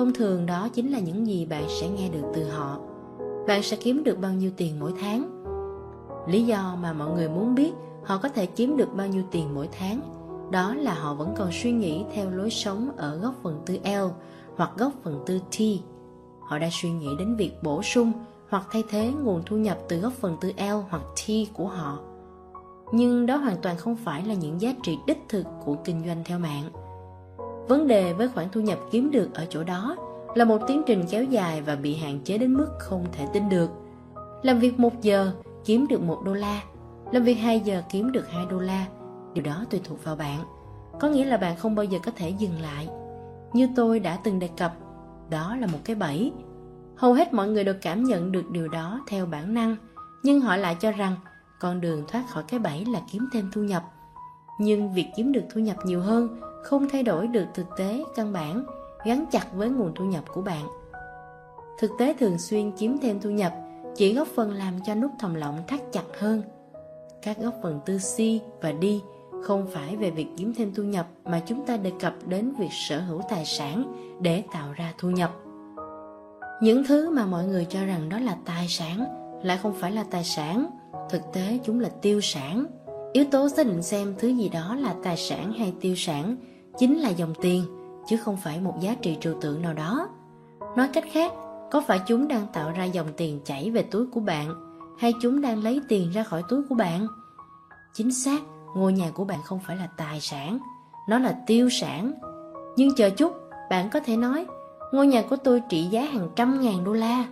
Thông thường đó chính là những gì bạn sẽ nghe được từ họ. Bạn sẽ kiếm được bao nhiêu tiền mỗi tháng? Lý do mà mọi người muốn biết họ có thể kiếm được bao nhiêu tiền mỗi tháng, đó là họ vẫn còn suy nghĩ theo lối sống ở góc phần tư L hoặc góc phần tư T. Họ đã suy nghĩ đến việc bổ sung hoặc thay thế nguồn thu nhập từ góc phần tư L hoặc T của họ. Nhưng đó hoàn toàn không phải là những giá trị đích thực của kinh doanh theo mạng. Vấn đề với khoản thu nhập kiếm được ở chỗ đó là một tiến trình kéo dài và bị hạn chế đến mức không thể tin được. Làm việc một giờ kiếm được một đô la, làm việc 2 giờ kiếm được 2 đô la. Điều đó tùy thuộc vào bạn. Có nghĩa là bạn không bao giờ có thể dừng lại. Như tôi đã từng đề cập, đó là một cái bẫy. Hầu hết mọi người đều cảm nhận được điều đó theo bản năng, nhưng họ lại cho rằng con đường thoát khỏi cái bẫy là kiếm thêm thu nhập. Nhưng việc kiếm được thu nhập nhiều hơn không thay đổi được thực tế căn bản gắn chặt với nguồn thu nhập của bạn. Thực tế thường xuyên kiếm thêm thu nhập chỉ góp phần làm cho nút thòng lọng thắt chặt hơn. Các góp phần tư si và đi không phải về việc kiếm thêm thu nhập mà chúng ta đề cập đến việc sở hữu tài sản để tạo ra thu nhập. Những thứ mà mọi người cho rằng đó là tài sản lại không phải là tài sản, thực tế chúng là tiêu sản. Yếu tố xác định xem thứ gì đó là tài sản hay tiêu sản chính là dòng tiền chứ không phải một giá trị trừu tượng nào đó. Nói cách khác, có phải chúng đang tạo ra dòng tiền chảy về túi của bạn hay chúng đang lấy tiền ra khỏi túi của bạn? Chính xác, ngôi nhà của bạn không phải là tài sản, nó là tiêu sản. Nhưng chờ chút, bạn có thể nói, ngôi nhà của tôi trị giá hàng trăm ngàn đô la.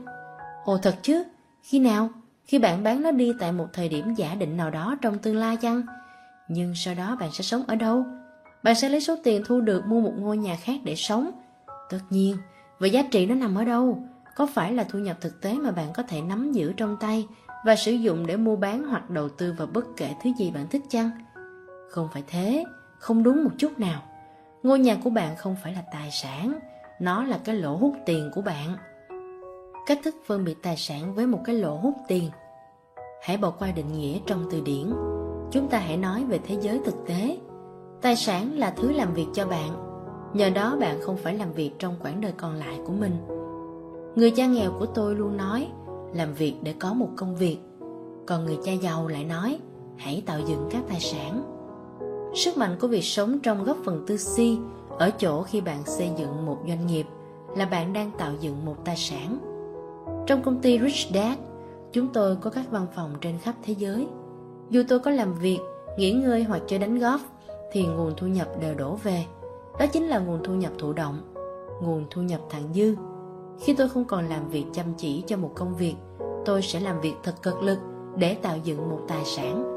Ồ thật chứ, khi nào? Khi bạn bán nó đi tại một thời điểm giả định nào đó trong tương lai chăng? Nhưng sau đó bạn sẽ sống ở đâu? Bạn sẽ lấy số tiền thu được mua một ngôi nhà khác để sống. Tất nhiên, vậy giá trị nó nằm ở đâu? Có phải là thu nhập thực tế mà bạn có thể nắm giữ trong tay và sử dụng để mua bán hoặc đầu tư vào bất kể thứ gì bạn thích chăng? Không phải thế, không đúng một chút nào. Ngôi nhà của bạn không phải là tài sản, nó là cái lỗ hút tiền của bạn. Cách thức phân biệt tài sản với một cái lỗ hút tiền. Hãy bỏ qua định nghĩa trong từ điển. Chúng ta hãy nói về thế giới thực tế. Tài sản là thứ làm việc cho bạn. Nhờ đó bạn không phải làm việc trong quãng đời còn lại của mình. Người cha nghèo của tôi luôn nói làm việc để có một công việc. Còn người cha giàu lại nói hãy tạo dựng các tài sản. Sức mạnh của việc sống trong góc phần tư si ở chỗ khi bạn xây dựng một doanh nghiệp là bạn đang tạo dựng một tài sản. Trong công ty Rich Dad, chúng tôi có các văn phòng trên khắp thế giới. Dù tôi có làm việc, nghỉ ngơi hoặc chơi đánh golf, thì nguồn thu nhập đều đổ về. Đó chính là nguồn thu nhập thụ động, nguồn thu nhập thặng dư. Khi tôi không còn làm việc chăm chỉ cho một công việc, tôi sẽ làm việc thật cực lực để tạo dựng một tài sản.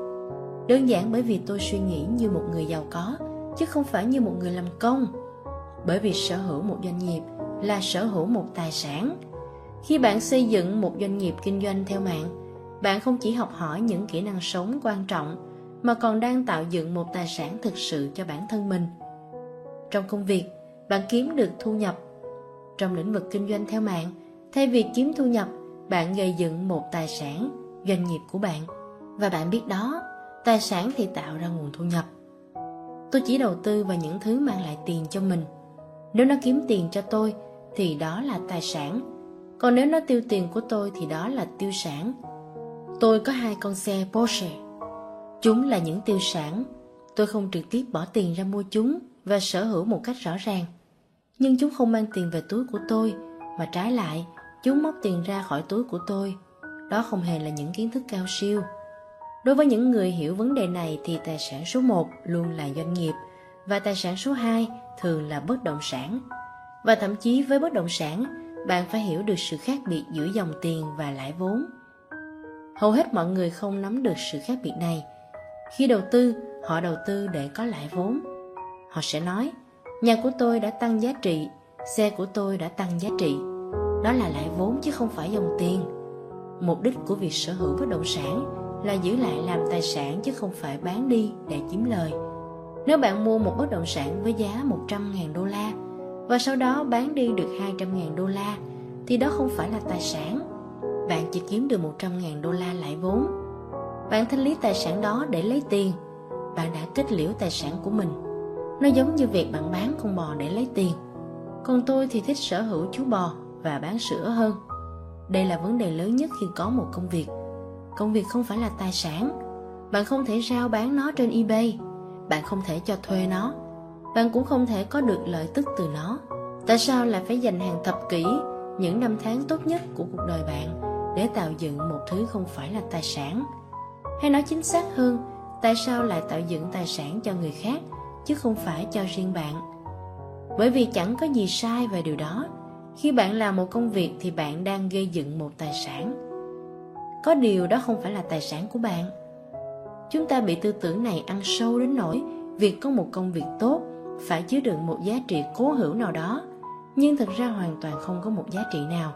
Đơn giản bởi vì tôi suy nghĩ như một người giàu có, chứ không phải như một người làm công. Bởi vì sở hữu một doanh nghiệp là sở hữu một tài sản. Khi bạn xây dựng một doanh nghiệp kinh doanh theo mạng, bạn không chỉ học hỏi những kỹ năng sống quan trọng mà còn đang tạo dựng một tài sản thực sự cho bản thân mình. Trong công việc, bạn kiếm được thu nhập. Trong lĩnh vực kinh doanh theo mạng, thay vì kiếm thu nhập, bạn gây dựng một tài sản, doanh nghiệp của bạn. Và bạn biết đó, tài sản thì tạo ra nguồn thu nhập. Tôi chỉ đầu tư vào những thứ mang lại tiền cho mình. Nếu nó kiếm tiền cho tôi thì đó là tài sản. Còn nếu nó tiêu tiền của tôi thì đó là tiêu sản. Tôi có hai con xe Porsche Chúng là những tiêu sản, tôi không trực tiếp bỏ tiền ra mua chúng và sở hữu một cách rõ ràng. Nhưng chúng không mang tiền về túi của tôi, mà trái lại, chúng móc tiền ra khỏi túi của tôi. Đó không hề là những kiến thức cao siêu. Đối với những người hiểu vấn đề này thì tài sản số 1 luôn là doanh nghiệp và tài sản số 2 thường là bất động sản. Và thậm chí với bất động sản, bạn phải hiểu được sự khác biệt giữa dòng tiền và lãi vốn. Hầu hết mọi người không nắm được sự khác biệt này khi đầu tư, họ đầu tư để có lãi vốn. Họ sẽ nói, nhà của tôi đã tăng giá trị, xe của tôi đã tăng giá trị. Đó là lãi vốn chứ không phải dòng tiền. Mục đích của việc sở hữu bất động sản là giữ lại làm tài sản chứ không phải bán đi để kiếm lời. Nếu bạn mua một bất động sản với giá 100.000 đô la và sau đó bán đi được 200.000 đô la thì đó không phải là tài sản. Bạn chỉ kiếm được 100.000 đô la lãi vốn bạn thanh lý tài sản đó để lấy tiền. Bạn đã kết liễu tài sản của mình. Nó giống như việc bạn bán con bò để lấy tiền. Còn tôi thì thích sở hữu chú bò và bán sữa hơn. Đây là vấn đề lớn nhất khi có một công việc. Công việc không phải là tài sản. Bạn không thể rao bán nó trên ebay. Bạn không thể cho thuê nó. Bạn cũng không thể có được lợi tức từ nó. Tại sao lại phải dành hàng thập kỷ, những năm tháng tốt nhất của cuộc đời bạn để tạo dựng một thứ không phải là tài sản? Hay nói chính xác hơn, tại sao lại tạo dựng tài sản cho người khác chứ không phải cho riêng bạn? Bởi vì chẳng có gì sai về điều đó, khi bạn làm một công việc thì bạn đang gây dựng một tài sản. Có điều đó không phải là tài sản của bạn. Chúng ta bị tư tưởng này ăn sâu đến nỗi việc có một công việc tốt phải chứa đựng một giá trị cố hữu nào đó nhưng thực ra hoàn toàn không có một giá trị nào.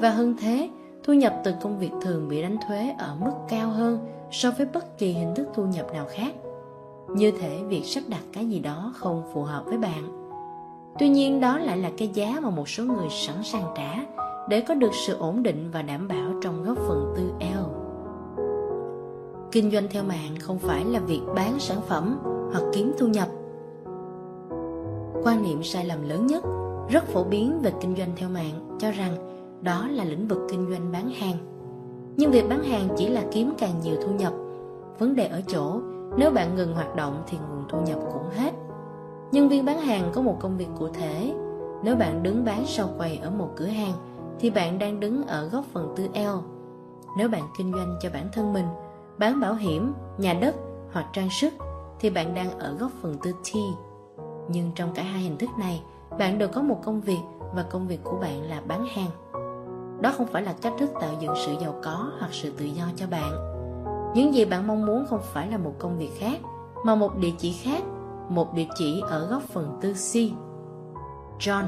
Và hơn thế thu nhập từ công việc thường bị đánh thuế ở mức cao hơn so với bất kỳ hình thức thu nhập nào khác như thể việc sắp đặt cái gì đó không phù hợp với bạn tuy nhiên đó lại là cái giá mà một số người sẵn sàng trả để có được sự ổn định và đảm bảo trong góc phần tư L. Kinh doanh theo mạng không phải là việc bán sản phẩm hoặc kiếm thu nhập. Quan niệm sai lầm lớn nhất, rất phổ biến về kinh doanh theo mạng cho rằng đó là lĩnh vực kinh doanh bán hàng. Nhưng việc bán hàng chỉ là kiếm càng nhiều thu nhập. Vấn đề ở chỗ, nếu bạn ngừng hoạt động thì nguồn thu nhập cũng hết. Nhân viên bán hàng có một công việc cụ thể. Nếu bạn đứng bán sau quầy ở một cửa hàng, thì bạn đang đứng ở góc phần tư L. Nếu bạn kinh doanh cho bản thân mình, bán bảo hiểm, nhà đất hoặc trang sức, thì bạn đang ở góc phần tư T. Nhưng trong cả hai hình thức này, bạn đều có một công việc và công việc của bạn là bán hàng. Đó không phải là cách thức tạo dựng sự giàu có hoặc sự tự do cho bạn. Những gì bạn mong muốn không phải là một công việc khác, mà một địa chỉ khác một địa chỉ ở góc phần tư C. John,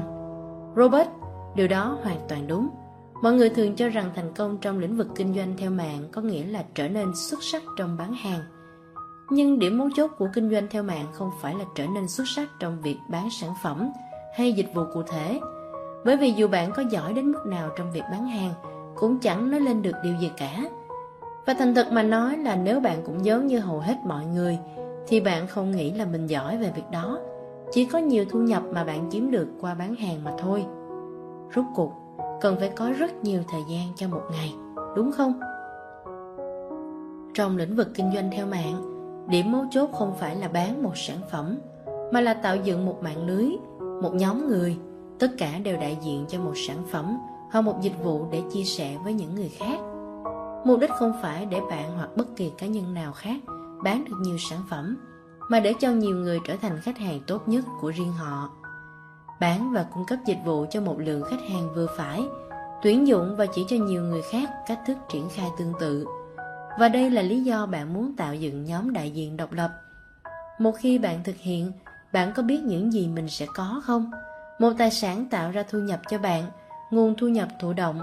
Robert, điều đó hoàn toàn đúng. Mọi người thường cho rằng thành công trong lĩnh vực kinh doanh theo mạng có nghĩa là trở nên xuất sắc trong bán hàng. Nhưng điểm mấu chốt của kinh doanh theo mạng không phải là trở nên xuất sắc trong việc bán sản phẩm hay dịch vụ cụ thể. Bởi vì dù bạn có giỏi đến mức nào trong việc bán hàng, cũng chẳng nói lên được điều gì cả. Và thành thật mà nói là nếu bạn cũng giống như hầu hết mọi người, thì bạn không nghĩ là mình giỏi về việc đó. Chỉ có nhiều thu nhập mà bạn kiếm được qua bán hàng mà thôi. Rốt cuộc cần phải có rất nhiều thời gian cho một ngày đúng không? Trong lĩnh vực kinh doanh theo mạng điểm mấu chốt không phải là bán một sản phẩm mà là tạo dựng một mạng lưới một nhóm người tất cả đều đại diện cho một sản phẩm hoặc một dịch vụ để chia sẻ với những người khác. Mục đích không phải để bạn hoặc bất kỳ cá nhân nào khác bán được nhiều sản phẩm, mà để cho nhiều người trở thành khách hàng tốt nhất của riêng họ. Bán và cung cấp dịch vụ cho một lượng khách hàng vừa phải, tuyển dụng và chỉ cho nhiều người khác cách thức triển khai tương tự. Và đây là lý do bạn muốn tạo dựng nhóm đại diện độc lập. Một khi bạn thực hiện, bạn có biết những gì mình sẽ có không? Một tài sản tạo ra thu nhập cho bạn, nguồn thu nhập thụ động.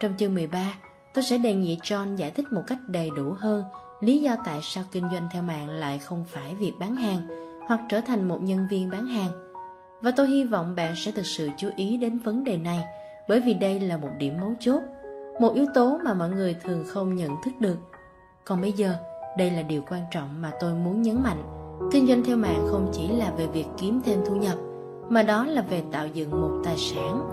Trong chương 13 tôi sẽ đề nghị John giải thích một cách đầy đủ hơn lý do tại sao kinh doanh theo mạng lại không phải việc bán hàng hoặc trở thành một nhân viên bán hàng. Và tôi hy vọng bạn sẽ thực sự chú ý đến vấn đề này, bởi vì đây là một điểm mấu chốt, một yếu tố mà mọi người thường không nhận thức được. Còn bây giờ, đây là điều quan trọng mà tôi muốn nhấn mạnh. Kinh doanh theo mạng không chỉ là về việc kiếm thêm thu nhập mà đó là về tạo dựng một tài sản.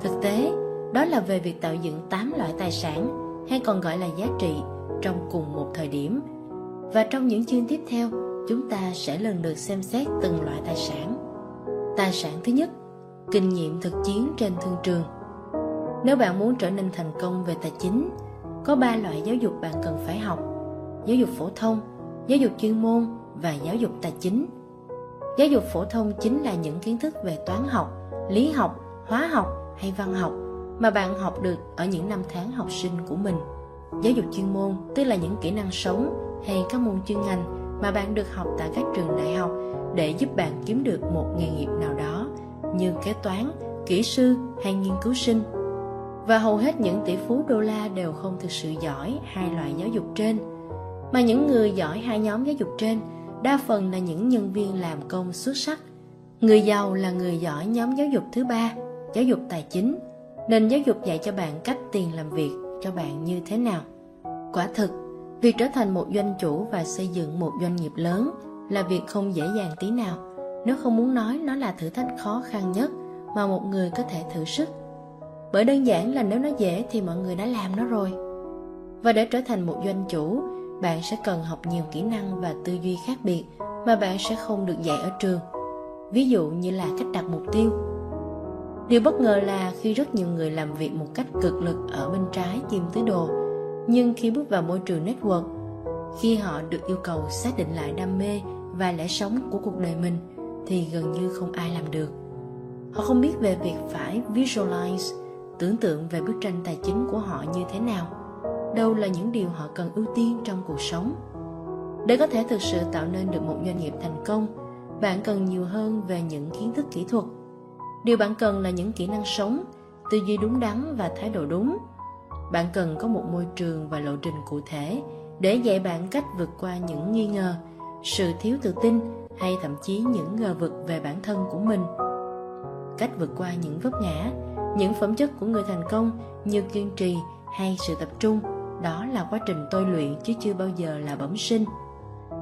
Thực tế, đó là về việc tạo dựng 8 loại tài sản, hay còn gọi là giá trị, trong cùng một thời điểm. Và trong những chương tiếp theo, chúng ta sẽ lần lượt xem xét từng loại tài sản. Tài sản thứ nhất, kinh nghiệm thực chiến trên thương trường. Nếu bạn muốn trở nên thành công về tài chính, có ba loại giáo dục bạn cần phải học giáo dục phổ thông, giáo dục chuyên môn và giáo dục tài chính giáo dục phổ thông chính là những kiến thức về toán học, lý học, hóa học hay văn học mà bạn học được ở những năm tháng học sinh của mình. Giáo dục chuyên môn, tức là những kỹ năng sống hay các môn chuyên ngành mà bạn được học tại các trường đại học để giúp bạn kiếm được một nghề nghiệp nào đó như kế toán, kỹ sư hay nghiên cứu sinh. Và hầu hết những tỷ phú đô la đều không thực sự giỏi hai loại giáo dục trên, mà những người giỏi hai nhóm giáo dục trên đa phần là những nhân viên làm công xuất sắc. Người giàu là người giỏi nhóm giáo dục thứ ba, giáo dục tài chính. Nền giáo dục dạy cho bạn cách tiền làm việc cho bạn như thế nào. Quả thực, việc trở thành một doanh chủ và xây dựng một doanh nghiệp lớn là việc không dễ dàng tí nào. Nếu không muốn nói nó là thử thách khó khăn nhất mà một người có thể thử sức. Bởi đơn giản là nếu nó dễ thì mọi người đã làm nó rồi. Và để trở thành một doanh chủ bạn sẽ cần học nhiều kỹ năng và tư duy khác biệt mà bạn sẽ không được dạy ở trường. Ví dụ như là cách đặt mục tiêu. Điều bất ngờ là khi rất nhiều người làm việc một cách cực lực ở bên trái tìm tứ đồ, nhưng khi bước vào môi trường network, khi họ được yêu cầu xác định lại đam mê và lẽ sống của cuộc đời mình thì gần như không ai làm được. họ không biết về việc phải visualize tưởng tượng về bức tranh tài chính của họ như thế nào đâu là những điều họ cần ưu tiên trong cuộc sống. Để có thể thực sự tạo nên được một doanh nghiệp thành công, bạn cần nhiều hơn về những kiến thức kỹ thuật. Điều bạn cần là những kỹ năng sống, tư duy đúng đắn và thái độ đúng. Bạn cần có một môi trường và lộ trình cụ thể để dạy bạn cách vượt qua những nghi ngờ, sự thiếu tự tin hay thậm chí những ngờ vực về bản thân của mình. Cách vượt qua những vấp ngã, những phẩm chất của người thành công như kiên trì hay sự tập trung đó là quá trình tôi luyện chứ chưa bao giờ là bẩm sinh.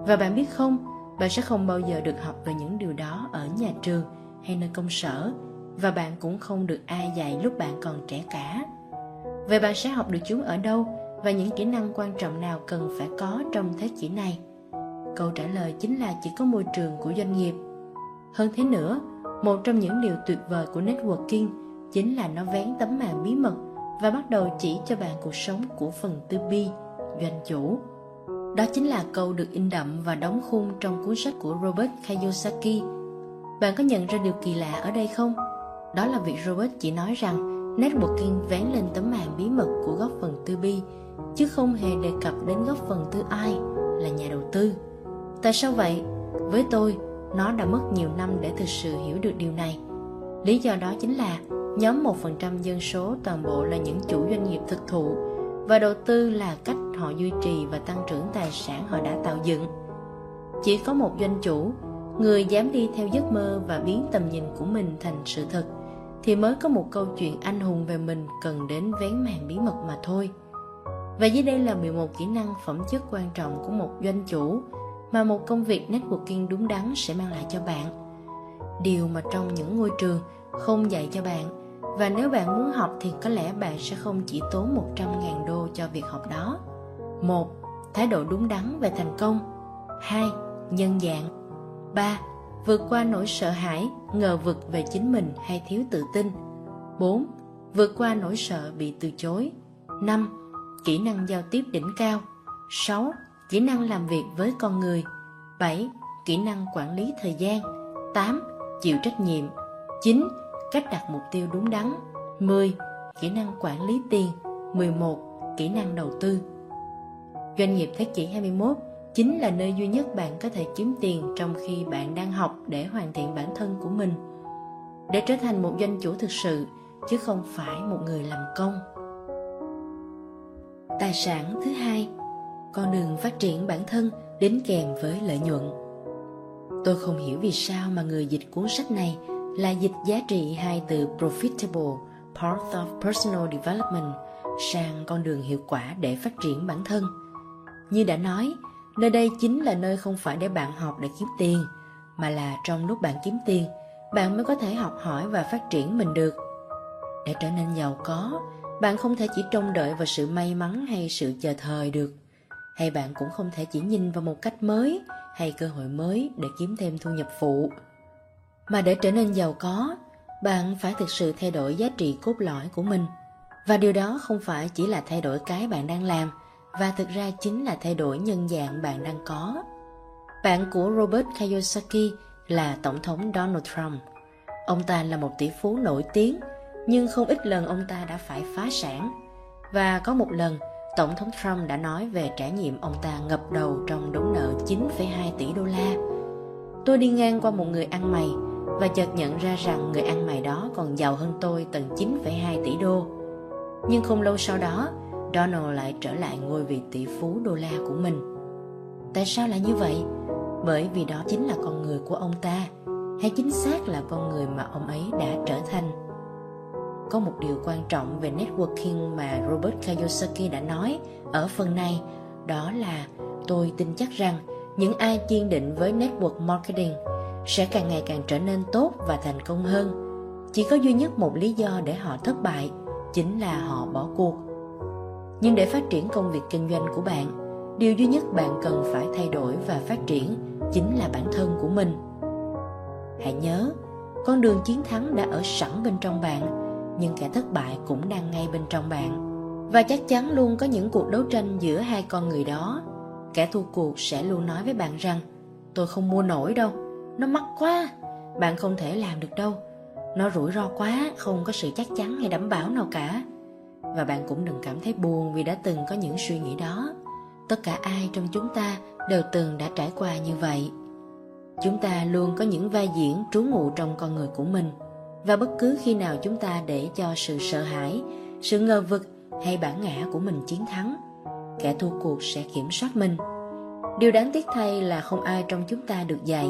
Và bạn biết không, bạn sẽ không bao giờ được học về những điều đó ở nhà trường hay nơi công sở. Và bạn cũng không được ai dạy lúc bạn còn trẻ cả. Vậy bạn sẽ học được chúng ở đâu? Và những kỹ năng quan trọng nào cần phải có trong thế kỷ này? Câu trả lời chính là chỉ có môi trường của doanh nghiệp. Hơn thế nữa, một trong những điều tuyệt vời của networking chính là nó vén tấm màn bí mật và bắt đầu chỉ cho bạn cuộc sống của phần tư bi doanh chủ đó chính là câu được in đậm và đóng khung trong cuốn sách của Robert Kiyosaki. Bạn có nhận ra điều kỳ lạ ở đây không? Đó là việc Robert chỉ nói rằng networking vén lên tấm màn bí mật của góc phần tư bi, chứ không hề đề cập đến góc phần tư ai là nhà đầu tư. Tại sao vậy? Với tôi, nó đã mất nhiều năm để thực sự hiểu được điều này. Lý do đó chính là nhóm 1% dân số toàn bộ là những chủ doanh nghiệp thực thụ và đầu tư là cách họ duy trì và tăng trưởng tài sản họ đã tạo dựng. Chỉ có một doanh chủ, người dám đi theo giấc mơ và biến tầm nhìn của mình thành sự thật, thì mới có một câu chuyện anh hùng về mình cần đến vén màn bí mật mà thôi. Và dưới đây là 11 kỹ năng phẩm chất quan trọng của một doanh chủ mà một công việc networking đúng đắn sẽ mang lại cho bạn. Điều mà trong những ngôi trường không dạy cho bạn và nếu bạn muốn học thì có lẽ bạn sẽ không chỉ tốn 100.000 đô cho việc học đó. một Thái độ đúng đắn về thành công 2. Nhân dạng 3. Vượt qua nỗi sợ hãi, ngờ vực về chính mình hay thiếu tự tin 4. Vượt qua nỗi sợ bị từ chối 5. Kỹ năng giao tiếp đỉnh cao 6. Kỹ năng làm việc với con người 7. Kỹ năng quản lý thời gian 8. Chịu trách nhiệm 9 cách đặt mục tiêu đúng đắn 10. Kỹ năng quản lý tiền 11. Kỹ năng đầu tư Doanh nghiệp thế kỷ 21 chính là nơi duy nhất bạn có thể kiếm tiền trong khi bạn đang học để hoàn thiện bản thân của mình để trở thành một doanh chủ thực sự, chứ không phải một người làm công tài sản thứ hai, con đường phát triển bản thân đến kèm với lợi nhuận tôi không hiểu vì sao mà người dịch cuốn sách này là dịch giá trị hai từ profitable path of personal development sang con đường hiệu quả để phát triển bản thân. Như đã nói, nơi đây chính là nơi không phải để bạn học để kiếm tiền, mà là trong lúc bạn kiếm tiền, bạn mới có thể học hỏi và phát triển mình được. Để trở nên giàu có, bạn không thể chỉ trông đợi vào sự may mắn hay sự chờ thời được. Hay bạn cũng không thể chỉ nhìn vào một cách mới hay cơ hội mới để kiếm thêm thu nhập phụ mà để trở nên giàu có bạn phải thực sự thay đổi giá trị cốt lõi của mình. Và điều đó không phải chỉ là thay đổi cái bạn đang làm và thực ra chính là thay đổi nhân dạng bạn đang có. Bạn của robert kiyosaki là tổng thống donald trump. Ông ta là một tỷ phú nổi tiếng nhưng không ít lần ông ta đã phải phá sản. Và có một lần tổng thống trump đã nói về trải nghiệm ông ta ngập đầu trong đống nợ 9,2 tỷ đô la. Tôi đi ngang qua một người ăn mày và chợt nhận ra rằng người ăn mày đó còn giàu hơn tôi tận 9,2 tỷ đô. Nhưng không lâu sau đó, Donald lại trở lại ngôi vị tỷ phú đô la của mình. Tại sao lại như vậy? Bởi vì đó chính là con người của ông ta, hay chính xác là con người mà ông ấy đã trở thành. Có một điều quan trọng về networking mà Robert Kiyosaki đã nói ở phần này, đó là tôi tin chắc rằng những ai kiên định với network marketing sẽ càng ngày càng trở nên tốt và thành công hơn. Chỉ có duy nhất một lý do để họ thất bại chính là họ bỏ cuộc. Nhưng để phát triển công việc kinh doanh của bạn, điều duy nhất bạn cần phải thay đổi và phát triển chính là bản thân của mình. Hãy nhớ, con đường chiến thắng đã ở sẵn bên trong bạn, nhưng kẻ thất bại cũng đang ngay bên trong bạn. Và chắc chắn luôn có những cuộc đấu tranh giữa hai con người đó. Kẻ thua cuộc sẽ luôn nói với bạn rằng, tôi không mua nổi đâu nó mắc quá. Bạn không thể làm được đâu. Nó rủi ro quá, không có sự chắc chắn hay đảm bảo nào cả. Và bạn cũng đừng cảm thấy buồn vì đã từng có những suy nghĩ đó. Tất cả ai trong chúng ta đều từng đã trải qua như vậy. Chúng ta luôn có những vai diễn trú ngụ trong con người của mình. Và bất cứ khi nào chúng ta để cho sự sợ hãi, sự ngờ vực hay bản ngã của mình chiến thắng, kẻ thua cuộc sẽ kiểm soát mình. Điều đáng tiếc thay là không ai trong chúng ta được dạy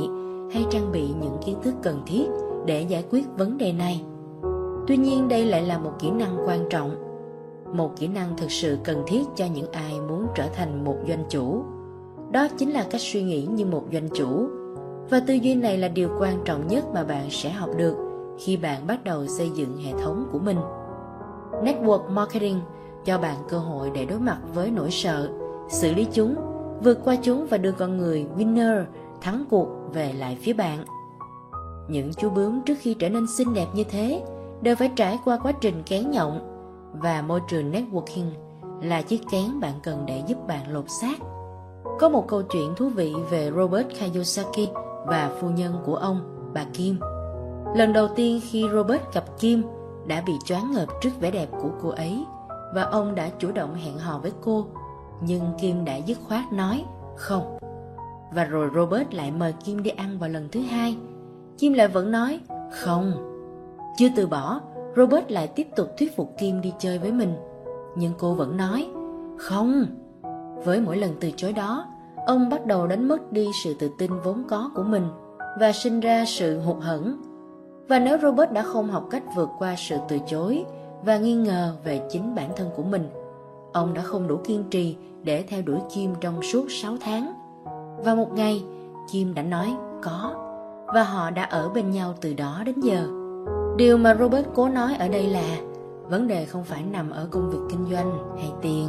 hay trang bị những kiến thức cần thiết để giải quyết vấn đề này. Tuy nhiên, đây lại là một kỹ năng quan trọng, một kỹ năng thực sự cần thiết cho những ai muốn trở thành một doanh chủ. Đó chính là cách suy nghĩ như một doanh chủ. Và tư duy này là điều quan trọng nhất mà bạn sẽ học được khi bạn bắt đầu xây dựng hệ thống của mình. Network marketing cho bạn cơ hội để đối mặt với nỗi sợ, xử lý chúng, vượt qua chúng và đưa con người winner thắng cuộc về lại phía bạn những chú bướm trước khi trở nên xinh đẹp như thế đều phải trải qua quá trình kén nhộng và môi trường networking là chiếc kén bạn cần để giúp bạn lột xác. Có một câu chuyện thú vị về Robert Kiyosaki và phu nhân của ông, bà Kim. Lần đầu tiên khi Robert gặp Kim đã bị choáng ngợp trước vẻ đẹp của cô ấy và ông đã chủ động hẹn hò với cô nhưng Kim đã dứt khoát nói không. Và rồi Robert lại mời Kim đi ăn vào lần thứ hai. Kim lại vẫn nói không. Chưa từ bỏ, Robert lại tiếp tục thuyết phục Kim đi chơi với mình. Nhưng cô vẫn nói, không. Với mỗi lần từ chối đó, ông bắt đầu đánh mất đi sự tự tin vốn có của mình và sinh ra sự hụt hẫng. Và nếu Robert đã không học cách vượt qua sự từ chối và nghi ngờ về chính bản thân của mình, ông đã không đủ kiên trì để theo đuổi Kim trong suốt 6 tháng. Và một ngày, chim đã nói có, và họ đã ở bên nhau từ đó đến giờ. Điều mà Robert cố nói ở đây là vấn đề không phải nằm ở công việc kinh doanh hay tiền,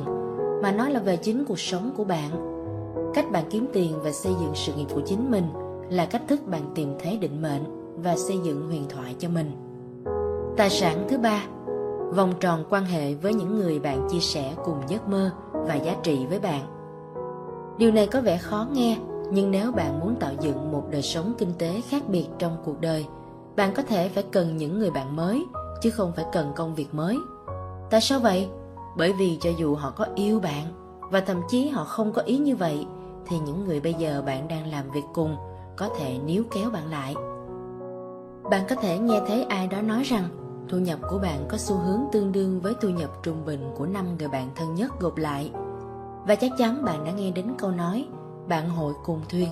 mà nó là về chính cuộc sống của bạn. Cách bạn kiếm tiền và xây dựng sự nghiệp của chính mình là cách thức bạn tìm thấy định mệnh và xây dựng huyền thoại cho mình. Tài sản thứ ba, vòng tròn quan hệ với những người bạn chia sẻ cùng giấc mơ và giá trị với bạn. Điều này có vẻ khó nghe, nhưng nếu bạn muốn tạo dựng một đời sống kinh tế khác biệt trong cuộc đời – bạn có thể phải cần những người bạn mới chứ không phải cần công việc mới. Tại sao vậy? Bởi vì cho dù họ có yêu bạn và thậm chí họ không có ý như vậy thì những người bây giờ bạn đang làm việc cùng có thể níu kéo bạn lại. Bạn có thể nghe thấy ai đó nói rằng thu nhập của bạn có xu hướng tương đương với thu nhập trung bình của năm người bạn thân nhất gộp lại và chắc chắn bạn đã nghe đến câu nói bạn hội cùng thuyền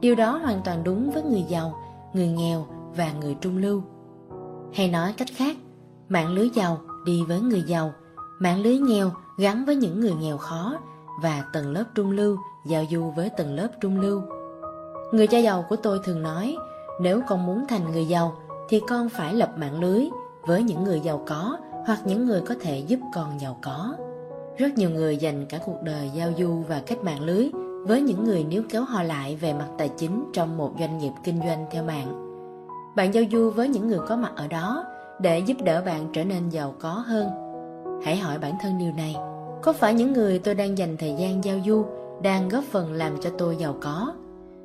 điều đó hoàn toàn đúng với người giàu người nghèo và người trung lưu. Hay nói cách khác, mạng lưới giàu đi với người giàu, mạng lưới nghèo gắn với những người nghèo khó và tầng lớp trung lưu giao du với tầng lớp trung lưu. Người cha giàu của tôi thường nói, nếu con muốn thành người giàu thì con phải lập mạng lưới với những người giàu có hoặc những người có thể giúp con giàu có. Rất nhiều người dành cả cuộc đời giao du và kết mạng lưới với những người níu kéo họ lại về mặt tài chính trong một doanh nghiệp kinh doanh theo mạng. Bạn giao du với những người có mặt ở đó để giúp đỡ bạn trở nên giàu có hơn. Hãy hỏi bản thân điều này, có phải những người tôi đang dành thời gian giao du đang góp phần làm cho tôi giàu có?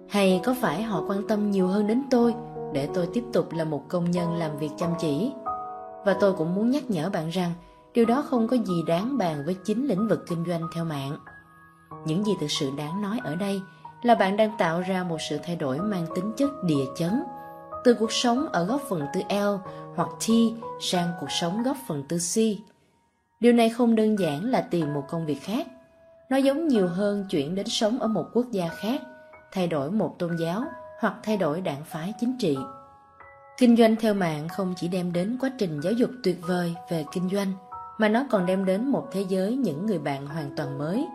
Hay có phải họ quan tâm nhiều hơn đến tôi để tôi tiếp tục là một công nhân làm việc chăm chỉ? Và tôi cũng muốn nhắc nhở bạn rằng điều đó không có gì đáng bàn với chính lĩnh vực kinh doanh theo mạng những gì thực sự đáng nói ở đây là bạn đang tạo ra một sự thay đổi mang tính chất địa chấn từ cuộc sống ở góc phần tư L hoặc T sang cuộc sống góc phần tư C. Điều này không đơn giản là tìm một công việc khác. Nó giống nhiều hơn chuyển đến sống ở một quốc gia khác, thay đổi một tôn giáo hoặc thay đổi đảng phái chính trị. Kinh doanh theo mạng không chỉ đem đến quá trình giáo dục tuyệt vời về kinh doanh, mà nó còn đem đến một thế giới những người bạn hoàn toàn mới.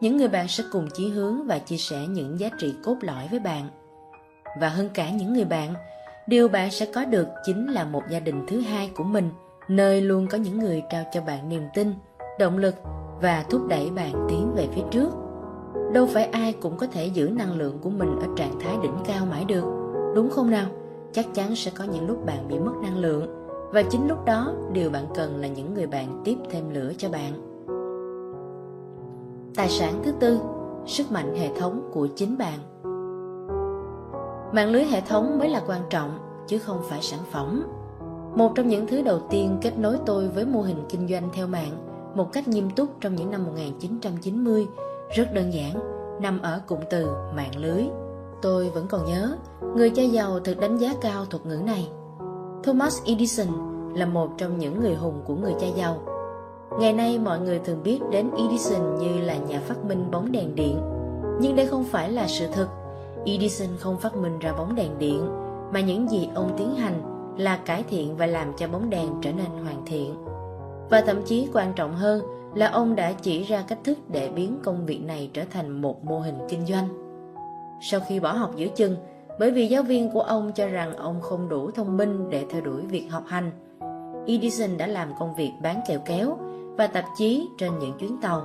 Những người bạn sẽ cùng chí hướng và chia sẻ những giá trị cốt lõi với bạn. Và hơn cả những người bạn, điều bạn sẽ có được chính là một gia đình thứ hai của mình nơi luôn có những người trao cho bạn niềm tin động lực và thúc đẩy bạn tiến về phía trước đâu phải ai cũng có thể giữ năng lượng của mình ở trạng thái đỉnh cao mãi được đúng không nào chắc chắn sẽ có những lúc bạn bị mất năng lượng và chính lúc đó điều bạn cần là những người bạn tiếp thêm lửa cho bạn tài sản thứ tư sức mạnh hệ thống của chính bạn Mạng lưới hệ thống mới là quan trọng chứ không phải sản phẩm. Một trong những thứ đầu tiên kết nối tôi với mô hình kinh doanh theo mạng một cách nghiêm túc trong những năm 1990 rất đơn giản, nằm ở cụm từ mạng lưới. Tôi vẫn còn nhớ, người cha giàu thực đánh giá cao thuật ngữ này. Thomas Edison là một trong những người hùng của người cha giàu. Ngày nay mọi người thường biết đến Edison như là nhà phát minh bóng đèn điện. Nhưng đây không phải là sự thật. Edison không phát minh ra bóng đèn điện, mà những gì ông tiến hành là cải thiện và làm cho bóng đèn trở nên hoàn thiện. Và thậm chí quan trọng hơn là ông đã chỉ ra cách thức để biến công việc này trở thành một mô hình kinh doanh. Sau khi bỏ học giữa chừng, bởi vì giáo viên của ông cho rằng ông không đủ thông minh để theo đuổi việc học hành, Edison đã làm công việc bán kẹo kéo và tạp chí trên những chuyến tàu.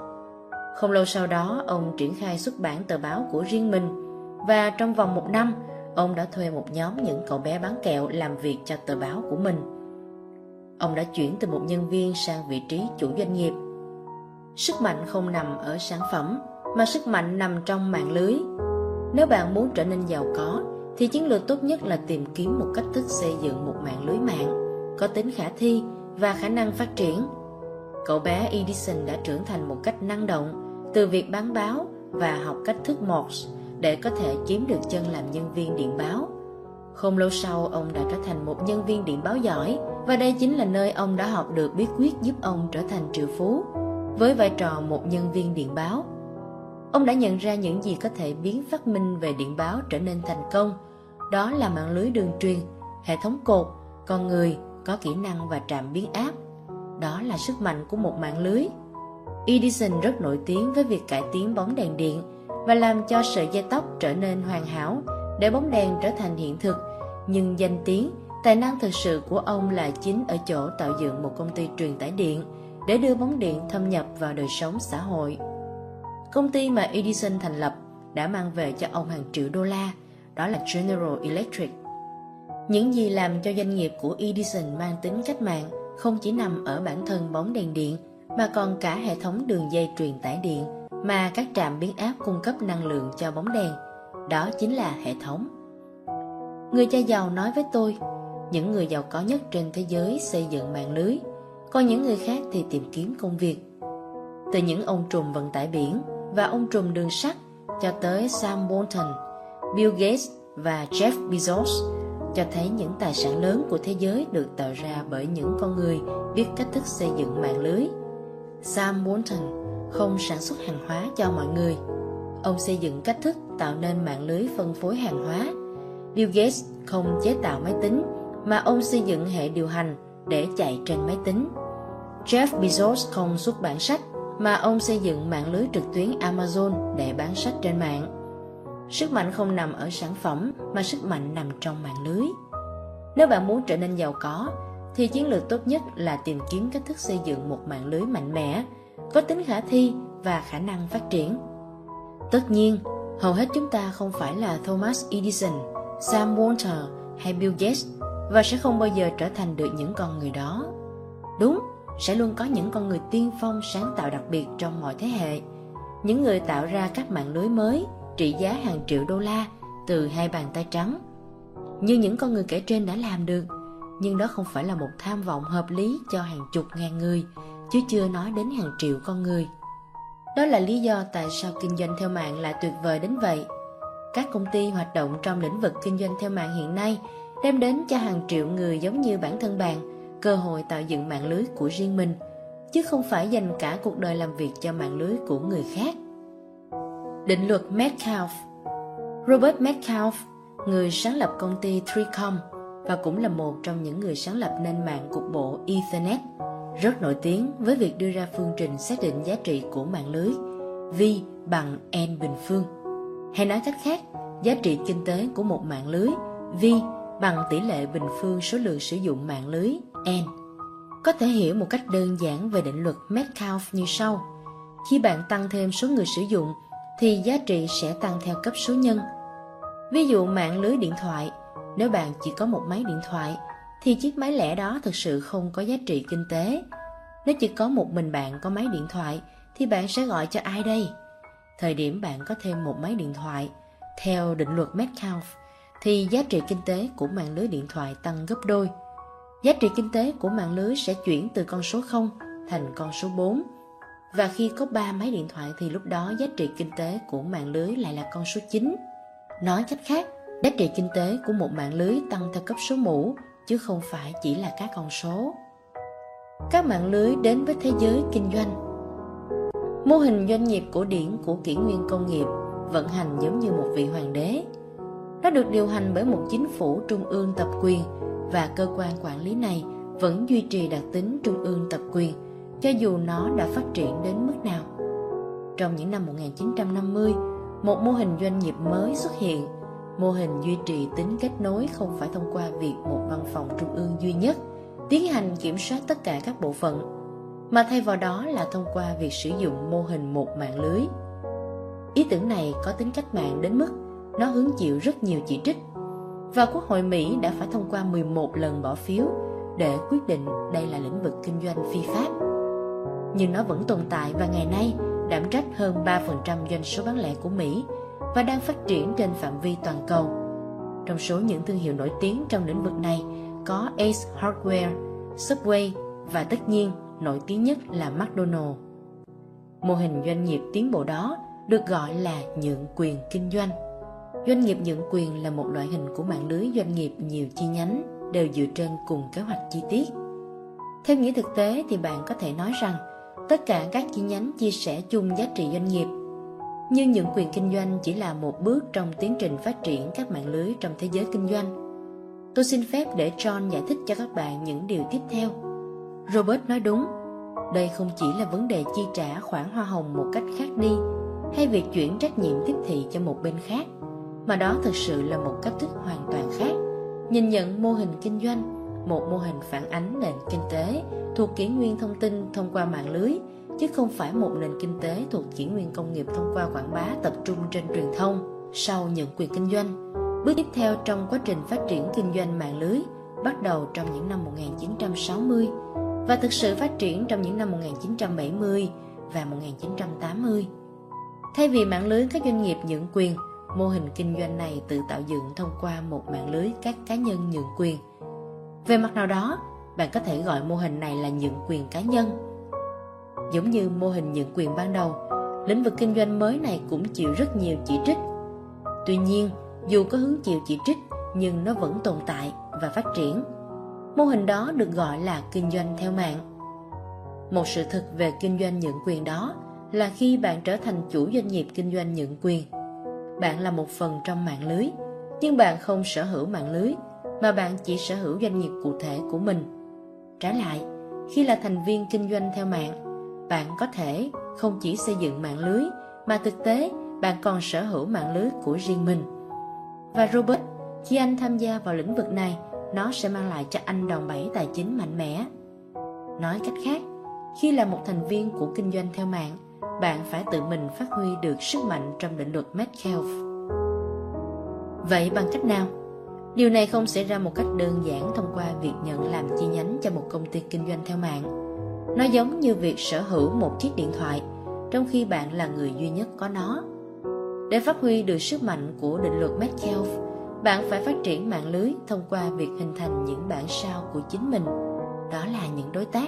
Không lâu sau đó, ông triển khai xuất bản tờ báo của riêng mình và trong vòng một năm, ông đã thuê một nhóm những cậu bé bán kẹo làm việc cho tờ báo của mình. Ông đã chuyển từ một nhân viên sang vị trí chủ doanh nghiệp. Sức mạnh không nằm ở sản phẩm, mà sức mạnh nằm trong mạng lưới. Nếu bạn muốn trở nên giàu có, thì chiến lược tốt nhất là tìm kiếm một cách thức xây dựng một mạng lưới mạng có tính khả thi và khả năng phát triển. Cậu bé Edison đã trưởng thành một cách năng động từ việc bán báo và học cách thức Morse để có thể kiếm được chân làm nhân viên điện báo. Không lâu sau, ông đã trở thành một nhân viên điện báo giỏi và đây chính là nơi ông đã học được bí quyết giúp ông trở thành triệu phú với vai trò một nhân viên điện báo. Ông đã nhận ra những gì có thể biến phát minh về điện báo trở nên thành công. Đó là mạng lưới đường truyền, hệ thống cột, con người có kỹ năng và trạm biến áp. Đó là sức mạnh của một mạng lưới. Edison rất nổi tiếng với việc cải tiến bóng đèn điện và làm cho sợi dây tóc trở nên hoàn hảo để bóng đèn trở thành hiện thực. Nhưng danh tiếng, tài năng thực sự của ông là chính ở chỗ tạo dựng một công ty truyền tải điện để đưa bóng điện thâm nhập vào đời sống xã hội. Công ty mà Edison thành lập đã mang về cho ông hàng triệu đô la, đó là General Electric. Những gì làm cho doanh nghiệp của Edison mang tính cách mạng không chỉ nằm ở bản thân bóng đèn điện mà còn cả hệ thống đường dây truyền tải điện mà các trạm biến áp cung cấp năng lượng cho bóng đèn. Đó chính là hệ thống. Người cha giàu nói với tôi, những người giàu có nhất trên thế giới xây dựng mạng lưới, còn những người khác thì tìm kiếm công việc. Từ những ông trùm vận tải biển và ông trùm đường sắt cho tới Sam Walton, Bill Gates và Jeff Bezos cho thấy những tài sản lớn của thế giới được tạo ra bởi những con người biết cách thức xây dựng mạng lưới. Sam Walton không sản xuất hàng hóa cho mọi người. Ông xây dựng cách thức tạo nên mạng lưới phân phối hàng hóa. Bill Gates không chế tạo máy tính, mà ông xây dựng hệ điều hành để chạy trên máy tính. Jeff Bezos không xuất bản sách, mà ông xây dựng mạng lưới trực tuyến Amazon để bán sách trên mạng. Sức mạnh không nằm ở sản phẩm mà sức mạnh nằm trong mạng lưới. Nếu bạn muốn trở nên giàu có, thì chiến lược tốt nhất là tìm kiếm cách thức xây dựng một mạng lưới mạnh mẽ, có tính khả thi và khả năng phát triển. Tất nhiên, hầu hết chúng ta không phải là Thomas Edison, Sam Walter hay Bill Gates và sẽ không bao giờ trở thành được những con người đó. Đúng, sẽ luôn có những con người tiên phong sáng tạo đặc biệt trong mọi thế hệ, những người tạo ra các mạng lưới mới trị giá hàng triệu đô la từ hai bàn tay trắng. Như những con người kể trên đã làm được, nhưng đó không phải là một tham vọng hợp lý cho hàng chục ngàn người, chứ chưa nói đến hàng triệu con người. Đó là lý do tại sao kinh doanh theo mạng lại tuyệt vời đến vậy. Các công ty hoạt động trong lĩnh vực kinh doanh theo mạng hiện nay đem đến cho hàng triệu người giống như bản thân bạn cơ hội tạo dựng mạng lưới của riêng mình, chứ không phải dành cả cuộc đời làm việc cho mạng lưới của người khác. Định luật Metcalfe Robert Metcalfe, người sáng lập công ty Tricom và cũng là một trong những người sáng lập nên mạng cục bộ Ethernet, rất nổi tiếng với việc đưa ra phương trình xác định giá trị của mạng lưới V bằng N bình phương. Hay nói cách khác, giá trị kinh tế của một mạng lưới V bằng tỷ lệ bình phương số lượng sử dụng mạng lưới N. Có thể hiểu một cách đơn giản về định luật Metcalfe như sau. Khi bạn tăng thêm số người sử dụng thì giá trị sẽ tăng theo cấp số nhân. Ví dụ mạng lưới điện thoại, nếu bạn chỉ có một máy điện thoại, thì chiếc máy lẻ đó thực sự không có giá trị kinh tế. Nếu chỉ có một mình bạn có máy điện thoại, thì bạn sẽ gọi cho ai đây? Thời điểm bạn có thêm một máy điện thoại, theo định luật Metcalf thì giá trị kinh tế của mạng lưới điện thoại tăng gấp đôi. giá trị kinh tế của mạng lưới sẽ chuyển từ con số 0 thành con số 4. Và khi có 3 máy điện thoại thì lúc đó giá trị kinh tế của mạng lưới lại là con số 9. Nói cách khác, giá trị kinh tế của một mạng lưới tăng theo cấp số mũ chứ không phải chỉ là các con số. Các mạng lưới đến với thế giới kinh doanh Mô hình doanh nghiệp cổ điển của kỷ nguyên công nghiệp vận hành giống như một vị hoàng đế. Nó được điều hành bởi một chính phủ trung ương tập quyền và cơ quan quản lý này vẫn duy trì đặc tính trung ương tập quyền cho dù nó đã phát triển đến mức nào. Trong những năm 1950, một mô hình doanh nghiệp mới xuất hiện. Mô hình duy trì tính kết nối không phải thông qua việc một văn phòng trung ương duy nhất tiến hành kiểm soát tất cả các bộ phận, mà thay vào đó là thông qua việc sử dụng mô hình một mạng lưới. Ý tưởng này có tính cách mạng đến mức nó hứng chịu rất nhiều chỉ trích và Quốc hội Mỹ đã phải thông qua 11 lần bỏ phiếu để quyết định đây là lĩnh vực kinh doanh phi pháp. Nhưng nó vẫn tồn tại và ngày nay đảm trách hơn 3% doanh số bán lẻ của Mỹ và đang phát triển trên phạm vi toàn cầu. Trong số những thương hiệu nổi tiếng trong lĩnh vực này có Ace Hardware, Subway và tất nhiên nổi tiếng nhất là McDonald. Mô hình doanh nghiệp tiến bộ đó được gọi là nhượng quyền kinh doanh. Doanh nghiệp nhượng quyền là một loại hình của mạng lưới doanh nghiệp nhiều chi nhánh đều dựa trên cùng kế hoạch chi tiết. Theo nghĩa thực tế thì bạn có thể nói rằng tất cả các chi nhánh chia sẻ chung giá trị doanh nghiệp. Nhưng những quyền kinh doanh chỉ là một bước trong tiến trình phát triển các mạng lưới trong thế giới kinh doanh. Tôi xin phép để John giải thích cho các bạn những điều tiếp theo. Robert nói đúng, đây không chỉ là vấn đề chi trả khoản hoa hồng một cách khác đi hay việc chuyển trách nhiệm tiếp thị cho một bên khác mà đó thực sự là một cách thức hoàn toàn khác nhìn nhận mô hình kinh doanh một mô hình phản ánh nền kinh tế thuộc kỷ nguyên thông tin thông qua mạng lưới chứ không phải một nền kinh tế thuộc kỷ nguyên công nghiệp thông qua quảng bá tập trung trên truyền thông sau nhận quyền kinh doanh bước tiếp theo trong quá trình phát triển kinh doanh mạng lưới bắt đầu trong những năm 1960 và thực sự phát triển trong những năm 1970 và 1980. Thay vì mạng lưới các doanh nghiệp nhượng quyền, mô hình kinh doanh này tự tạo dựng thông qua một mạng lưới các cá nhân nhượng quyền. Về mặt nào đó, bạn có thể gọi mô hình này là nhượng quyền cá nhân. Giống như mô hình nhượng quyền ban đầu, lĩnh vực kinh doanh mới này cũng chịu rất nhiều chỉ trích. Tuy nhiên, dù có hứng chịu chỉ trích, nhưng nó vẫn tồn tại và phát triển. Mô hình đó được gọi là kinh doanh theo mạng. Một sự thật về kinh doanh nhượng quyền đó là khi bạn trở thành chủ doanh nghiệp kinh doanh nhượng quyền bạn là một phần trong mạng lưới nhưng bạn không sở hữu mạng lưới mà bạn chỉ sở hữu doanh nghiệp cụ thể của mình trái lại, khi là thành viên kinh doanh theo mạng, bạn có thể không chỉ xây dựng mạng lưới, mà thực tế bạn còn sở hữu mạng lưới của riêng mình và robert, khi anh tham gia vào lĩnh vực này, nó sẽ mang lại cho anh đòn bẩy tài chính mạnh mẽ nói cách khác, khi là một thành viên của kinh doanh theo mạng, bạn phải tự mình phát huy được sức mạnh trong định luật Metcalfe. Vậy bằng cách nào? Điều này không xảy ra một cách đơn giản thông qua việc nhận làm chi nhánh cho một công ty kinh doanh theo mạng. Nó giống như việc sở hữu một chiếc điện thoại, trong khi bạn là người duy nhất có nó. Để phát huy được sức mạnh của định luật Metcalfe, bạn phải phát triển mạng lưới thông qua việc hình thành những bản sao của chính mình. Đó là những đối tác.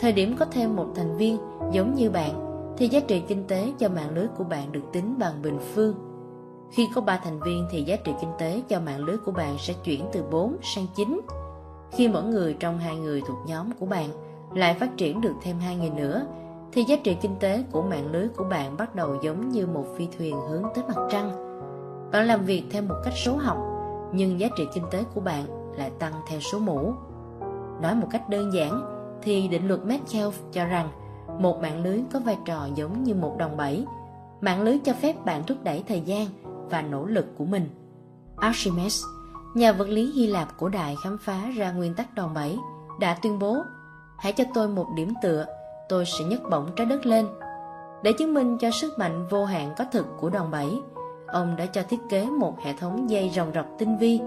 Thời điểm có thêm một thành viên giống như bạn thì giá trị kinh tế cho mạng lưới của bạn được tính bằng bình phương. Khi có 3 thành viên thì giá trị kinh tế cho mạng lưới của bạn sẽ chuyển từ 4 sang 9. Khi mỗi người trong hai người thuộc nhóm của bạn lại phát triển được thêm hai người nữa thì giá trị kinh tế của mạng lưới của bạn bắt đầu giống như một phi thuyền hướng tới mặt trăng. Bạn làm việc theo một cách số học, nhưng giá trị kinh tế của bạn lại tăng theo số mũ. Nói một cách đơn giản thì định luật Metcalfe cho rằng một mạng lưới có vai trò giống như một đòn bẩy. Mạng lưới cho phép bạn thúc đẩy thời gian và nỗ lực của mình. Archimedes, nhà vật lý Hy Lạp cổ đại khám phá ra nguyên tắc đòn bẩy, đã tuyên bố Hãy cho tôi một điểm tựa, tôi sẽ nhấc bổng trái đất lên. Để chứng minh cho sức mạnh vô hạn có thực của đòn bẩy, ông đã cho thiết kế một hệ thống dây rồng rọc tinh vi,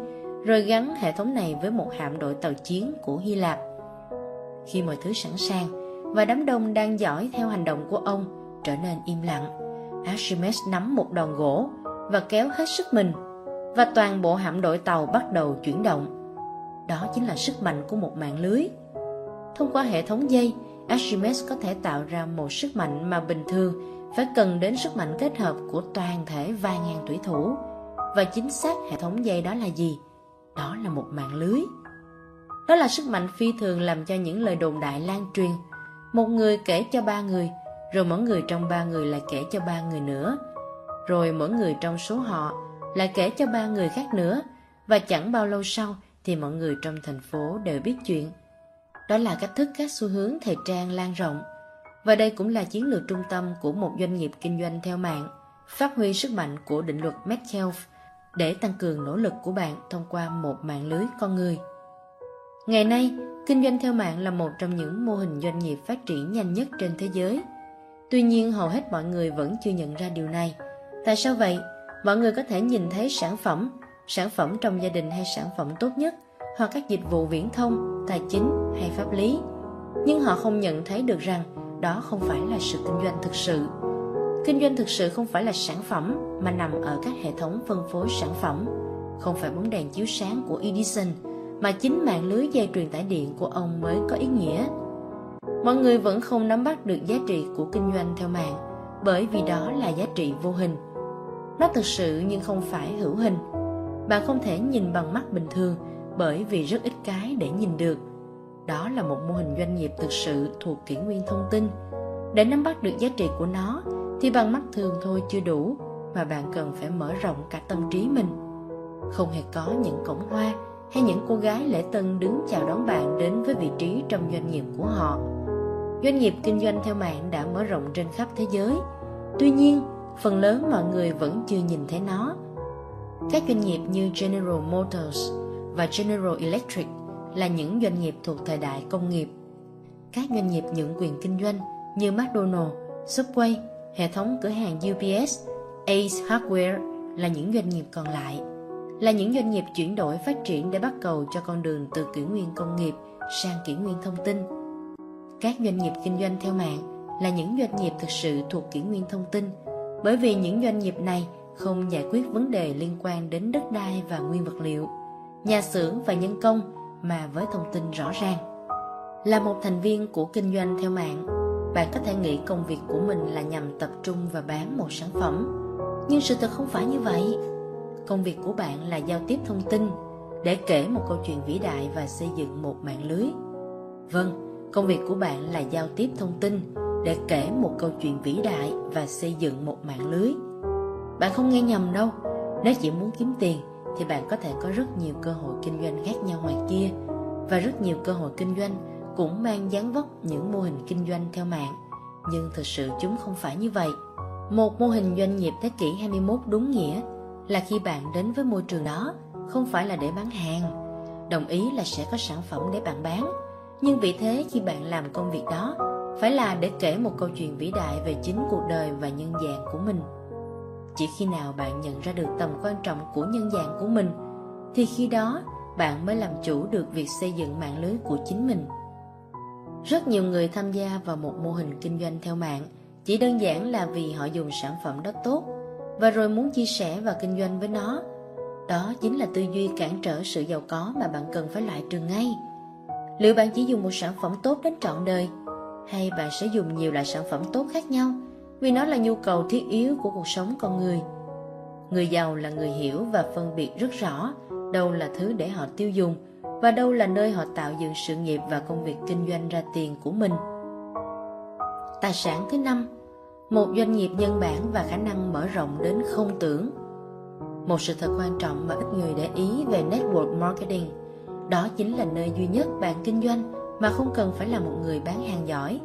rồi gắn hệ thống này với một hạm đội tàu chiến của Hy Lạp. Khi mọi thứ sẵn sàng, và đám đông đang dõi theo hành động của ông trở nên im lặng. Archimedes nắm một đòn gỗ và kéo hết sức mình, và toàn bộ hạm đội tàu bắt đầu chuyển động. đó chính là sức mạnh của một mạng lưới. Thông qua hệ thống dây, Archimedes có thể tạo ra một sức mạnh mà bình thường phải cần đến sức mạnh kết hợp của toàn thể vài ngàn thủy thủ. Và chính xác hệ thống dây đó là gì? Đó là một mạng lưới. Đó là sức mạnh phi thường làm cho những lời đồn đại lan truyền. Một người kể cho ba người, rồi mỗi người trong ba người lại kể cho ba người nữa rồi mỗi người trong số họ lại kể cho ba người khác nữa và chẳng bao lâu sau thì mọi người trong thành phố đều biết chuyện đó là cách thức các xu hướng thời trang lan rộng và đây cũng là chiến lược trung tâm của một doanh nghiệp kinh doanh theo mạng phát huy sức mạnh của định luật Metcalf để tăng cường nỗ lực của bạn thông qua một mạng lưới con người. Ngày nay, kinh doanh theo mạng là một trong những mô hình doanh nghiệp phát triển nhanh nhất trên thế giới. Tuy nhiên, hầu hết mọi người vẫn chưa nhận ra điều này. Tại sao vậy? Mọi người có thể nhìn thấy sản phẩm, sản phẩm trong gia đình hay sản phẩm tốt nhất, hoặc các dịch vụ viễn thông, tài chính hay pháp lý. Nhưng họ không nhận thấy được rằng đó không phải là sự kinh doanh thực sự kinh doanh thực sự không phải là sản phẩm mà nằm ở các hệ thống phân phối sản phẩm không phải bóng đèn chiếu sáng của Edison mà chính mạng lưới dây truyền tải điện của ông mới có ý nghĩa mọi người vẫn không nắm bắt được giá trị của kinh doanh theo mạng bởi vì đó là giá trị vô hình nó thực sự nhưng không phải hữu hình. Bạn không thể nhìn bằng mắt bình thường bởi vì rất ít cái để nhìn được. Đó là một mô hình doanh nghiệp thực sự thuộc kỷ nguyên thông tin. Để nắm bắt được giá trị của nó thì bằng mắt thường thôi chưa đủ mà bạn cần phải mở rộng cả tâm trí mình. Không hề có những cổng hoa hay những cô gái lễ tân đứng chào đón bạn đến với vị trí trong doanh nghiệp của họ. Doanh nghiệp kinh doanh theo mạng đã mở rộng trên khắp thế giới. Tuy nhiên phần lớn mọi người vẫn chưa nhìn thấy nó các doanh nghiệp như general motors và general electric là những doanh nghiệp thuộc thời đại công nghiệp. Các doanh nghiệp nhượng quyền kinh doanh như mcdonald's Subway, hệ thống cửa hàng UPS, Ace Hardware là những doanh nghiệp còn lại, là những doanh nghiệp chuyển đổi phát triển để bắt cầu cho con đường từ kỷ nguyên công nghiệp sang kỷ nguyên thông tin. Các doanh nghiệp kinh doanh theo mạng là những doanh nghiệp thực sự thuộc kỷ nguyên thông tin, bởi vì những doanh nghiệp này không giải quyết vấn đề liên quan đến đất đai và nguyên vật liệu, nhà xưởng và nhân công mà với thông tin rõ ràng. Là một thành viên của kinh doanh theo mạng, bạn có thể nghĩ công việc của mình là nhằm tập trung và bán một sản phẩm. Nhưng sự thật không phải như vậy. Công việc của bạn là giao tiếp thông tin để kể một câu chuyện vĩ đại và xây dựng một mạng lưới. Vâng, công việc của bạn là giao tiếp thông tin để kể một câu chuyện vĩ đại và xây dựng một mạng lưới. Bạn không nghe nhầm đâu, nếu chỉ muốn kiếm tiền thì bạn có thể có rất nhiều cơ hội kinh doanh khác nhau ngoài kia. Và rất nhiều cơ hội kinh doanh cũng mang dáng vóc những mô hình kinh doanh theo mạng. Nhưng thực sự chúng không phải như vậy. Một mô hình doanh nghiệp thế kỷ 21 đúng nghĩa là khi bạn đến với môi trường đó không phải là để bán hàng. Đồng ý là sẽ có sản phẩm để bạn bán. Nhưng vì thế khi bạn làm công việc đó phải là để kể một câu chuyện vĩ đại về chính cuộc đời và nhân dạng của mình. Chỉ khi nào bạn nhận ra được tầm quan trọng của nhân dạng của mình, thì khi đó bạn mới làm chủ được việc xây dựng mạng lưới của chính mình. Rất nhiều người tham gia vào một mô hình kinh doanh theo mạng, chỉ đơn giản là vì họ dùng sản phẩm đó tốt và rồi muốn chia sẻ và kinh doanh với nó. Đó chính là tư duy cản trở sự giàu có mà bạn cần phải loại trừ ngay. Liệu bạn chỉ dùng một sản phẩm tốt đến trọn đời hay bạn sẽ dùng nhiều loại sản phẩm tốt khác nhau vì nó là nhu cầu thiết yếu của cuộc sống con người. Người giàu là người hiểu và phân biệt rất rõ đâu là thứ để họ tiêu dùng và đâu là nơi họ tạo dựng sự nghiệp và công việc kinh doanh ra tiền của mình. Tài sản thứ năm, một doanh nghiệp nhân bản và khả năng mở rộng đến không tưởng. Một sự thật quan trọng mà ít người để ý về network marketing, đó chính là nơi duy nhất bạn kinh doanh mà không cần phải là một người bán hàng giỏi.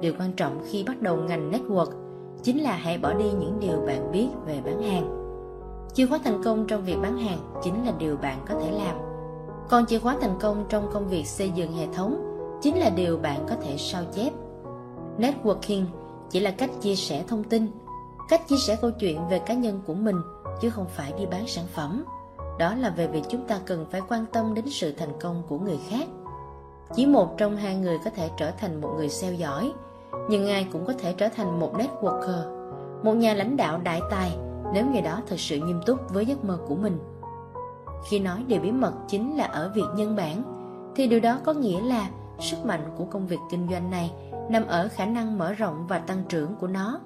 Điều quan trọng khi bắt đầu ngành network chính là hãy bỏ đi những điều bạn biết về bán hàng. Chìa khóa thành công trong việc bán hàng chính là điều bạn có thể làm. Còn chìa khóa thành công trong công việc xây dựng hệ thống chính là điều bạn có thể sao chép. Networking chỉ là cách chia sẻ thông tin, cách chia sẻ câu chuyện về cá nhân của mình, chứ không phải đi bán sản phẩm. Đó là về việc chúng ta cần phải quan tâm đến sự thành công của người khác chỉ một trong hai người có thể trở thành một người sale giỏi, nhưng ai cũng có thể trở thành một networker, một nhà lãnh đạo đại tài, nếu người đó thật sự nghiêm túc với giấc mơ của mình. Khi nói điều bí mật chính là ở việc nhân bản, thì điều đó có nghĩa là sức mạnh của công việc kinh doanh này nằm ở khả năng mở rộng và tăng trưởng của nó.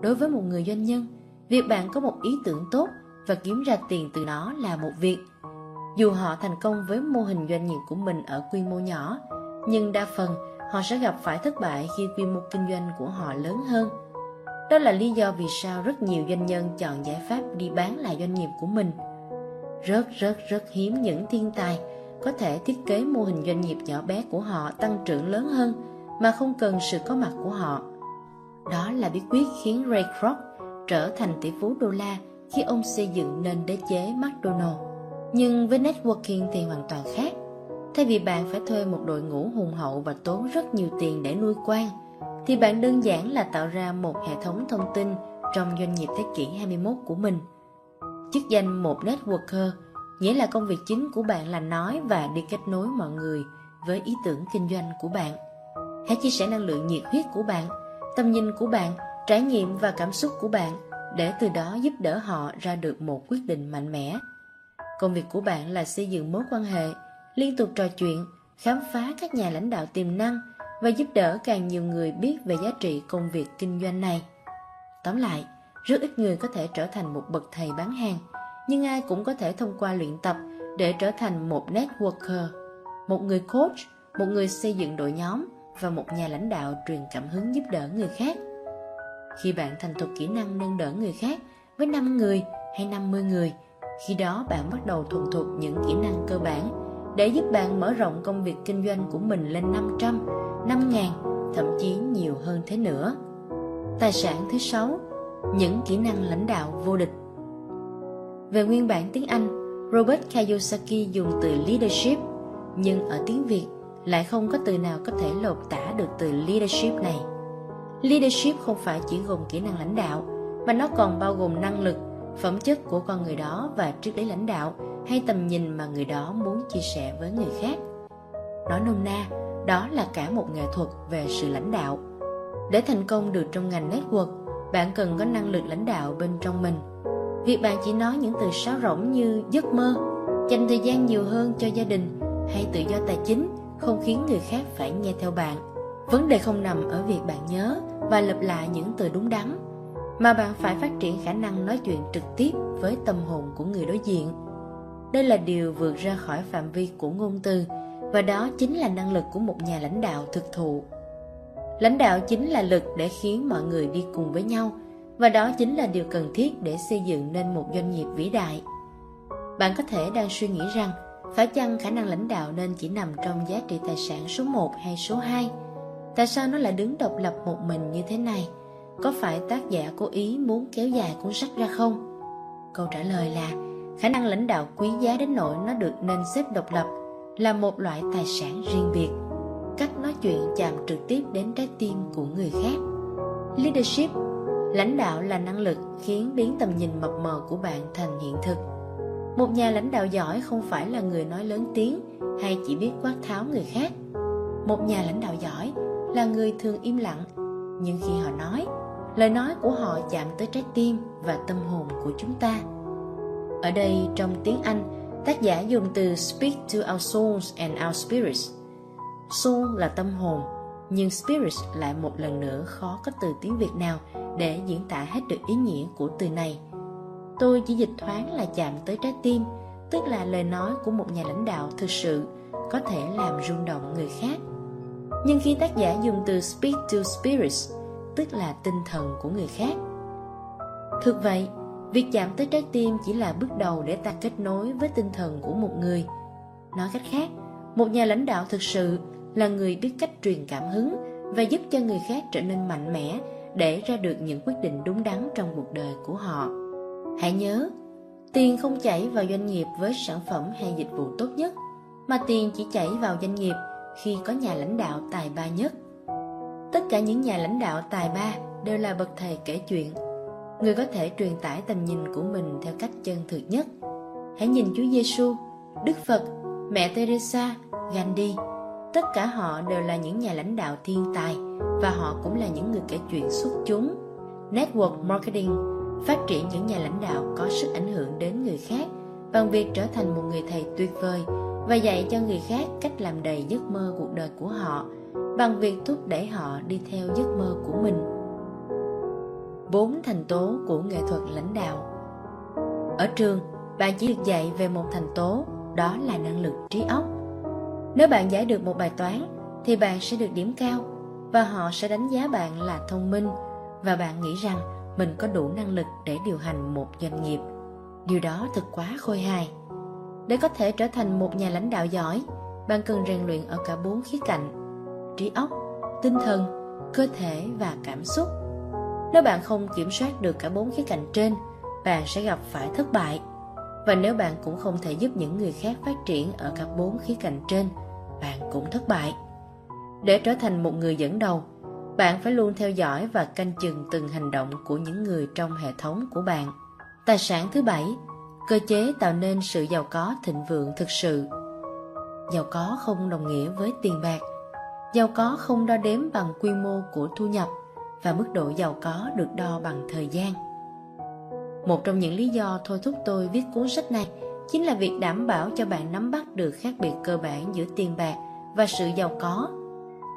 Đối với một người doanh nhân, việc bạn có một ý tưởng tốt và kiếm ra tiền từ nó là một việc dù họ thành công với mô hình doanh nghiệp của mình ở quy mô nhỏ, nhưng đa phần họ sẽ gặp phải thất bại khi quy mô kinh doanh của họ lớn hơn đó là lý do vì sao rất nhiều doanh nhân chọn giải pháp đi bán lại doanh nghiệp của mình rất rất rất hiếm những thiên tài có thể thiết kế mô hình doanh nghiệp nhỏ bé của họ tăng trưởng lớn hơn mà không cần sự có mặt của họ. Đó là bí quyết khiến Ray Kroc trở thành tỷ phú đô la khi ông xây dựng nên đế chế McDonald. Nhưng với networking thì hoàn toàn khác. Thay vì bạn phải thuê một đội ngũ hùng hậu và tốn rất nhiều tiền để nuôi quan, thì bạn đơn giản là tạo ra một hệ thống thông tin trong doanh nghiệp thế kỷ 21 của mình. Chức danh một networker nghĩa là công việc chính của bạn là nói và đi kết nối mọi người với ý tưởng kinh doanh của bạn. Hãy chia sẻ năng lượng nhiệt huyết của bạn, tâm nhìn của bạn, trải nghiệm và cảm xúc của bạn để từ đó giúp đỡ họ ra được một quyết định mạnh mẽ. Công việc của bạn là xây dựng mối quan hệ, liên tục trò chuyện, khám phá các nhà lãnh đạo tiềm năng và giúp đỡ càng nhiều người biết về giá trị công việc kinh doanh này. Tóm lại, rất ít người có thể trở thành một bậc thầy bán hàng, nhưng ai cũng có thể thông qua luyện tập để trở thành một networker, một người coach, một người xây dựng đội nhóm và một nhà lãnh đạo truyền cảm hứng giúp đỡ người khác. Khi bạn thành thục kỹ năng nâng đỡ người khác với 5 người hay 50 người, khi đó bạn bắt đầu thuần thục những kỹ năng cơ bản để giúp bạn mở rộng công việc kinh doanh của mình lên 500, 5.000, thậm chí nhiều hơn thế nữa. Tài sản thứ sáu, những kỹ năng lãnh đạo vô địch. Về nguyên bản tiếng Anh, Robert Kiyosaki dùng từ leadership, nhưng ở tiếng Việt lại không có từ nào có thể lột tả được từ leadership này. Leadership không phải chỉ gồm kỹ năng lãnh đạo, mà nó còn bao gồm năng lực, phẩm chất của con người đó và triết lý lãnh đạo hay tầm nhìn mà người đó muốn chia sẻ với người khác. Nói nôm na, đó là cả một nghệ thuật về sự lãnh đạo. Để thành công được trong ngành network, bạn cần có năng lực lãnh đạo bên trong mình. Việc bạn chỉ nói những từ sáo rỗng như giấc mơ, dành thời gian nhiều hơn cho gia đình hay tự do tài chính không khiến người khác phải nghe theo bạn. Vấn đề không nằm ở việc bạn nhớ và lặp lại những từ đúng đắn, mà bạn phải phát triển khả năng nói chuyện trực tiếp với tâm hồn của người đối diện. Đây là điều vượt ra khỏi phạm vi của ngôn từ, và đó chính là năng lực của một nhà lãnh đạo thực thụ. Lãnh đạo chính là lực để khiến mọi người đi cùng với nhau, và đó chính là điều cần thiết để xây dựng nên một doanh nghiệp vĩ đại. Bạn có thể đang suy nghĩ rằng, phải chăng khả năng lãnh đạo nên chỉ nằm trong giá trị tài sản số 1 hay số 2? Tại sao nó lại đứng độc lập một mình như thế này? Có phải tác giả cố ý muốn kéo dài cuốn sách ra không? Câu trả lời là, khả năng lãnh đạo quý giá đến nỗi nó được nên xếp độc lập là một loại tài sản riêng biệt. Cách nói chuyện chạm trực tiếp đến trái tim của người khác. Leadership, Lãnh đạo là năng lực khiến biến tầm nhìn mập mờ của bạn thành hiện thực một nhà lãnh đạo giỏi không phải là người nói lớn tiếng hay chỉ biết quát tháo người khác một nhà lãnh đạo giỏi là người thường im lặng, nhưng khi họ nói lời nói của họ chạm tới trái tim và tâm hồn của chúng ta. Ở đây trong tiếng anh tác giả dùng từ speak to our souls and our spirits. Soul là tâm hồn nhưng spirit lại một lần nữa khó có từ tiếng việt nào để diễn tả hết được ý nghĩa của từ này. Tôi chỉ dịch thoáng là chạm tới trái tim, tức là lời nói của một nhà lãnh đạo thực sự có thể làm rung động người khác. Nhưng khi tác giả dùng từ speak to spirits, tức là tinh thần của người khác. Thực vậy, việc chạm tới trái tim chỉ là bước đầu để ta kết nối với tinh thần của một người. Nói cách khác, một nhà lãnh đạo thực sự là người biết cách truyền cảm hứng và giúp cho người khác trở nên mạnh mẽ để ra được những quyết định đúng đắn trong cuộc đời của họ. Hãy nhớ, tiền không chảy vào doanh nghiệp với sản phẩm hay dịch vụ tốt nhất, mà tiền chỉ chảy vào doanh nghiệp khi có nhà lãnh đạo tài ba nhất. Tất cả những nhà lãnh đạo tài ba đều là bậc thầy kể chuyện, người có thể truyền tải tầm nhìn của mình theo cách chân thực nhất. Hãy nhìn Chúa Giêsu, Đức Phật, mẹ Teresa, Gandhi, tất cả họ đều là những nhà lãnh đạo thiên tài và họ cũng là những người kể chuyện xuất chúng. Network marketing phát triển những nhà lãnh đạo có sức ảnh hưởng đến người khác bằng việc trở thành một người thầy tuyệt vời và dạy cho người khác cách làm đầy giấc mơ cuộc đời của họ bằng việc thúc đẩy họ đi theo giấc mơ của mình. Bốn thành tố của nghệ thuật lãnh đạo Ở trường, bạn chỉ được dạy về một thành tố, đó là năng lực trí óc. Nếu bạn giải được một bài toán, thì bạn sẽ được điểm cao và họ sẽ đánh giá bạn là thông minh và bạn nghĩ rằng mình có đủ năng lực để điều hành một doanh nghiệp. Điều đó thật quá khôi hài. Để có thể trở thành một nhà lãnh đạo giỏi, bạn cần rèn luyện ở cả bốn khía cạnh: trí óc, tinh thần, cơ thể và cảm xúc. Nếu bạn không kiểm soát được cả bốn khía cạnh trên, bạn sẽ gặp phải thất bại. Và nếu bạn cũng không thể giúp những người khác phát triển ở cả bốn khía cạnh trên, bạn cũng thất bại. Để trở thành một người dẫn đầu, bạn phải luôn theo dõi và canh chừng từng hành động của những người trong hệ thống của bạn. Tài sản thứ bảy, cơ chế tạo nên sự giàu có thịnh vượng thực sự. Giàu có không đồng nghĩa với tiền bạc. Giàu có không đo đếm bằng quy mô của thu nhập và mức độ giàu có được đo bằng thời gian. Một trong những lý do thôi thúc tôi viết cuốn sách này chính là việc đảm bảo cho bạn nắm bắt được khác biệt cơ bản giữa tiền bạc và sự giàu có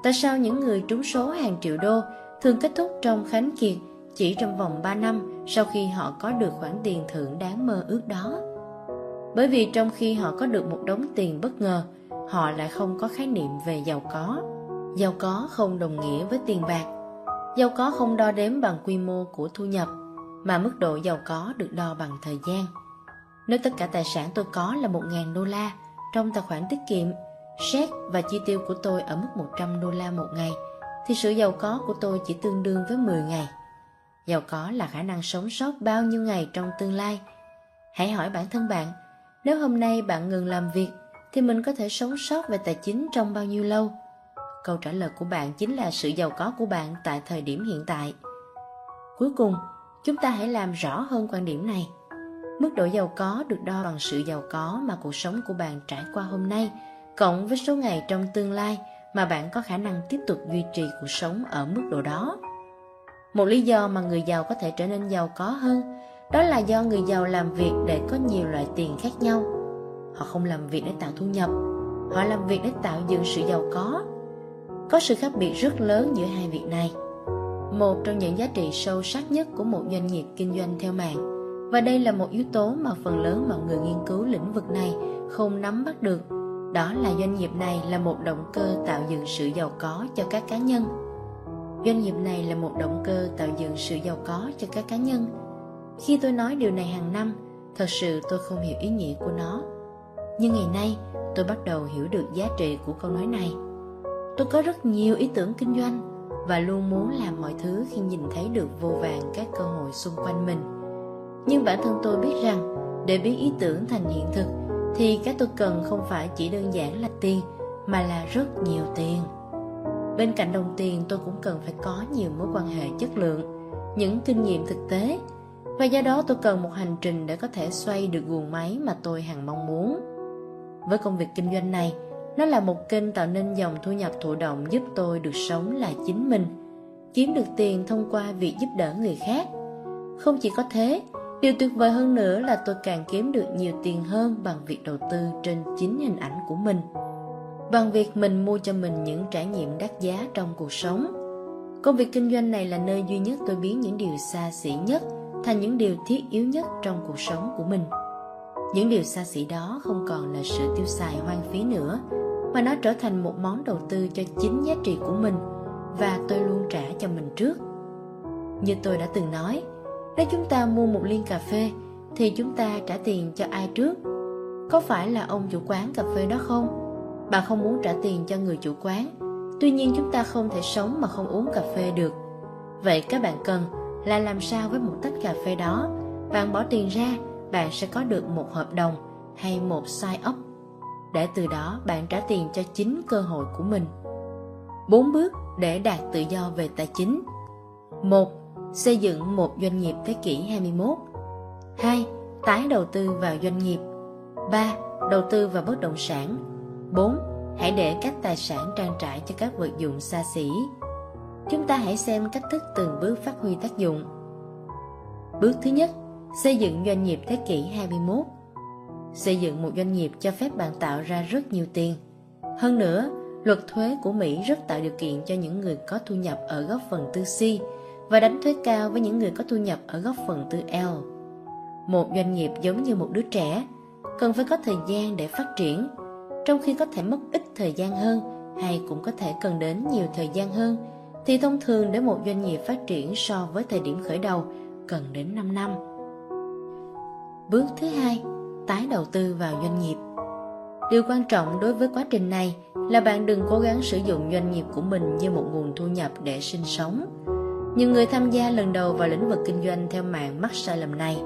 Tại sao những người trúng số hàng triệu đô thường kết thúc trong khánh kiệt chỉ trong vòng 3 năm sau khi họ có được khoản tiền thưởng đáng mơ ước đó? Bởi vì trong khi họ có được một đống tiền bất ngờ, họ lại không có khái niệm về giàu có. Giàu có không đồng nghĩa với tiền bạc. Giàu có không đo đếm bằng quy mô của thu nhập, mà mức độ giàu có được đo bằng thời gian. Nếu tất cả tài sản tôi có là 1.000 đô la trong tài khoản tiết kiệm Xét và chi tiêu của tôi ở mức 100 đô la một ngày thì sự giàu có của tôi chỉ tương đương với 10 ngày. Giàu có là khả năng sống sót bao nhiêu ngày trong tương lai. Hãy hỏi bản thân bạn, nếu hôm nay bạn ngừng làm việc thì mình có thể sống sót về tài chính trong bao nhiêu lâu? Câu trả lời của bạn chính là sự giàu có của bạn tại thời điểm hiện tại. Cuối cùng, chúng ta hãy làm rõ hơn quan điểm này. Mức độ giàu có được đo bằng sự giàu có mà cuộc sống của bạn trải qua hôm nay – cộng với số ngày trong tương lai mà bạn có khả năng tiếp tục duy trì cuộc sống ở mức độ đó. Một lý do mà người giàu có thể trở nên giàu có hơn đó là do người giàu làm việc để có nhiều loại tiền khác nhau. Họ không làm việc để tạo thu nhập, họ làm việc để tạo dựng sự giàu có. Có sự khác biệt rất lớn giữa hai việc này. Một trong những giá trị sâu sắc nhất của một doanh nghiệp kinh doanh theo mạng, và đây là một yếu tố mà phần lớn mọi người nghiên cứu lĩnh vực này không nắm bắt được, đó là doanh nghiệp này là một động cơ tạo dựng sự giàu có cho các cá nhân. Doanh nghiệp này là một động cơ tạo dựng sự giàu có cho các cá nhân. Khi tôi nói điều này hàng năm, thật sự tôi không hiểu ý nghĩa của nó. Nhưng ngày nay, tôi bắt đầu hiểu được giá trị của câu nói này tôi có rất nhiều ý tưởng kinh doanh và luôn muốn làm mọi thứ khi nhìn thấy được vô vàng các cơ hội xung quanh mình. Nhưng bản thân tôi biết rằng, để biến ý tưởng thành hiện thực, thì cái tôi cần không phải chỉ đơn giản là tiền, mà là rất nhiều tiền. Bên cạnh đồng tiền, tôi cũng cần phải có nhiều mối quan hệ chất lượng, những kinh nghiệm thực tế. Và do đó, tôi cần một hành trình để có thể xoay được guồng máy mà tôi hằng mong muốn. Với công việc kinh doanh này nó là một kênh tạo nên dòng thu nhập thụ động giúp tôi được sống là chính mình, kiếm được tiền thông qua việc giúp đỡ người khác không chỉ có thế, Điều tuyệt vời hơn nữa là tôi càng kiếm được nhiều tiền hơn bằng việc đầu tư trên chính hình ảnh của mình. Bằng việc mình mua cho mình những trải nghiệm đắt giá trong cuộc sống. Công việc kinh doanh này là nơi duy nhất tôi biến những điều xa xỉ nhất thành những điều thiết yếu nhất trong cuộc sống của mình. Những điều xa xỉ đó không còn là sự tiêu xài hoang phí nữa, mà nó trở thành một món đầu tư cho chính giá trị của mình và tôi luôn trả cho mình trước. Như tôi đã từng nói, nếu chúng ta mua một ly cà phê Thì chúng ta trả tiền cho ai trước Có phải là ông chủ quán cà phê đó không? Bạn không muốn trả tiền cho người chủ quán Tuy nhiên chúng ta không thể sống mà không uống cà phê được Vậy các bạn cần là làm sao với một tách cà phê đó Bạn bỏ tiền ra bạn sẽ có được một hợp đồng hay một sign up Để từ đó, bạn trả tiền cho chính cơ hội của mình bốn bước để đạt tự do về tài chính một, Xây dựng một doanh nghiệp thế kỷ 21 2. Tái đầu tư vào doanh nghiệp 3. Đầu tư vào bất động sản 4. Hãy để các tài sản trang trải cho các vật dụng xa xỉ Chúng ta hãy xem cách thức từng bước phát huy tác dụng Bước thứ nhất Xây dựng doanh nghiệp thế kỷ 21 Xây dựng một doanh nghiệp cho phép bạn tạo ra rất nhiều tiền. Hơn nữa, luật thuế của Mỹ rất tạo điều kiện cho những người có thu nhập ở góc phần tư C và đánh thuế cao với những người có thu nhập ở góc phần tư L. Một doanh nghiệp giống như một đứa trẻ, cần phải có thời gian để phát triển, trong khi có thể mất ít thời gian hơn hay cũng có thể cần đến nhiều thời gian hơn, thì thông thường để một doanh nghiệp phát triển so với thời điểm khởi đầu cần đến 5 năm. Bước thứ hai, tái đầu tư vào doanh nghiệp. Điều quan trọng đối với quá trình này là bạn đừng cố gắng sử dụng doanh nghiệp của mình như một nguồn thu nhập để sinh sống. Nhiều người tham gia lần đầu vào lĩnh vực kinh doanh theo mạng mắc sai lầm này.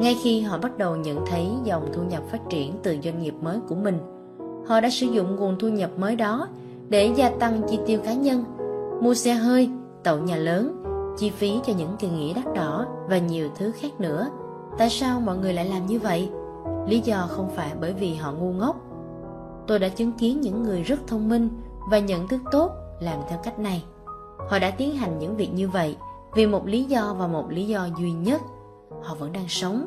Ngay khi họ bắt đầu nhận thấy dòng thu nhập phát triển từ doanh nghiệp mới của mình, họ đã sử dụng nguồn thu nhập mới đó để gia tăng chi tiêu cá nhân, mua xe hơi, tậu nhà lớn, chi phí cho những kỳ nghỉ đắt đỏ và nhiều thứ khác nữa. Tại sao mọi người lại làm như vậy? Lý do không phải bởi vì họ ngu ngốc. Tôi đã chứng kiến những người rất thông minh và nhận thức tốt làm theo cách này. Họ đã tiến hành những việc như vậy vì một lý do và một lý do duy nhất. Họ vẫn đang sống,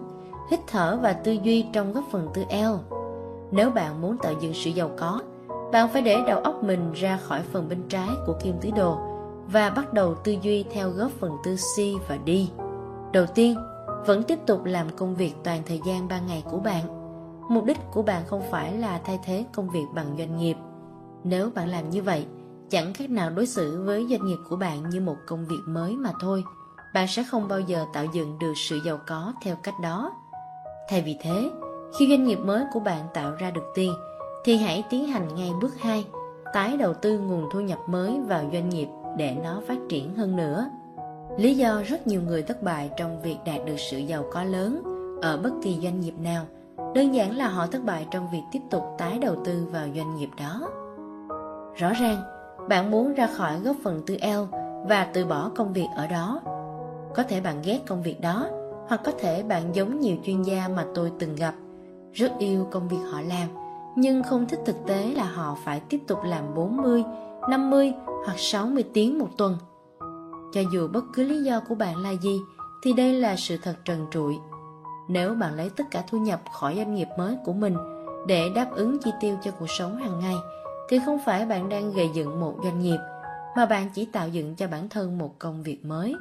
hít thở và tư duy trong góc phần tư eo. Nếu bạn muốn tạo dựng sự giàu có, bạn phải để đầu óc mình ra khỏi phần bên trái của kim tứ đồ và bắt đầu tư duy theo góc phần tư C và D. Đầu tiên, vẫn tiếp tục làm công việc toàn thời gian ban ngày của bạn. Mục đích của bạn không phải là thay thế công việc bằng doanh nghiệp. Nếu bạn làm như vậy, chẳng khác nào đối xử với doanh nghiệp của bạn như một công việc mới mà thôi. Bạn sẽ không bao giờ tạo dựng được sự giàu có theo cách đó. Thay vì thế, khi doanh nghiệp mới của bạn tạo ra được tiền, thì hãy tiến hành ngay bước 2, tái đầu tư nguồn thu nhập mới vào doanh nghiệp để nó phát triển hơn nữa. Lý do rất nhiều người thất bại trong việc đạt được sự giàu có lớn ở bất kỳ doanh nghiệp nào đơn giản là họ thất bại trong việc tiếp tục tái đầu tư vào doanh nghiệp đó. Rõ ràng, bạn muốn ra khỏi góc phần tư L và từ bỏ công việc ở đó. Có thể bạn ghét công việc đó, hoặc có thể bạn giống nhiều chuyên gia mà tôi từng gặp, rất yêu công việc họ làm, nhưng không thích thực tế là họ phải tiếp tục làm 40, 50 hoặc 60 tiếng một tuần cho dù bất cứ lý do của bạn là gì, thì đây là sự thật trần trụi. Nếu bạn lấy tất cả thu nhập khỏi doanh nghiệp mới của mình để đáp ứng chi tiêu cho cuộc sống hàng ngày, thì không phải bạn đang gây dựng một doanh nghiệp, mà bạn chỉ tạo dựng cho bản thân một công việc mới.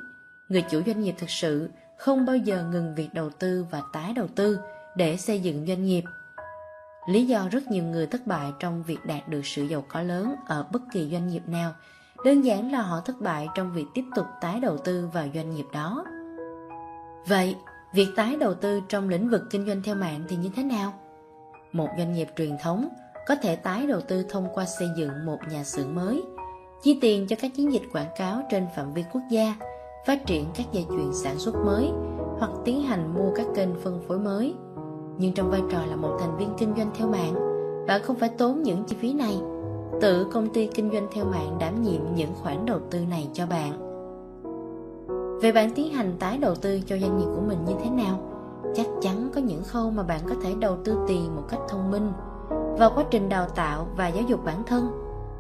Người chủ doanh nghiệp thực sự không bao giờ ngừng việc đầu tư và tái đầu tư để xây dựng doanh nghiệp. Lý do rất nhiều người thất bại trong việc đạt được sự giàu có lớn ở bất kỳ doanh nghiệp nào đơn giản là họ thất bại trong việc tiếp tục tái đầu tư vào doanh nghiệp đó. Vậy, việc tái đầu tư trong lĩnh vực kinh doanh theo mạng thì như thế nào? Một doanh nghiệp truyền thống có thể tái đầu tư thông qua xây dựng một nhà xưởng mới, chi tiền cho các chiến dịch quảng cáo trên phạm vi quốc gia, phát triển các dây chuyền sản xuất mới hoặc tiến hành mua các kênh phân phối mới. Nhưng trong vai trò là một thành viên kinh doanh theo mạng, bạn không phải tốn những chi phí này tự công ty kinh doanh theo mạng đảm nhiệm những khoản đầu tư này cho bạn. Về bạn tiến hành tái đầu tư cho doanh nghiệp của mình như thế nào? Chắc chắn có những khâu mà bạn có thể đầu tư tiền một cách thông minh vào quá trình đào tạo và giáo dục bản thân,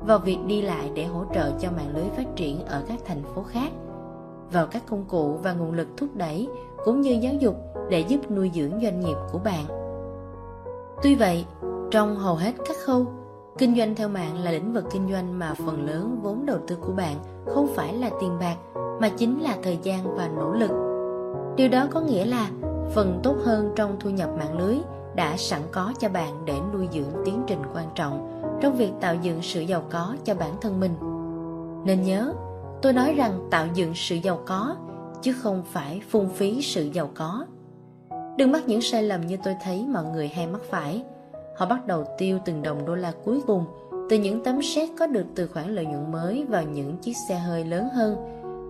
vào việc đi lại để hỗ trợ cho mạng lưới phát triển ở các thành phố khác, vào các công cụ và nguồn lực thúc đẩy cũng như giáo dục để giúp nuôi dưỡng doanh nghiệp của bạn. Tuy vậy, trong hầu hết các khâu, Kinh doanh theo mạng là lĩnh vực kinh doanh mà phần lớn vốn đầu tư của bạn không phải là tiền bạc mà chính là thời gian và nỗ lực. Điều đó có nghĩa là phần tốt hơn trong thu nhập mạng lưới đã sẵn có cho bạn để nuôi dưỡng tiến trình quan trọng trong việc tạo dựng sự giàu có cho bản thân mình. Nên nhớ, tôi nói rằng tạo dựng sự giàu có chứ không phải phung phí sự giàu có. Đừng mắc những sai lầm như tôi thấy mọi người hay mắc phải – Họ bắt đầu tiêu từng đồng đô la cuối cùng từ những tấm séc có được từ khoản lợi nhuận mới vào những chiếc xe hơi lớn hơn,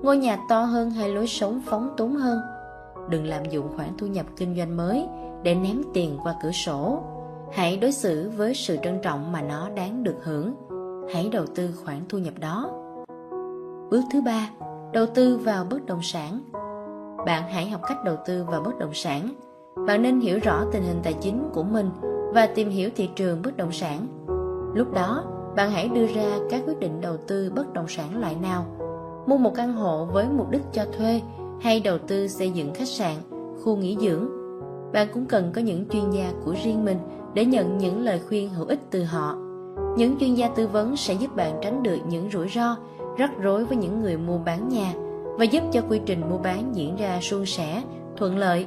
ngôi nhà to hơn hay lối sống phóng túng hơn. Đừng lạm dụng khoản thu nhập kinh doanh mới để ném tiền qua cửa sổ. Hãy đối xử với sự trân trọng mà nó đáng được hưởng. Hãy đầu tư khoản thu nhập đó. Bước thứ ba, đầu tư vào bất động sản. Bạn hãy học cách đầu tư vào bất động sản. Bạn nên hiểu rõ tình hình tài chính của mình và tìm hiểu thị trường bất động sản. Lúc đó, bạn hãy đưa ra các quyết định đầu tư bất động sản loại nào. Mua một căn hộ với mục đích cho thuê hay đầu tư xây dựng khách sạn, khu nghỉ dưỡng. bạn cũng cần có những chuyên gia của riêng mình để nhận những lời khuyên hữu ích từ họ. Những chuyên gia tư vấn sẽ giúp bạn tránh được những rủi ro, rắc rối với những người mua bán nhà và giúp cho quy trình mua bán diễn ra suôn sẻ, thuận lợi.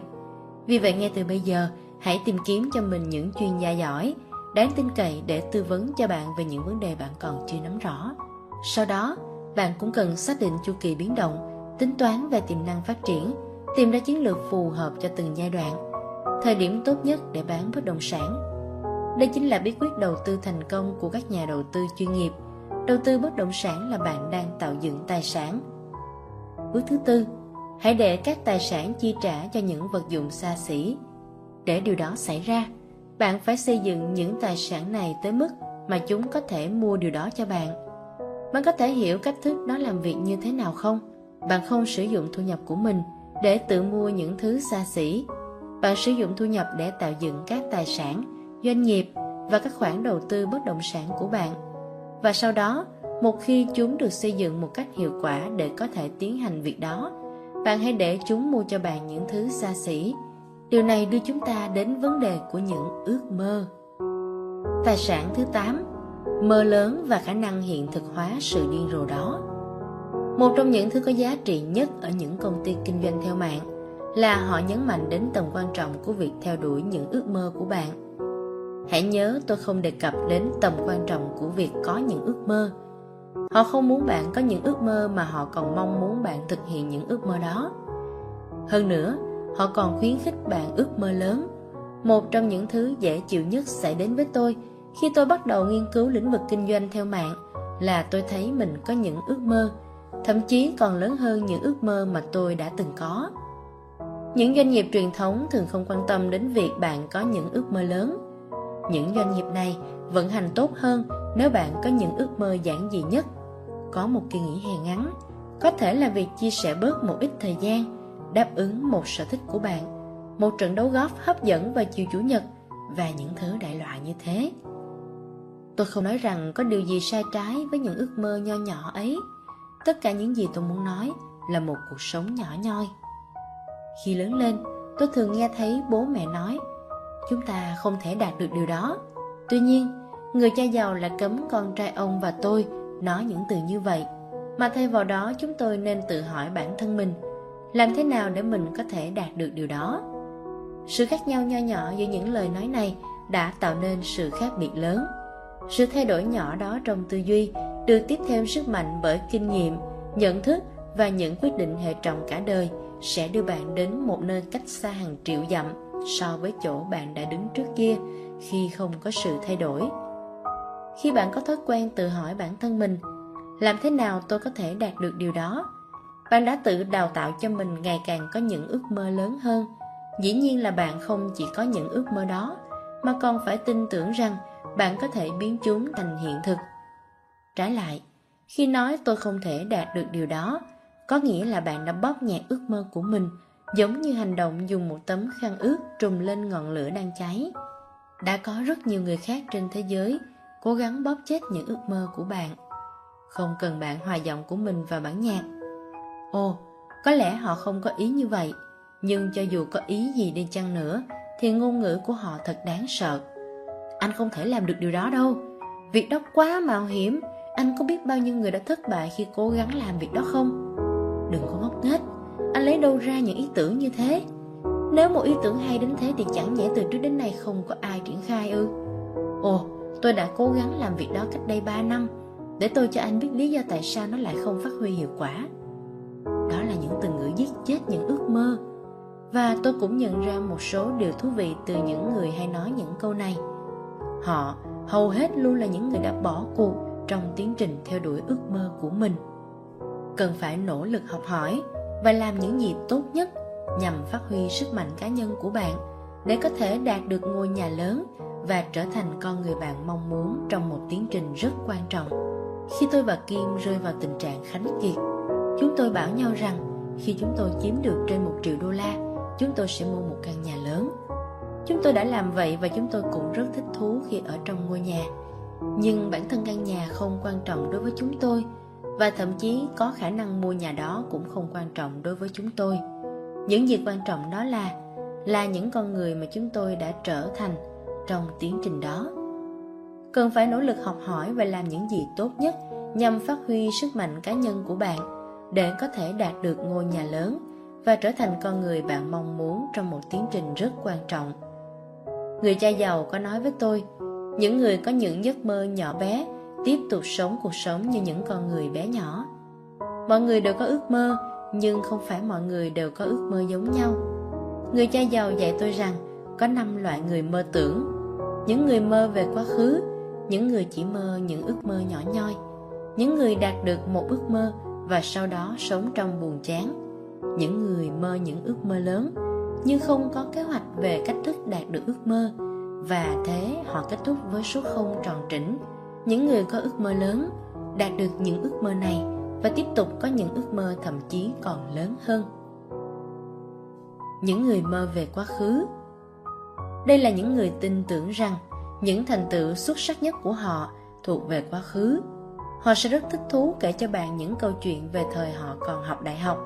Vì vậy ngay từ bây giờ, hãy tìm kiếm cho mình những chuyên gia giỏi, đáng tin cậy để tư vấn cho bạn về những vấn đề bạn còn chưa nắm rõ. Sau đó, bạn cũng cần xác định chu kỳ biến động, tính toán về tiềm năng phát triển, tìm ra chiến lược phù hợp cho từng giai đoạn. Thời điểm tốt nhất để bán bất động sản. Đây chính là bí quyết đầu tư thành công của các nhà đầu tư chuyên nghiệp. Đầu tư bất động sản là bạn đang tạo dựng tài sản. Bước thứ tư, hãy để các tài sản chi trả cho những vật dụng xa xỉ. Để điều đó xảy ra, bạn phải xây dựng những tài sản này tới mức mà chúng có thể mua điều đó cho bạn. Bạn có thể hiểu cách thức nó làm việc như thế nào không? Bạn không sử dụng thu nhập của mình để tự mua những thứ xa xỉ. Bạn sử dụng thu nhập để tạo dựng các tài sản, doanh nghiệp và các khoản đầu tư bất động sản của bạn. Và sau đó, một khi chúng được xây dựng một cách hiệu quả để có thể tiến hành việc đó, bạn hãy để chúng mua cho bạn những thứ xa xỉ. Điều này đưa chúng ta đến vấn đề của những ước mơ. Tài sản thứ 8 Mơ lớn và khả năng hiện thực hóa sự điên rồ đó một trong những thứ có giá trị nhất ở những công ty kinh doanh theo mạng là họ nhấn mạnh đến tầm quan trọng của việc theo đuổi những ước mơ của bạn. Hãy nhớ tôi không đề cập đến tầm quan trọng của việc có những ước mơ. Họ không muốn bạn có những ước mơ mà họ còn mong muốn bạn thực hiện những ước mơ đó. Hơn nữa, họ còn khuyến khích bạn ước mơ lớn. Một trong những thứ dễ chịu nhất xảy đến với tôi khi tôi bắt đầu nghiên cứu lĩnh vực kinh doanh theo mạng là tôi thấy mình có những ước mơ thậm chí còn lớn hơn những ước mơ mà tôi đã từng có. Những doanh nghiệp truyền thống thường không quan tâm đến việc bạn có những ước mơ lớn. Những doanh nghiệp này vận hành tốt hơn nếu bạn có những ước mơ giản dị nhất, có một kỳ nghỉ hè ngắn, có thể là việc chia sẻ bớt một ít thời gian, đáp ứng một sở thích của bạn, một trận đấu golf hấp dẫn vào chiều chủ nhật và những thứ đại loại như thế. Tôi không nói rằng có điều gì sai trái với những ước mơ nho nhỏ ấy, Tất cả những gì tôi muốn nói là một cuộc sống nhỏ nhoi. Khi lớn lên, tôi thường nghe thấy bố mẹ nói Chúng ta không thể đạt được điều đó. Tuy nhiên, người cha giàu lại cấm con trai ông và tôi nói những từ như vậy. Mà thay vào đó chúng tôi nên tự hỏi bản thân mình Làm thế nào để mình có thể đạt được điều đó? Sự khác nhau nho nhỏ giữa những lời nói này đã tạo nên sự khác biệt lớn. Sự thay đổi nhỏ đó trong tư duy được tiếp thêm sức mạnh bởi kinh nghiệm, nhận thức và những quyết định hệ trọng cả đời sẽ đưa bạn đến một nơi cách xa hàng triệu dặm so với chỗ bạn đã đứng trước kia khi không có sự thay đổi. Khi bạn có thói quen tự hỏi bản thân mình, làm thế nào tôi có thể đạt được điều đó? Bạn đã tự đào tạo cho mình ngày càng có những ước mơ lớn hơn. Dĩ nhiên là bạn không chỉ có những ước mơ đó, mà còn phải tin tưởng rằng bạn có thể biến chúng thành hiện thực Trái lại, khi nói tôi không thể đạt được điều đó, có nghĩa là bạn đã bóp nhẹ ước mơ của mình, giống như hành động dùng một tấm khăn ướt trùm lên ngọn lửa đang cháy. Đã có rất nhiều người khác trên thế giới cố gắng bóp chết những ước mơ của bạn. Không cần bạn hòa giọng của mình vào bản nhạc. Ồ, có lẽ họ không có ý như vậy, nhưng cho dù có ý gì đi chăng nữa, thì ngôn ngữ của họ thật đáng sợ. Anh không thể làm được điều đó đâu. Việc đó quá mạo hiểm, anh có biết bao nhiêu người đã thất bại khi cố gắng làm việc đó không? Đừng có ngốc nghếch Anh lấy đâu ra những ý tưởng như thế? Nếu một ý tưởng hay đến thế thì chẳng nhẽ từ trước đến nay không có ai triển khai ư? Ồ, tôi đã cố gắng làm việc đó cách đây 3 năm, Để tôi cho anh biết lý do tại sao nó lại không phát huy hiệu quả. Đó là những từ ngữ giết chết những ước mơ. Và tôi cũng nhận ra một số điều thú vị từ những người hay nói những câu này. Họ hầu hết luôn là những người đã bỏ cuộc trong tiến trình theo đuổi ước mơ của mình. Cần phải nỗ lực học hỏi và làm những gì tốt nhất nhằm phát huy sức mạnh cá nhân của bạn để có thể đạt được ngôi nhà lớn và trở thành con người bạn mong muốn trong một tiến trình rất quan trọng. Khi tôi và kim rơi vào tình trạng khánh kiệt, chúng tôi bảo nhau rằng khi chúng tôi kiếm được trên một triệu đô la, chúng tôi sẽ mua một căn nhà lớn. Chúng tôi đã làm vậy và chúng tôi cũng rất thích thú khi ở trong ngôi nhà. Nhưng bản thân căn nhà không quan trọng đối với chúng tôi, và thậm chí có khả năng mua nhà đó cũng không quan trọng đối với chúng tôi. Những gì quan trọng đó là là những con người mà chúng tôi đã trở thành trong tiến trình đó. Cần phải nỗ lực học hỏi và làm những gì tốt nhất nhằm phát huy sức mạnh cá nhân của bạn để có thể đạt được ngôi nhà lớn và trở thành con người bạn mong muốn trong một tiến trình rất quan trọng. Người cha giàu có nói với tôi, những người có những giấc mơ nhỏ bé tiếp tục sống cuộc sống như những con người bé nhỏ. Mọi người đều có ước mơ, nhưng không phải mọi người đều có ước mơ giống nhau. Người cha giàu dạy tôi rằng, có năm loại người mơ tưởng những người mơ về quá khứ, những người chỉ mơ những ước mơ nhỏ nhoi. Những người đạt được một ước mơ và sau đó sống trong buồn chán. Những người mơ những ước mơ lớn, nhưng không có kế hoạch về cách thức đạt được ước mơ. Và thế họ kết thúc với số không tròn trĩnh. Những người có ước mơ lớn, đạt được những ước mơ này và tiếp tục có những ước mơ thậm chí còn lớn hơn. Những người mơ về quá khứ đây là những người tin tưởng rằng những thành tựu xuất sắc nhất của họ thuộc về quá khứ. Họ sẽ rất thích thú kể cho bạn những câu chuyện về thời họ còn học đại học,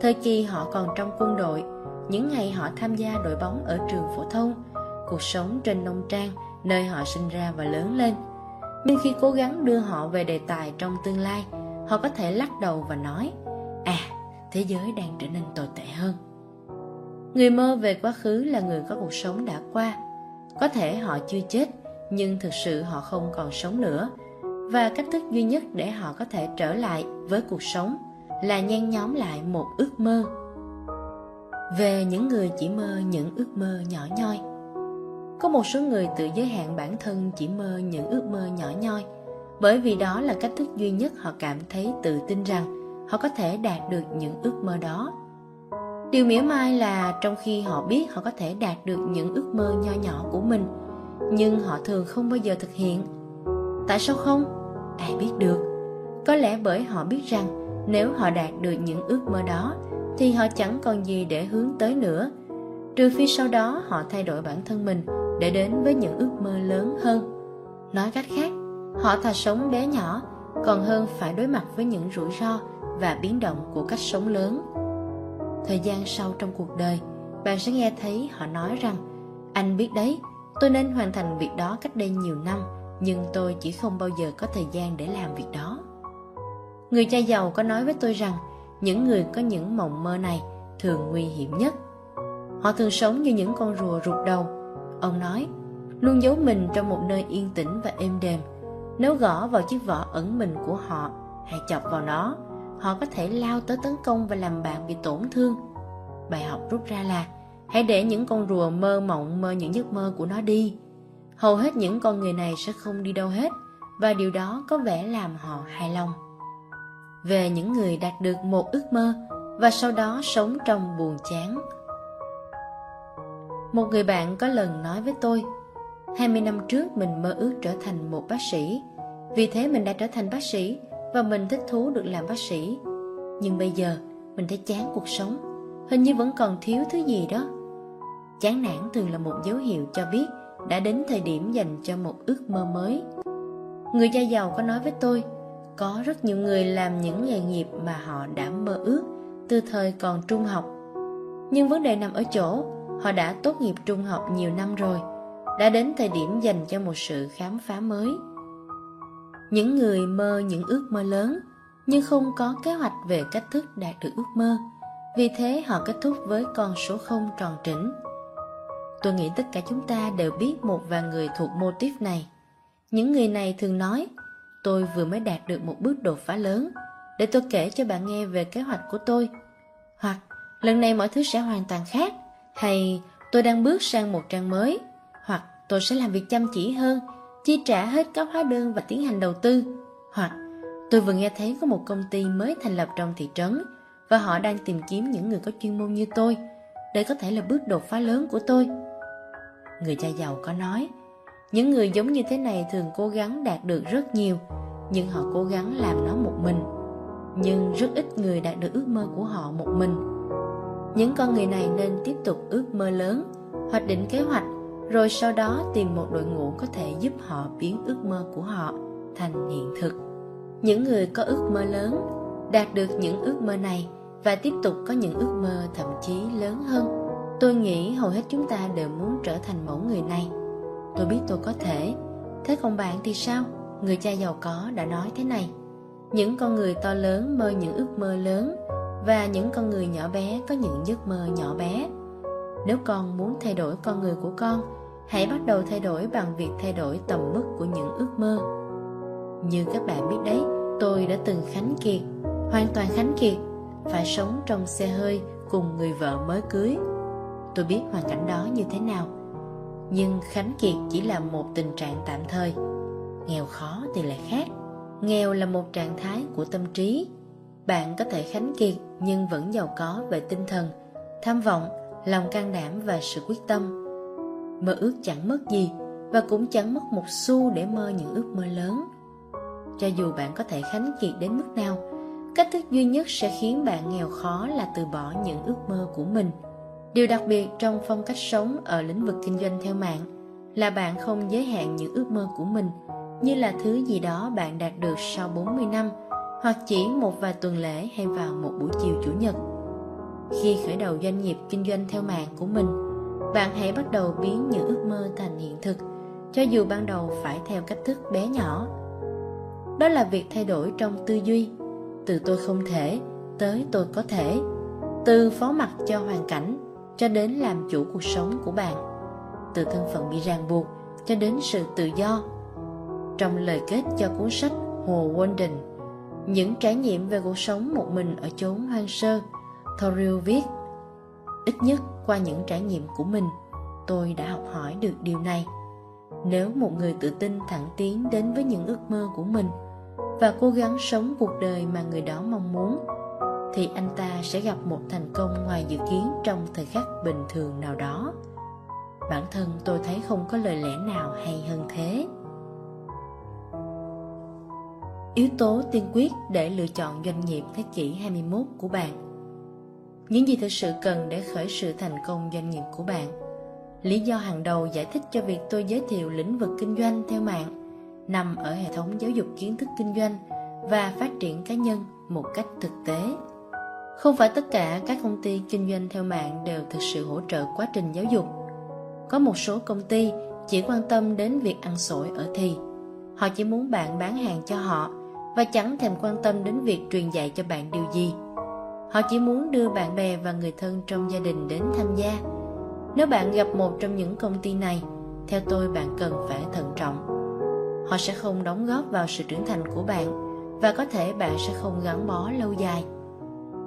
thời kỳ họ còn trong quân đội, những ngày họ tham gia đội bóng ở trường phổ thông, cuộc sống trên nông trang nơi họ sinh ra và lớn lên. Nhưng khi cố gắng đưa họ về đề tài trong tương lai, họ có thể lắc đầu và nói à thế giới đang trở nên tồi tệ hơn người mơ về quá khứ là người có cuộc sống đã qua. Có thể họ chưa chết, nhưng thực sự họ không còn sống nữa. Và cách thức duy nhất để họ có thể trở lại với cuộc sống là nhen nhóm lại một ước mơ. Về những người chỉ mơ những ước mơ nhỏ nhoi. Có một số người tự giới hạn bản thân chỉ mơ những ước mơ nhỏ nhoi. Bởi vì đó là cách thức duy nhất họ cảm thấy tự tin rằng họ có thể đạt được những ước mơ đó điều mỉa mai là trong khi họ biết họ có thể đạt được những ước mơ nho nhỏ của mình, nhưng họ thường không bao giờ thực hiện. Tại sao không? Ai biết được. Có lẽ bởi họ biết rằng nếu họ đạt được những ước mơ đó, thì họ chẳng còn gì để hướng tới nữa. Trừ phi sau đó họ thay đổi bản thân mình để đến với những ước mơ lớn hơn. Nói cách khác, họ thà sống bé nhỏ, còn hơn phải đối mặt với những rủi ro và biến động của cách sống lớn thời gian sau trong cuộc đời, bạn sẽ nghe thấy họ nói rằng, anh biết đấy, tôi nên hoàn thành việc đó cách đây nhiều năm, nhưng tôi chỉ không bao giờ có thời gian để làm việc đó. Người cha giàu có nói với tôi rằng, những người có những mộng mơ này thường nguy hiểm nhất. Họ thường sống như những con rùa rụt đầu. Ông nói, luôn giấu mình trong một nơi yên tĩnh và êm đềm. Nếu gõ vào chiếc vỏ ẩn mình của họ hãy chọc vào nó họ có thể lao tới tấn công và làm bạn bị tổn thương. Bài học rút ra là, hãy để những con rùa mơ mộng mơ những giấc mơ của nó đi. Hầu hết những con người này sẽ không đi đâu hết, và điều đó có vẻ làm họ hài lòng. Về những người đạt được một ước mơ, và sau đó sống trong buồn chán. Một người bạn có lần nói với tôi 20 năm trước mình mơ ước trở thành một bác sĩ. Vì thế mình đã trở thành bác sĩ và mình thích thú được làm bác sĩ. Nhưng bây giờ, mình thấy chán cuộc sống. Hình như vẫn còn thiếu thứ gì đó. Chán nản thường là một dấu hiệu cho biết Đã đến thời điểm dành cho một ước mơ mới. Người cha giàu có nói với tôi, Có rất nhiều người làm những nghề nghiệp mà họ đã mơ ước Từ thời còn trung học. Nhưng vấn đề nằm ở chỗ, Họ đã tốt nghiệp trung học nhiều năm rồi, đã đến thời điểm dành cho một sự khám phá mới những người mơ những ước mơ lớn nhưng không có kế hoạch về cách thức đạt được ước mơ. Vì thế họ kết thúc với con số không tròn trĩnh. Tôi nghĩ tất cả chúng ta đều biết một vài người thuộc mô típ này. Những người này thường nói tôi vừa mới đạt được một bước đột phá lớn. Để tôi kể cho bạn nghe về kế hoạch của tôi. Hoặc lần này mọi thứ sẽ hoàn toàn khác. Hay tôi đang bước sang một trang mới. Hoặc tôi sẽ làm việc chăm chỉ hơn, chi trả hết các hóa đơn và tiến hành đầu tư. Hoặc tôi vừa nghe thấy có một công ty mới thành lập trong thị trấn và họ đang tìm kiếm những người có chuyên môn như tôi. Đây có thể là bước đột phá lớn của tôi. Người cha giàu có nói, những người giống như thế này thường cố gắng đạt được rất nhiều, nhưng họ cố gắng làm nó một mình. Nhưng rất ít người đạt được ước mơ của họ một mình. Những con người này nên tiếp tục ước mơ lớn, hoạch định kế hoạch rồi sau đó tìm một đội ngũ có thể giúp họ biến ước mơ của họ thành hiện thực những người có ước mơ lớn đạt được những ước mơ này và tiếp tục có những ước mơ thậm chí lớn hơn Tôi nghĩ hầu hết chúng ta đều muốn trở thành mẫu người này. Tôi biết tôi có thể. Thế còn bạn thì sao? Người cha giàu có đã nói thế này. Những con người to lớn mơ những ước mơ lớn và những con người nhỏ bé có những giấc mơ nhỏ bé. Nếu con muốn thay đổi con người của con, hãy bắt đầu thay đổi bằng việc thay đổi tầm mức của những ước mơ. Như các bạn biết đấy, tôi đã từng khánh kiệt, hoàn toàn khánh kiệt, phải sống trong xe hơi cùng người vợ mới cưới. Tôi biết hoàn cảnh đó như thế nào. Nhưng khánh kiệt chỉ là một tình trạng tạm thời. Nghèo khó thì lại khác. Nghèo là một trạng thái của tâm trí. Bạn có thể khánh kiệt nhưng vẫn giàu có về tinh thần, tham vọng, lòng can đảm và sự quyết tâm. Mơ ước chẳng mất gì và cũng chẳng mất một xu để mơ những ước mơ lớn. Cho dù bạn có thể khánh kiệt đến mức nào, cách thức duy nhất sẽ khiến bạn nghèo khó là từ bỏ những ước mơ của mình. Điều đặc biệt trong phong cách sống ở lĩnh vực kinh doanh theo mạng là bạn không giới hạn những ước mơ của mình như là thứ gì đó bạn đạt được sau 40 năm hoặc chỉ một vài tuần lễ hay vào một buổi chiều chủ nhật. Khi khởi đầu doanh nghiệp kinh doanh theo mạng của mình, bạn hãy bắt đầu biến những ước mơ thành hiện thực, cho dù ban đầu phải theo cách thức bé nhỏ. Đó là việc thay đổi trong tư duy, từ tôi không thể tới tôi có thể, từ phó mặc cho hoàn cảnh cho đến làm chủ cuộc sống của bạn, từ thân phận bị ràng buộc cho đến sự tự do. Trong lời kết cho cuốn sách Hồ Walden những trải nghiệm về cuộc sống một mình ở chốn hoang sơ Thoriel viết Ít nhất qua những trải nghiệm của mình, Tôi đã học hỏi được điều này. Nếu một người tự tin thẳng tiến đến với những ước mơ của mình Và cố gắng sống cuộc đời mà người đó mong muốn, Thì anh ta sẽ gặp một thành công ngoài dự kiến trong thời khắc bình thường nào đó. Bản thân tôi thấy không có lời lẽ nào hay hơn thế. Yếu tố tiên quyết để lựa chọn doanh nghiệp thế kỷ 21 của bạn. Những gì thực sự cần để khởi sự thành công doanh nghiệp của bạn Lý do hàng đầu giải thích cho việc tôi giới thiệu lĩnh vực kinh doanh theo mạng nằm ở hệ thống giáo dục kiến thức kinh doanh và phát triển cá nhân một cách thực tế. Không phải tất cả các công ty kinh doanh theo mạng đều thực sự hỗ trợ quá trình giáo dục. Có một số công ty chỉ quan tâm đến việc ăn sổi ở thì. Họ chỉ muốn bạn bán hàng cho họ và chẳng thèm quan tâm đến việc truyền dạy cho bạn điều gì. Họ chỉ muốn đưa bạn bè và người thân trong gia đình đến tham gia. Nếu bạn gặp một trong những công ty này, theo tôi bạn cần phải thận trọng. Họ sẽ không đóng góp vào sự trưởng thành của bạn và có thể bạn sẽ không gắn bó lâu dài.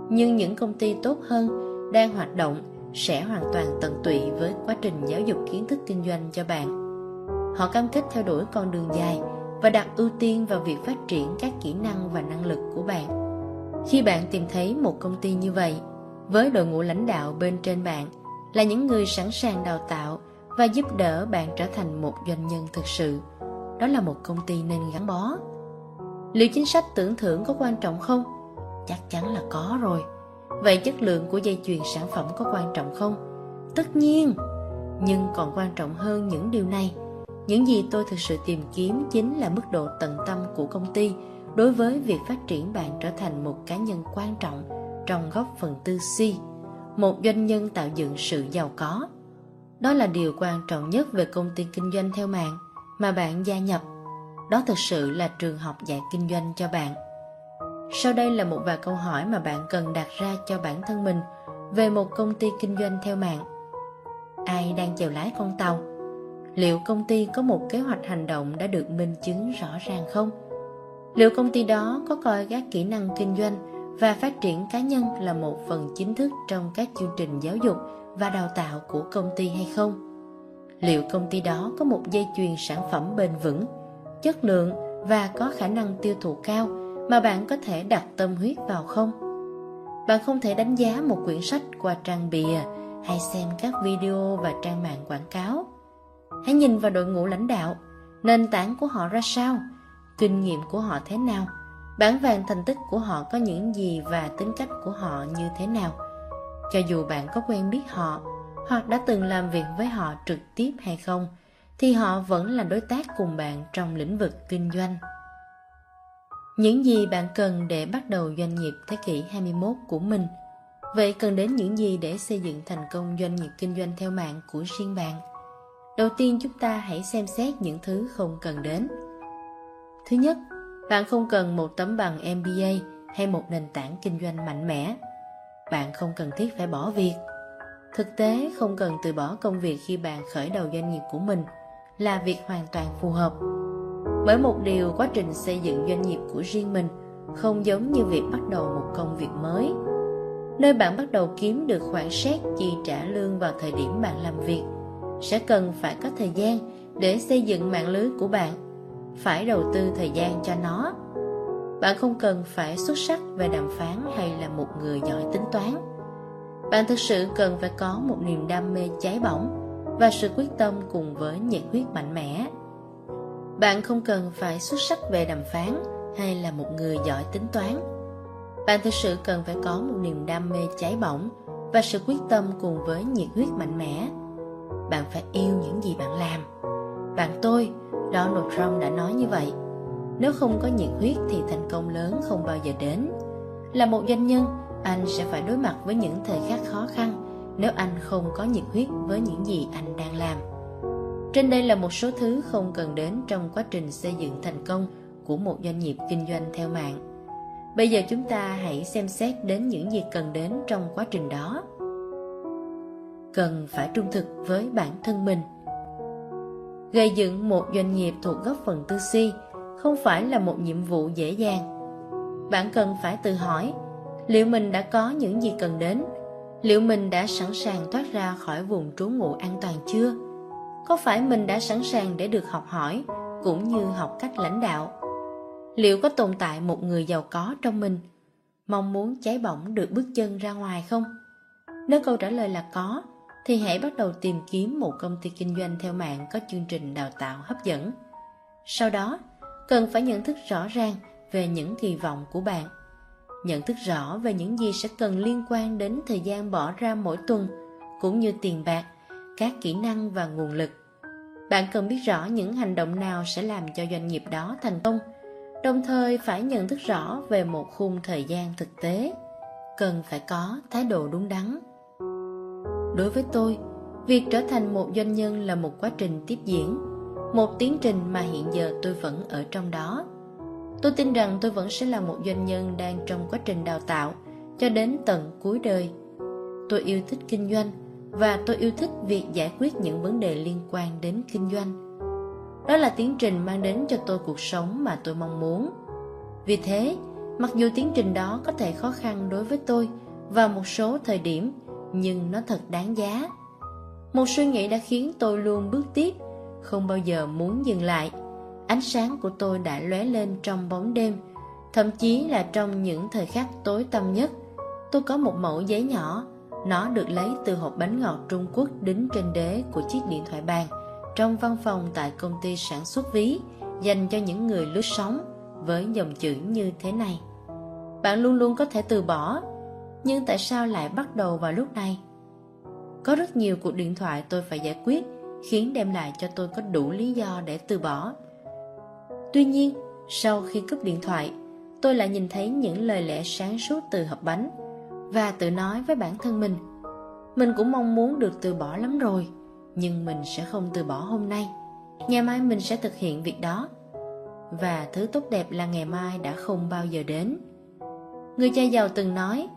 Nhưng những công ty tốt hơn đang hoạt động sẽ hoàn toàn tận tụy với quá trình giáo dục kiến thức kinh doanh cho bạn. Họ cam kết theo đuổi con đường dài và đặt ưu tiên vào việc phát triển các kỹ năng và năng lực của bạn. Khi bạn tìm thấy một công ty như vậy, với đội ngũ lãnh đạo bên trên bạn là những người sẵn sàng đào tạo và giúp đỡ bạn trở thành một doanh nhân thực sự, đó là một công ty nên gắn bó. Liệu chính sách tưởng thưởng có quan trọng không? Chắc chắn là có rồi. Vậy chất lượng của dây chuyền sản phẩm có quan trọng không? Tất nhiên, nhưng còn quan trọng hơn những điều này những gì tôi thực sự tìm kiếm chính là mức độ tận tâm của công ty đối với việc phát triển bạn trở thành một cá nhân quan trọng trong góc phần tư si, một doanh nhân tạo dựng sự giàu có. Đó là điều quan trọng nhất về công ty kinh doanh theo mạng mà bạn gia nhập. Đó thực sự là trường học dạy kinh doanh cho bạn. Sau đây là một vài câu hỏi mà bạn cần đặt ra cho bản thân mình về một công ty kinh doanh theo mạng. Ai đang chèo lái con tàu? liệu công ty có một kế hoạch hành động đã được minh chứng rõ ràng không liệu công ty đó có coi các kỹ năng kinh doanh và phát triển cá nhân là một phần chính thức trong các chương trình giáo dục và đào tạo của công ty hay không? Liệu công ty đó có một dây chuyền sản phẩm bền vững chất lượng và có khả năng tiêu thụ cao mà bạn có thể đặt tâm huyết vào không? Bạn không thể đánh giá một quyển sách qua trang bìa hay xem các video và trang mạng quảng cáo. Hãy nhìn vào đội ngũ lãnh đạo, nền tảng của họ ra sao, kinh nghiệm của họ thế nào, bản vàng thành tích của họ có những gì và tính cách của họ như thế nào. Cho dù bạn có quen biết họ hoặc đã từng làm việc với họ trực tiếp hay không, thì họ vẫn là đối tác cùng bạn trong lĩnh vực kinh doanh. Những gì bạn cần để bắt đầu doanh nghiệp thế kỷ 21 của mình Vậy cần đến những gì để xây dựng thành công doanh nghiệp kinh doanh theo mạng của riêng bạn? Đầu tiên chúng ta hãy xem xét những thứ không cần đến. Thứ nhất, bạn không cần một tấm bằng MBA hay một nền tảng kinh doanh mạnh mẽ. Bạn không cần thiết phải bỏ việc. Thực tế không cần từ bỏ công việc khi bạn khởi đầu doanh nghiệp của mình là việc hoàn toàn phù hợp. Bởi một điều quá trình xây dựng doanh nghiệp của riêng mình không giống như việc bắt đầu một công việc mới nơi bạn bắt đầu kiếm được khoản xét chi trả lương vào thời điểm bạn làm việc sẽ cần phải có thời gian để xây dựng mạng lưới của bạn phải đầu tư thời gian cho nó. Bạn không cần phải xuất sắc về đàm phán hay là một người giỏi tính toán. Bạn thực sự cần phải có một niềm đam mê cháy bỏng và sự quyết tâm cùng với nhiệt huyết mạnh mẽ. Bạn không cần phải xuất sắc về đàm phán hay là một người giỏi tính toán. Bạn thực sự cần phải có một niềm đam mê cháy bỏng và sự quyết tâm cùng với nhiệt huyết mạnh mẽ. Bạn phải yêu những gì bạn làm bạn tôi, donald trump đã nói như vậy. Nếu không có nhiệt huyết thì thành công lớn không bao giờ đến. Là một doanh nhân, anh sẽ phải đối mặt với những thời khắc khó khăn nếu anh không có nhiệt huyết với những gì anh đang làm. Trên đây là một số thứ không cần đến trong quá trình xây dựng thành công của một doanh nghiệp kinh doanh theo mạng. Bây giờ chúng ta hãy xem xét đến những gì cần đến trong quá trình đó. Cần phải trung thực với bản thân mình gây dựng một doanh nghiệp thuộc góc phần tư si không phải là một nhiệm vụ dễ dàng. Bạn cần phải tự hỏi, liệu mình đã có những gì cần đến? Liệu mình đã sẵn sàng thoát ra khỏi vùng trú ngụ an toàn chưa? Có phải mình đã sẵn sàng để được học hỏi cũng như học cách lãnh đạo? Liệu có tồn tại một người giàu có trong mình, mong muốn cháy bỏng được bước chân ra ngoài không? Nếu câu trả lời là có thì hãy bắt đầu tìm kiếm một công ty kinh doanh theo mạng có chương trình đào tạo hấp dẫn. Sau đó, cần phải nhận thức rõ ràng về những kỳ vọng của bạn. Nhận thức rõ về những gì sẽ cần liên quan đến thời gian bỏ ra mỗi tuần, cũng như tiền bạc, các kỹ năng và nguồn lực. Bạn cần biết rõ những hành động nào sẽ làm cho doanh nghiệp đó thành công, đồng thời phải nhận thức rõ về một khung thời gian thực tế. Cần phải có thái độ đúng đắn đối với tôi, việc trở thành một doanh nhân là một quá trình tiếp diễn, một tiến trình mà hiện giờ tôi vẫn ở trong đó. Tôi tin rằng tôi vẫn sẽ là một doanh nhân đang trong quá trình đào tạo cho đến tận cuối đời. Tôi yêu thích kinh doanh và tôi yêu thích việc giải quyết những vấn đề liên quan đến kinh doanh. Đó là tiến trình mang đến cho tôi cuộc sống mà tôi mong muốn. Vì thế, mặc dù tiến trình đó có thể khó khăn đối với tôi vào một số thời điểm nhưng nó thật đáng giá. Một suy nghĩ đã khiến tôi luôn bước tiếp, không bao giờ muốn dừng lại. Ánh sáng của tôi đã lóe lên trong bóng đêm, thậm chí là trong những thời khắc tối tăm nhất. Tôi có một mẫu giấy nhỏ, nó được lấy từ hộp bánh ngọt trung quốc đính trên đế của chiếc điện thoại bàn trong văn phòng tại công ty sản xuất ví, dành cho những người lướt sóng với dòng chữ như thế này. Bạn luôn luôn có thể từ bỏ nhưng tại sao lại bắt đầu vào lúc này? Có rất nhiều cuộc điện thoại tôi phải giải quyết, khiến đem lại cho tôi có đủ lý do để từ bỏ. Tuy nhiên, sau khi cúp điện thoại, tôi lại nhìn thấy những lời lẽ sáng suốt từ hộp bánh và tự nói với bản thân mình mình cũng mong muốn được từ bỏ lắm rồi, nhưng mình sẽ không từ bỏ hôm nay. Ngày mai mình sẽ thực hiện việc đó. Và thứ tốt đẹp là ngày mai đã không bao giờ đến. Người cha giàu từng nói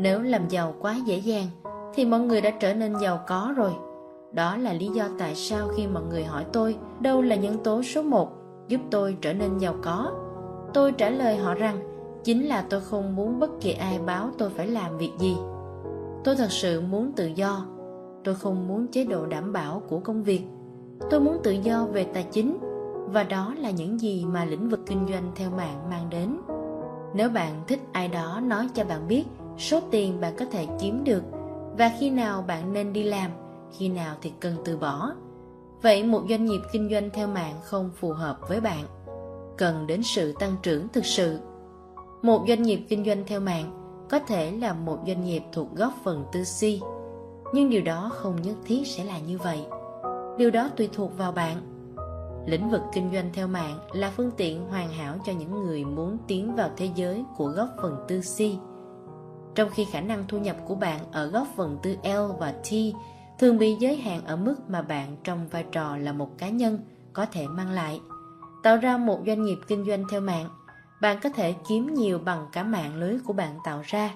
nếu làm giàu quá dễ dàng, thì mọi người đã trở nên giàu có rồi. Đó là lý do tại sao khi mọi người hỏi tôi, đâu là nhân tố số một giúp tôi trở nên giàu có? Tôi trả lời họ rằng, chính là tôi không muốn bất kỳ ai báo tôi phải làm việc gì. Tôi thật sự muốn tự do. Tôi không muốn chế độ đảm bảo của công việc. Tôi muốn tự do về tài chính, và đó là những gì mà lĩnh vực kinh doanh theo mạng mang đến. Nếu bạn thích ai đó nói cho bạn biết số tiền bạn có thể kiếm được và khi nào bạn nên đi làm, khi nào thì cần từ bỏ. Vậy một doanh nghiệp kinh doanh theo mạng không phù hợp với bạn, cần đến sự tăng trưởng thực sự. Một doanh nghiệp kinh doanh theo mạng có thể là một doanh nghiệp thuộc góp phần tư si nhưng điều đó không nhất thiết sẽ là như vậy. Điều đó tùy thuộc vào bạn. Lĩnh vực kinh doanh theo mạng là phương tiện hoàn hảo cho những người muốn tiến vào thế giới của góc phần tư si trong khi khả năng thu nhập của bạn ở góc phần tư L và T thường bị giới hạn ở mức mà bạn trong vai trò là một cá nhân có thể mang lại. Tạo ra một doanh nghiệp kinh doanh theo mạng, bạn có thể kiếm nhiều bằng cả mạng lưới của bạn tạo ra.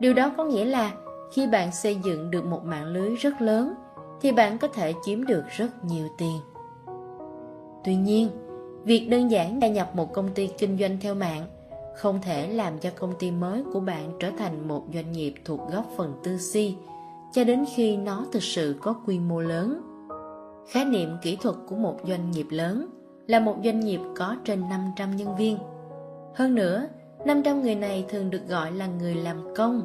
Điều đó có nghĩa là khi bạn xây dựng được một mạng lưới rất lớn thì bạn có thể chiếm được rất nhiều tiền. Tuy nhiên, việc đơn giản gia nhập một công ty kinh doanh theo mạng không thể làm cho công ty mới của bạn trở thành một doanh nghiệp thuộc góc phần tư si cho đến khi nó thực sự có quy mô lớn. Khái niệm kỹ thuật của một doanh nghiệp lớn là một doanh nghiệp có trên 500 nhân viên. Hơn nữa, 500 người này thường được gọi là người làm công,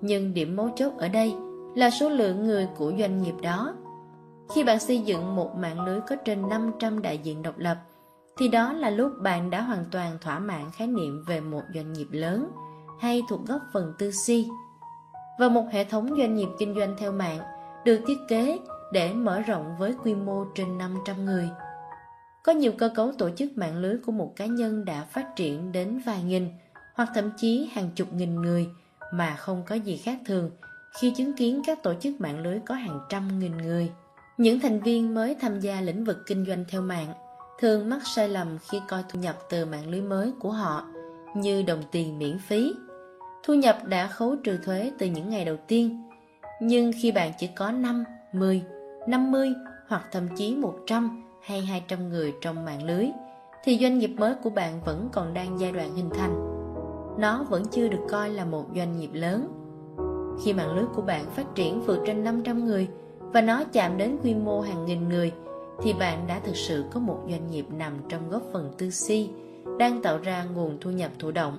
nhưng điểm mấu chốt ở đây là số lượng người của doanh nghiệp đó. Khi bạn xây dựng một mạng lưới có trên 500 đại diện độc lập, thì đó là lúc bạn đã hoàn toàn thỏa mãn khái niệm về một doanh nghiệp lớn hay thuộc góc phần tư si. Và một hệ thống doanh nghiệp kinh doanh theo mạng được thiết kế để mở rộng với quy mô trên 500 người. Có nhiều cơ cấu tổ chức mạng lưới của một cá nhân đã phát triển đến vài nghìn hoặc thậm chí hàng chục nghìn người mà không có gì khác thường khi chứng kiến các tổ chức mạng lưới có hàng trăm nghìn người. Những thành viên mới tham gia lĩnh vực kinh doanh theo mạng thường mắc sai lầm khi coi thu nhập từ mạng lưới mới của họ như đồng tiền miễn phí. Thu nhập đã khấu trừ thuế từ những ngày đầu tiên, nhưng khi bạn chỉ có 5, 10, 50 hoặc thậm chí 100 hay 200 người trong mạng lưới, thì doanh nghiệp mới của bạn vẫn còn đang giai đoạn hình thành. Nó vẫn chưa được coi là một doanh nghiệp lớn. Khi mạng lưới của bạn phát triển vượt trên 500 người và nó chạm đến quy mô hàng nghìn người, thì bạn đã thực sự có một doanh nghiệp nằm trong góp phần tư si đang tạo ra nguồn thu nhập thụ động.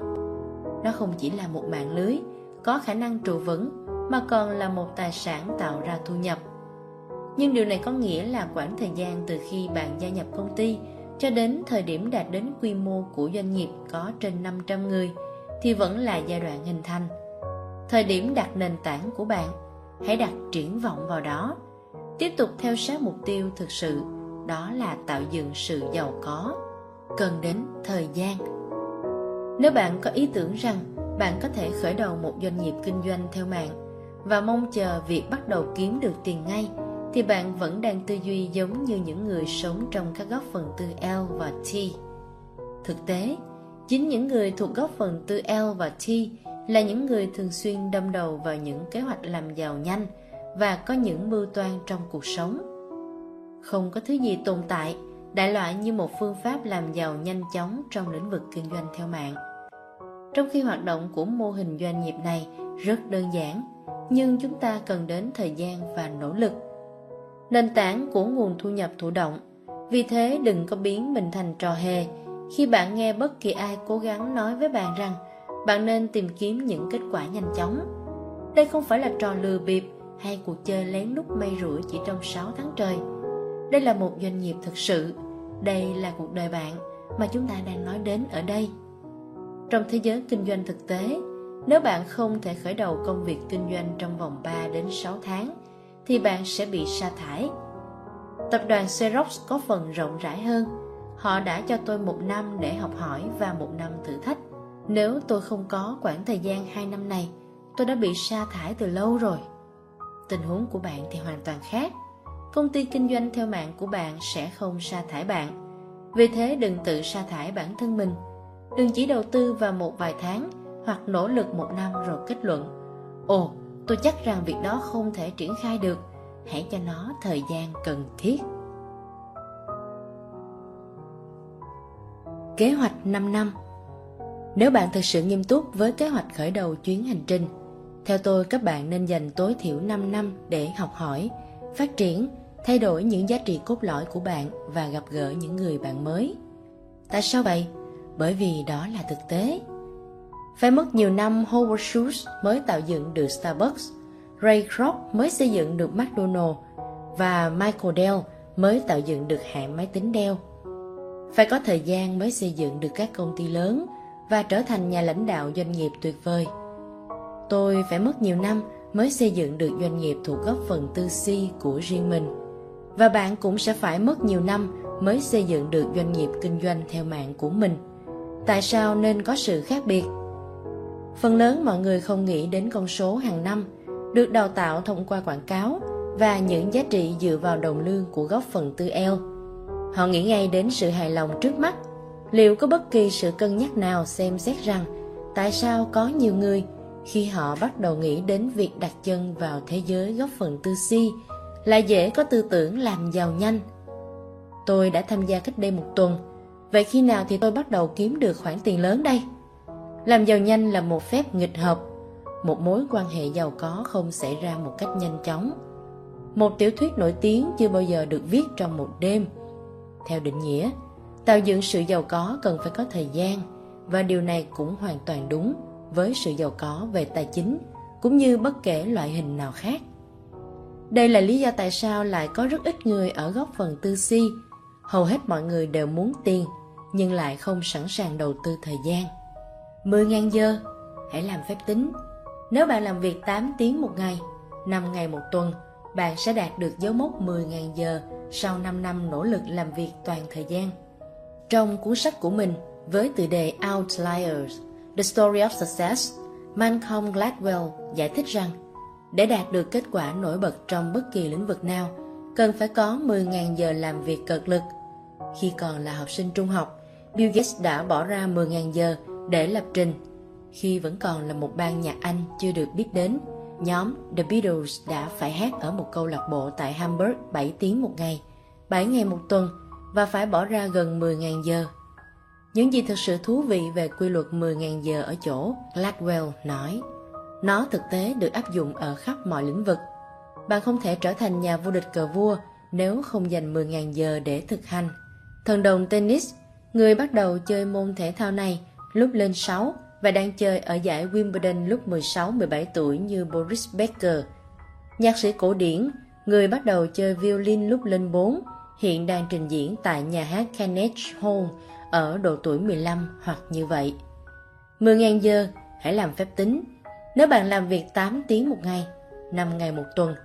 Nó không chỉ là một mạng lưới có khả năng trụ vững mà còn là một tài sản tạo ra thu nhập. Nhưng điều này có nghĩa là khoảng thời gian từ khi bạn gia nhập công ty cho đến thời điểm đạt đến quy mô của doanh nghiệp có trên 500 người thì vẫn là giai đoạn hình thành. Thời điểm đặt nền tảng của bạn, hãy đặt triển vọng vào đó tiếp tục theo sát mục tiêu thực sự đó là tạo dựng sự giàu có cần đến thời gian nếu bạn có ý tưởng rằng bạn có thể khởi đầu một doanh nghiệp kinh doanh theo mạng và mong chờ việc bắt đầu kiếm được tiền ngay thì bạn vẫn đang tư duy giống như những người sống trong các góc phần tư L và T. Thực tế, chính những người thuộc góc phần tư L và T là những người thường xuyên đâm đầu vào những kế hoạch làm giàu nhanh và có những mưu toan trong cuộc sống. Không có thứ gì tồn tại đại loại như một phương pháp làm giàu nhanh chóng trong lĩnh vực kinh doanh theo mạng. Trong khi hoạt động của mô hình doanh nghiệp này rất đơn giản, nhưng chúng ta cần đến thời gian và nỗ lực. Nền tảng của nguồn thu nhập thụ động, vì thế đừng có biến mình thành trò hề khi bạn nghe bất kỳ ai cố gắng nói với bạn rằng bạn nên tìm kiếm những kết quả nhanh chóng. Đây không phải là trò lừa bịp hay cuộc chơi lén lút may rủi chỉ trong 6 tháng trời. Đây là một doanh nghiệp thực sự, đây là cuộc đời bạn mà chúng ta đang nói đến ở đây. Trong thế giới kinh doanh thực tế, nếu bạn không thể khởi đầu công việc kinh doanh trong vòng 3 đến 6 tháng, thì bạn sẽ bị sa thải. Tập đoàn Xerox có phần rộng rãi hơn. Họ đã cho tôi một năm để học hỏi và một năm thử thách. Nếu tôi không có khoảng thời gian 2 năm này, tôi đã bị sa thải từ lâu rồi tình huống của bạn thì hoàn toàn khác. Công ty kinh doanh theo mạng của bạn sẽ không sa thải bạn. Vì thế đừng tự sa thải bản thân mình. Đừng chỉ đầu tư vào một vài tháng hoặc nỗ lực một năm rồi kết luận. Ồ, tôi chắc rằng việc đó không thể triển khai được. Hãy cho nó thời gian cần thiết. Kế hoạch 5 năm. Nếu bạn thực sự nghiêm túc với kế hoạch khởi đầu chuyến hành trình theo tôi, các bạn nên dành tối thiểu 5 năm để học hỏi, phát triển, thay đổi những giá trị cốt lõi của bạn và gặp gỡ những người bạn mới. Tại sao vậy? Bởi vì đó là thực tế. Phải mất nhiều năm Howard Schultz mới tạo dựng được Starbucks, Ray Kroc mới xây dựng được McDonald's và Michael Dell mới tạo dựng được hãng máy tính Dell. Phải có thời gian mới xây dựng được các công ty lớn và trở thành nhà lãnh đạo doanh nghiệp tuyệt vời. Tôi phải mất nhiều năm mới xây dựng được doanh nghiệp thuộc góp phần tư si của riêng mình. Và bạn cũng sẽ phải mất nhiều năm mới xây dựng được doanh nghiệp kinh doanh theo mạng của mình. Tại sao nên có sự khác biệt? phần lớn mọi người không nghĩ đến con số hàng năm được đào tạo thông qua quảng cáo và những giá trị dựa vào đồng lương của góc phần tư eo. Họ nghĩ ngay đến sự hài lòng trước mắt. Liệu có bất kỳ sự cân nhắc nào xem xét rằng tại sao có nhiều người khi họ bắt đầu nghĩ đến việc đặt chân vào thế giới góc phần tư si là dễ có tư tưởng làm giàu nhanh. Tôi đã tham gia cách đây một tuần. Vậy khi nào thì tôi bắt đầu kiếm được khoản tiền lớn đây? Làm giàu nhanh là một phép nghịch hợp. Một mối quan hệ giàu có không xảy ra một cách nhanh chóng. Một tiểu thuyết nổi tiếng chưa bao giờ được viết trong một đêm. Theo định nghĩa, tạo dựng sự giàu có cần phải có thời gian và điều này cũng hoàn toàn đúng với sự giàu có về tài chính cũng như bất kể loại hình nào khác. Đây là lý do tại sao lại có rất ít người ở góc phần tư si. Hầu hết mọi người đều muốn tiền, nhưng lại không sẵn sàng đầu tư thời gian. 10.000 giờ, hãy làm phép tính. Nếu bạn làm việc 8 tiếng một ngày, 5 ngày một tuần, bạn sẽ đạt được dấu mốc 10.000 giờ sau 5 năm nỗ lực làm việc toàn thời gian. Trong cuốn sách của mình, với tựa đề Outliers, The Story of Success, Malcolm Gladwell giải thích rằng để đạt được kết quả nổi bật trong bất kỳ lĩnh vực nào, cần phải có 10.000 giờ làm việc cật lực. Khi còn là học sinh trung học, Bill Gates đã bỏ ra 10.000 giờ để lập trình. Khi vẫn còn là một ban nhạc Anh chưa được biết đến, nhóm The Beatles đã phải hát ở một câu lạc bộ tại Hamburg 7 tiếng một ngày, 7 ngày một tuần và phải bỏ ra gần 10.000 giờ. Những gì thực sự thú vị về quy luật 10.000 giờ ở chỗ, Gladwell nói. Nó thực tế được áp dụng ở khắp mọi lĩnh vực. Bạn không thể trở thành nhà vô địch cờ vua nếu không dành 10.000 giờ để thực hành. Thần đồng tennis, người bắt đầu chơi môn thể thao này lúc lên 6 và đang chơi ở giải Wimbledon lúc 16-17 tuổi như Boris Becker. Nhạc sĩ cổ điển, người bắt đầu chơi violin lúc lên 4, hiện đang trình diễn tại nhà hát Carnegie Hall ở độ tuổi 15 hoặc như vậy. 10.000 giờ, hãy làm phép tính. Nếu bạn làm việc 8 tiếng một ngày, 5 ngày một tuần,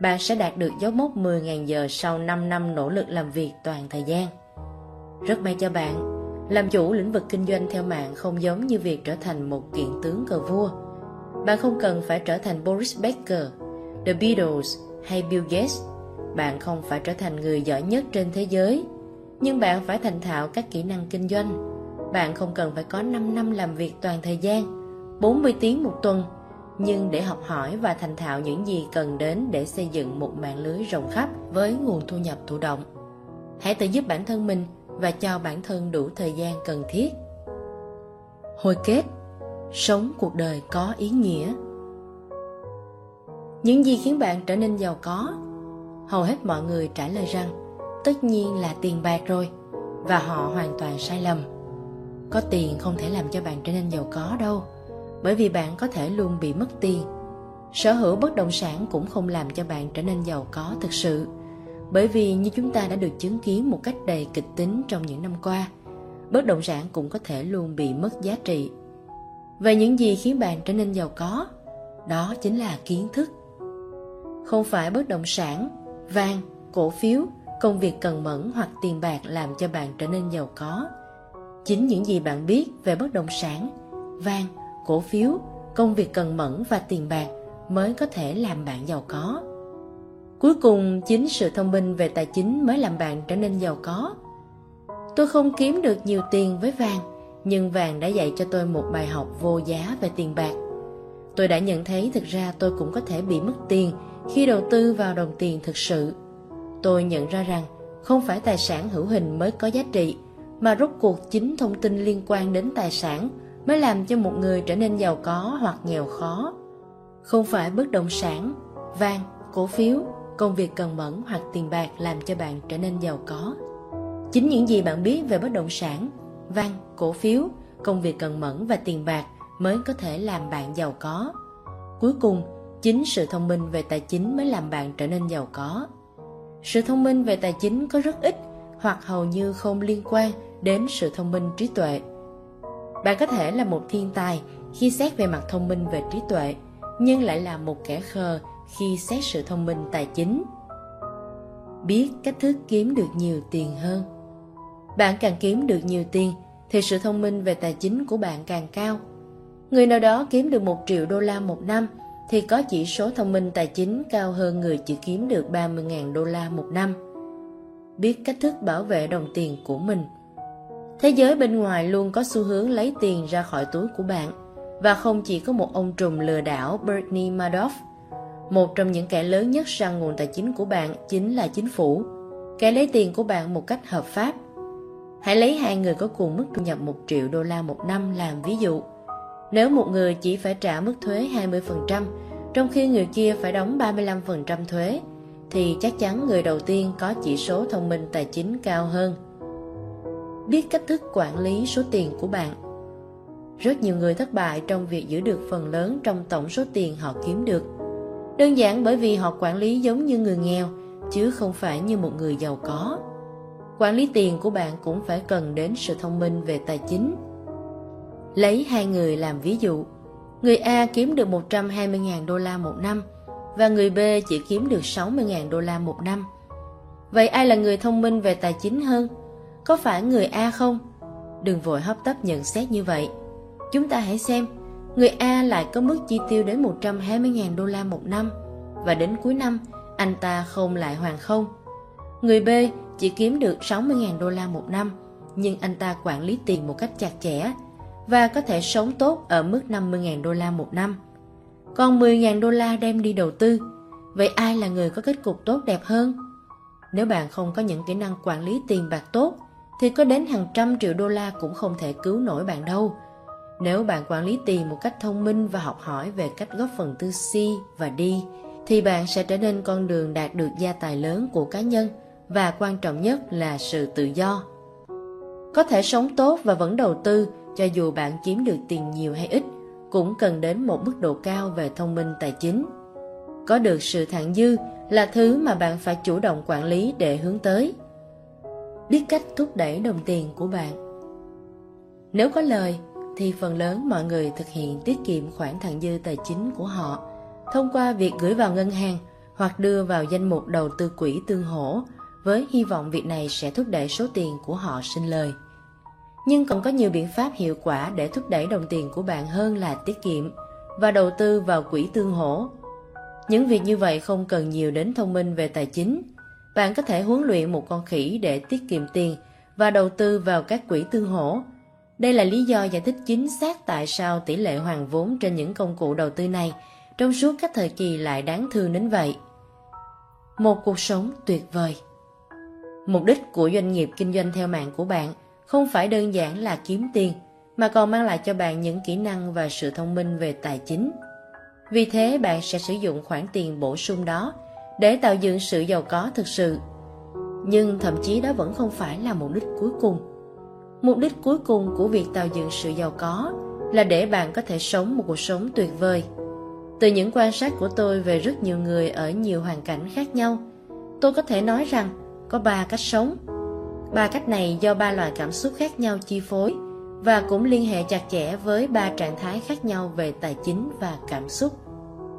bạn sẽ đạt được dấu mốc 10.000 giờ sau 5 năm nỗ lực làm việc toàn thời gian. Rất may cho bạn, làm chủ lĩnh vực kinh doanh theo mạng không giống như việc trở thành một kiện tướng cờ vua. Bạn không cần phải trở thành Boris Becker, The Beatles hay Bill Gates. Bạn không phải trở thành người giỏi nhất trên thế giới nhưng bạn phải thành thạo các kỹ năng kinh doanh. Bạn không cần phải có 5 năm làm việc toàn thời gian, 40 tiếng một tuần, nhưng để học hỏi và thành thạo những gì cần đến để xây dựng một mạng lưới rộng khắp với nguồn thu nhập thụ động. Hãy tự giúp bản thân mình và cho bản thân đủ thời gian cần thiết. Hồi kết Sống cuộc đời có ý nghĩa Những gì khiến bạn trở nên giàu có? Hầu hết mọi người trả lời rằng tất nhiên là tiền bạc rồi, và họ hoàn toàn sai lầm. Có tiền không thể làm cho bạn trở nên giàu có đâu, bởi vì bạn có thể luôn bị mất tiền. Sở hữu bất động sản cũng không làm cho bạn trở nên giàu có thực sự, bởi vì như chúng ta đã được chứng kiến một cách đầy kịch tính trong những năm qua, bất động sản cũng có thể luôn bị mất giá trị. Vậy những gì khiến bạn trở nên giàu có, đó chính là kiến thức. Không phải bất động sản, vàng, cổ phiếu công việc cần mẫn hoặc tiền bạc làm cho bạn trở nên giàu có. Chính những gì bạn biết về bất động sản, vàng, cổ phiếu, công việc cần mẫn và tiền bạc mới có thể làm bạn giàu có. Cuối cùng, chính sự thông minh về tài chính mới làm bạn trở nên giàu có. Tôi không kiếm được nhiều tiền với vàng, nhưng vàng đã dạy cho tôi một bài học vô giá về tiền bạc. Tôi đã nhận thấy thực ra tôi cũng có thể bị mất tiền khi đầu tư vào đồng tiền thực sự tôi nhận ra rằng không phải tài sản hữu hình mới có giá trị, mà rốt cuộc chính thông tin liên quan đến tài sản mới làm cho một người trở nên giàu có hoặc nghèo khó. Không phải bất động sản, vàng, cổ phiếu, công việc cần mẫn hoặc tiền bạc làm cho bạn trở nên giàu có. Chính những gì bạn biết về bất động sản, vàng, cổ phiếu, công việc cần mẫn và tiền bạc mới có thể làm bạn giàu có. Cuối cùng, chính sự thông minh về tài chính mới làm bạn trở nên giàu có sự thông minh về tài chính có rất ít hoặc hầu như không liên quan đến sự thông minh trí tuệ. Bạn có thể là một thiên tài khi xét về mặt thông minh về trí tuệ, nhưng lại là một kẻ khờ khi xét sự thông minh tài chính. Biết cách thức kiếm được nhiều tiền hơn. Bạn càng kiếm được nhiều tiền thì sự thông minh về tài chính của bạn càng cao. Người nào đó kiếm được 1 triệu đô la một năm thì có chỉ số thông minh tài chính cao hơn người chỉ kiếm được 30.000 đô la một năm. Biết cách thức bảo vệ đồng tiền của mình. Thế giới bên ngoài luôn có xu hướng lấy tiền ra khỏi túi của bạn và không chỉ có một ông trùm lừa đảo Bernie Madoff. Một trong những kẻ lớn nhất sang nguồn tài chính của bạn chính là chính phủ, kẻ lấy tiền của bạn một cách hợp pháp. Hãy lấy hai người có cùng mức thu nhập 1 triệu đô la một năm làm ví dụ. Nếu một người chỉ phải trả mức thuế 20%, trong khi người kia phải đóng 35% thuế, thì chắc chắn người đầu tiên có chỉ số thông minh tài chính cao hơn. Biết cách thức quản lý số tiền của bạn Rất nhiều người thất bại trong việc giữ được phần lớn trong tổng số tiền họ kiếm được. Đơn giản bởi vì họ quản lý giống như người nghèo, chứ không phải như một người giàu có. Quản lý tiền của bạn cũng phải cần đến sự thông minh về tài chính Lấy hai người làm ví dụ, người A kiếm được 120.000 đô la một năm và người B chỉ kiếm được 60.000 đô la một năm. Vậy ai là người thông minh về tài chính hơn? Có phải người A không? Đừng vội hấp tấp nhận xét như vậy. Chúng ta hãy xem, người A lại có mức chi tiêu đến 120.000 đô la một năm và đến cuối năm anh ta không lại hoàn không. Người B chỉ kiếm được 60.000 đô la một năm nhưng anh ta quản lý tiền một cách chặt chẽ và có thể sống tốt ở mức 50.000 đô la một năm. Còn 10.000 đô la đem đi đầu tư, vậy ai là người có kết cục tốt đẹp hơn? Nếu bạn không có những kỹ năng quản lý tiền bạc tốt, thì có đến hàng trăm triệu đô la cũng không thể cứu nổi bạn đâu. Nếu bạn quản lý tiền một cách thông minh và học hỏi về cách góp phần tư C và D, thì bạn sẽ trở nên con đường đạt được gia tài lớn của cá nhân và quan trọng nhất là sự tự do. Có thể sống tốt và vẫn đầu tư cho dù bạn kiếm được tiền nhiều hay ít, cũng cần đến một mức độ cao về thông minh tài chính. Có được sự thặng dư là thứ mà bạn phải chủ động quản lý để hướng tới. Biết cách thúc đẩy đồng tiền của bạn. Nếu có lời, thì phần lớn mọi người thực hiện tiết kiệm khoản thặng dư tài chính của họ thông qua việc gửi vào ngân hàng hoặc đưa vào danh mục đầu tư quỹ tương hỗ với hy vọng việc này sẽ thúc đẩy số tiền của họ sinh lời nhưng còn có nhiều biện pháp hiệu quả để thúc đẩy đồng tiền của bạn hơn là tiết kiệm và đầu tư vào quỹ tương hỗ. Những việc như vậy không cần nhiều đến thông minh về tài chính. Bạn có thể huấn luyện một con khỉ để tiết kiệm tiền và đầu tư vào các quỹ tương hỗ. Đây là lý do giải thích chính xác tại sao tỷ lệ hoàn vốn trên những công cụ đầu tư này trong suốt các thời kỳ lại đáng thương đến vậy. Một cuộc sống tuyệt vời Mục đích của doanh nghiệp kinh doanh theo mạng của bạn – không phải đơn giản là kiếm tiền, mà còn mang lại cho bạn những kỹ năng và sự thông minh về tài chính. Vì thế bạn sẽ sử dụng khoản tiền bổ sung đó để tạo dựng sự giàu có thực sự. Nhưng thậm chí đó vẫn không phải là mục đích cuối cùng. Mục đích cuối cùng của việc tạo dựng sự giàu có là để bạn có thể sống một cuộc sống tuyệt vời. Từ những quan sát của tôi về rất nhiều người ở nhiều hoàn cảnh khác nhau, tôi có thể nói rằng có ba cách sống Ba cách này do ba loại cảm xúc khác nhau chi phối và cũng liên hệ chặt chẽ với ba trạng thái khác nhau về tài chính và cảm xúc.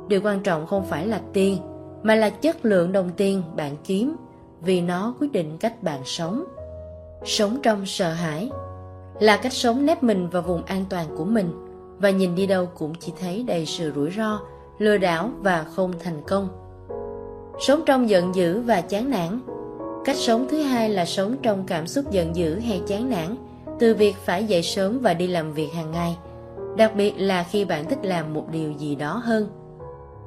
Điều quan trọng không phải là tiền, mà là chất lượng đồng tiền bạn kiếm, vì nó quyết định cách bạn sống. Sống trong sợ hãi là cách sống nép mình vào vùng an toàn của mình và nhìn đi đâu cũng chỉ thấy đầy sự rủi ro, lừa đảo và không thành công. Sống trong giận dữ và chán nản Cách sống thứ hai là sống trong cảm xúc giận dữ hay chán nản, từ việc phải dậy sớm và đi làm việc hàng ngày, đặc biệt là khi bạn thích làm một điều gì đó hơn.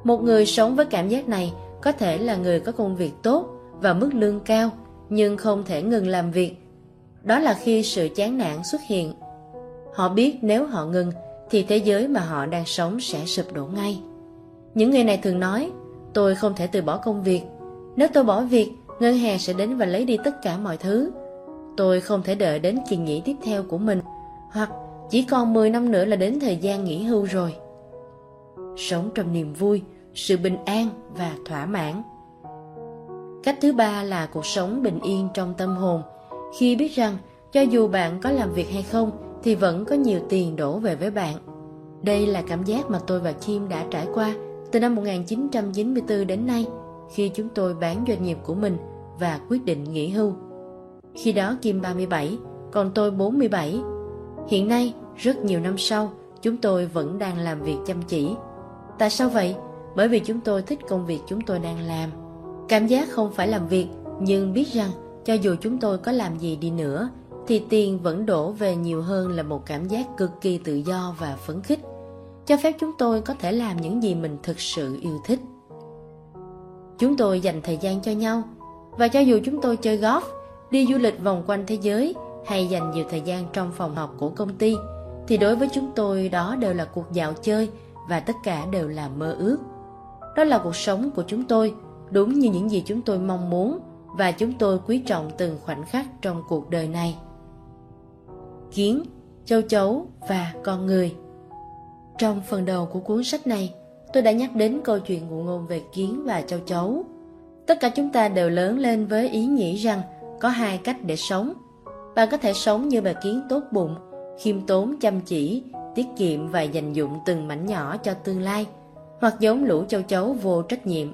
Một người sống với cảm giác này có thể là người có công việc tốt và mức lương cao, nhưng không thể ngừng làm việc. Đó là khi sự chán nản xuất hiện. Họ biết nếu họ ngừng thì thế giới mà họ đang sống sẽ sụp đổ ngay. Những người này thường nói, tôi không thể từ bỏ công việc. Nếu tôi bỏ việc ngân hàng sẽ đến và lấy đi tất cả mọi thứ. Tôi không thể đợi đến kỳ nghỉ tiếp theo của mình, hoặc chỉ còn 10 năm nữa là đến thời gian nghỉ hưu rồi. Sống trong niềm vui, sự bình an và thỏa mãn. Cách thứ ba là cuộc sống bình yên trong tâm hồn, khi biết rằng cho dù bạn có làm việc hay không thì vẫn có nhiều tiền đổ về với bạn. Đây là cảm giác mà tôi và Kim đã trải qua từ năm 1994 đến nay khi chúng tôi bán doanh nghiệp của mình và quyết định nghỉ hưu. Khi đó Kim 37, còn tôi 47. Hiện nay, rất nhiều năm sau, chúng tôi vẫn đang làm việc chăm chỉ. Tại sao vậy? Bởi vì chúng tôi thích công việc chúng tôi đang làm. Cảm giác không phải làm việc, nhưng biết rằng cho dù chúng tôi có làm gì đi nữa, thì tiền vẫn đổ về nhiều hơn là một cảm giác cực kỳ tự do và phấn khích. Cho phép chúng tôi có thể làm những gì mình thực sự yêu thích. Chúng tôi dành thời gian cho nhau, và cho dù chúng tôi chơi golf, đi du lịch vòng quanh thế giới hay dành nhiều thời gian trong phòng học của công ty, thì đối với chúng tôi đó đều là cuộc dạo chơi và tất cả đều là mơ ước. Đó là cuộc sống của chúng tôi, đúng như những gì chúng tôi mong muốn và chúng tôi quý trọng từng khoảnh khắc trong cuộc đời này. Kiến, châu chấu và con người Trong phần đầu của cuốn sách này, tôi đã nhắc đến câu chuyện ngụ ngôn về kiến và châu chấu. Tất cả chúng ta đều lớn lên với ý nghĩ rằng có hai cách để sống. Bạn có thể sống như bà kiến tốt bụng, khiêm tốn chăm chỉ, tiết kiệm và dành dụng từng mảnh nhỏ cho tương lai, hoặc giống lũ châu chấu vô trách nhiệm,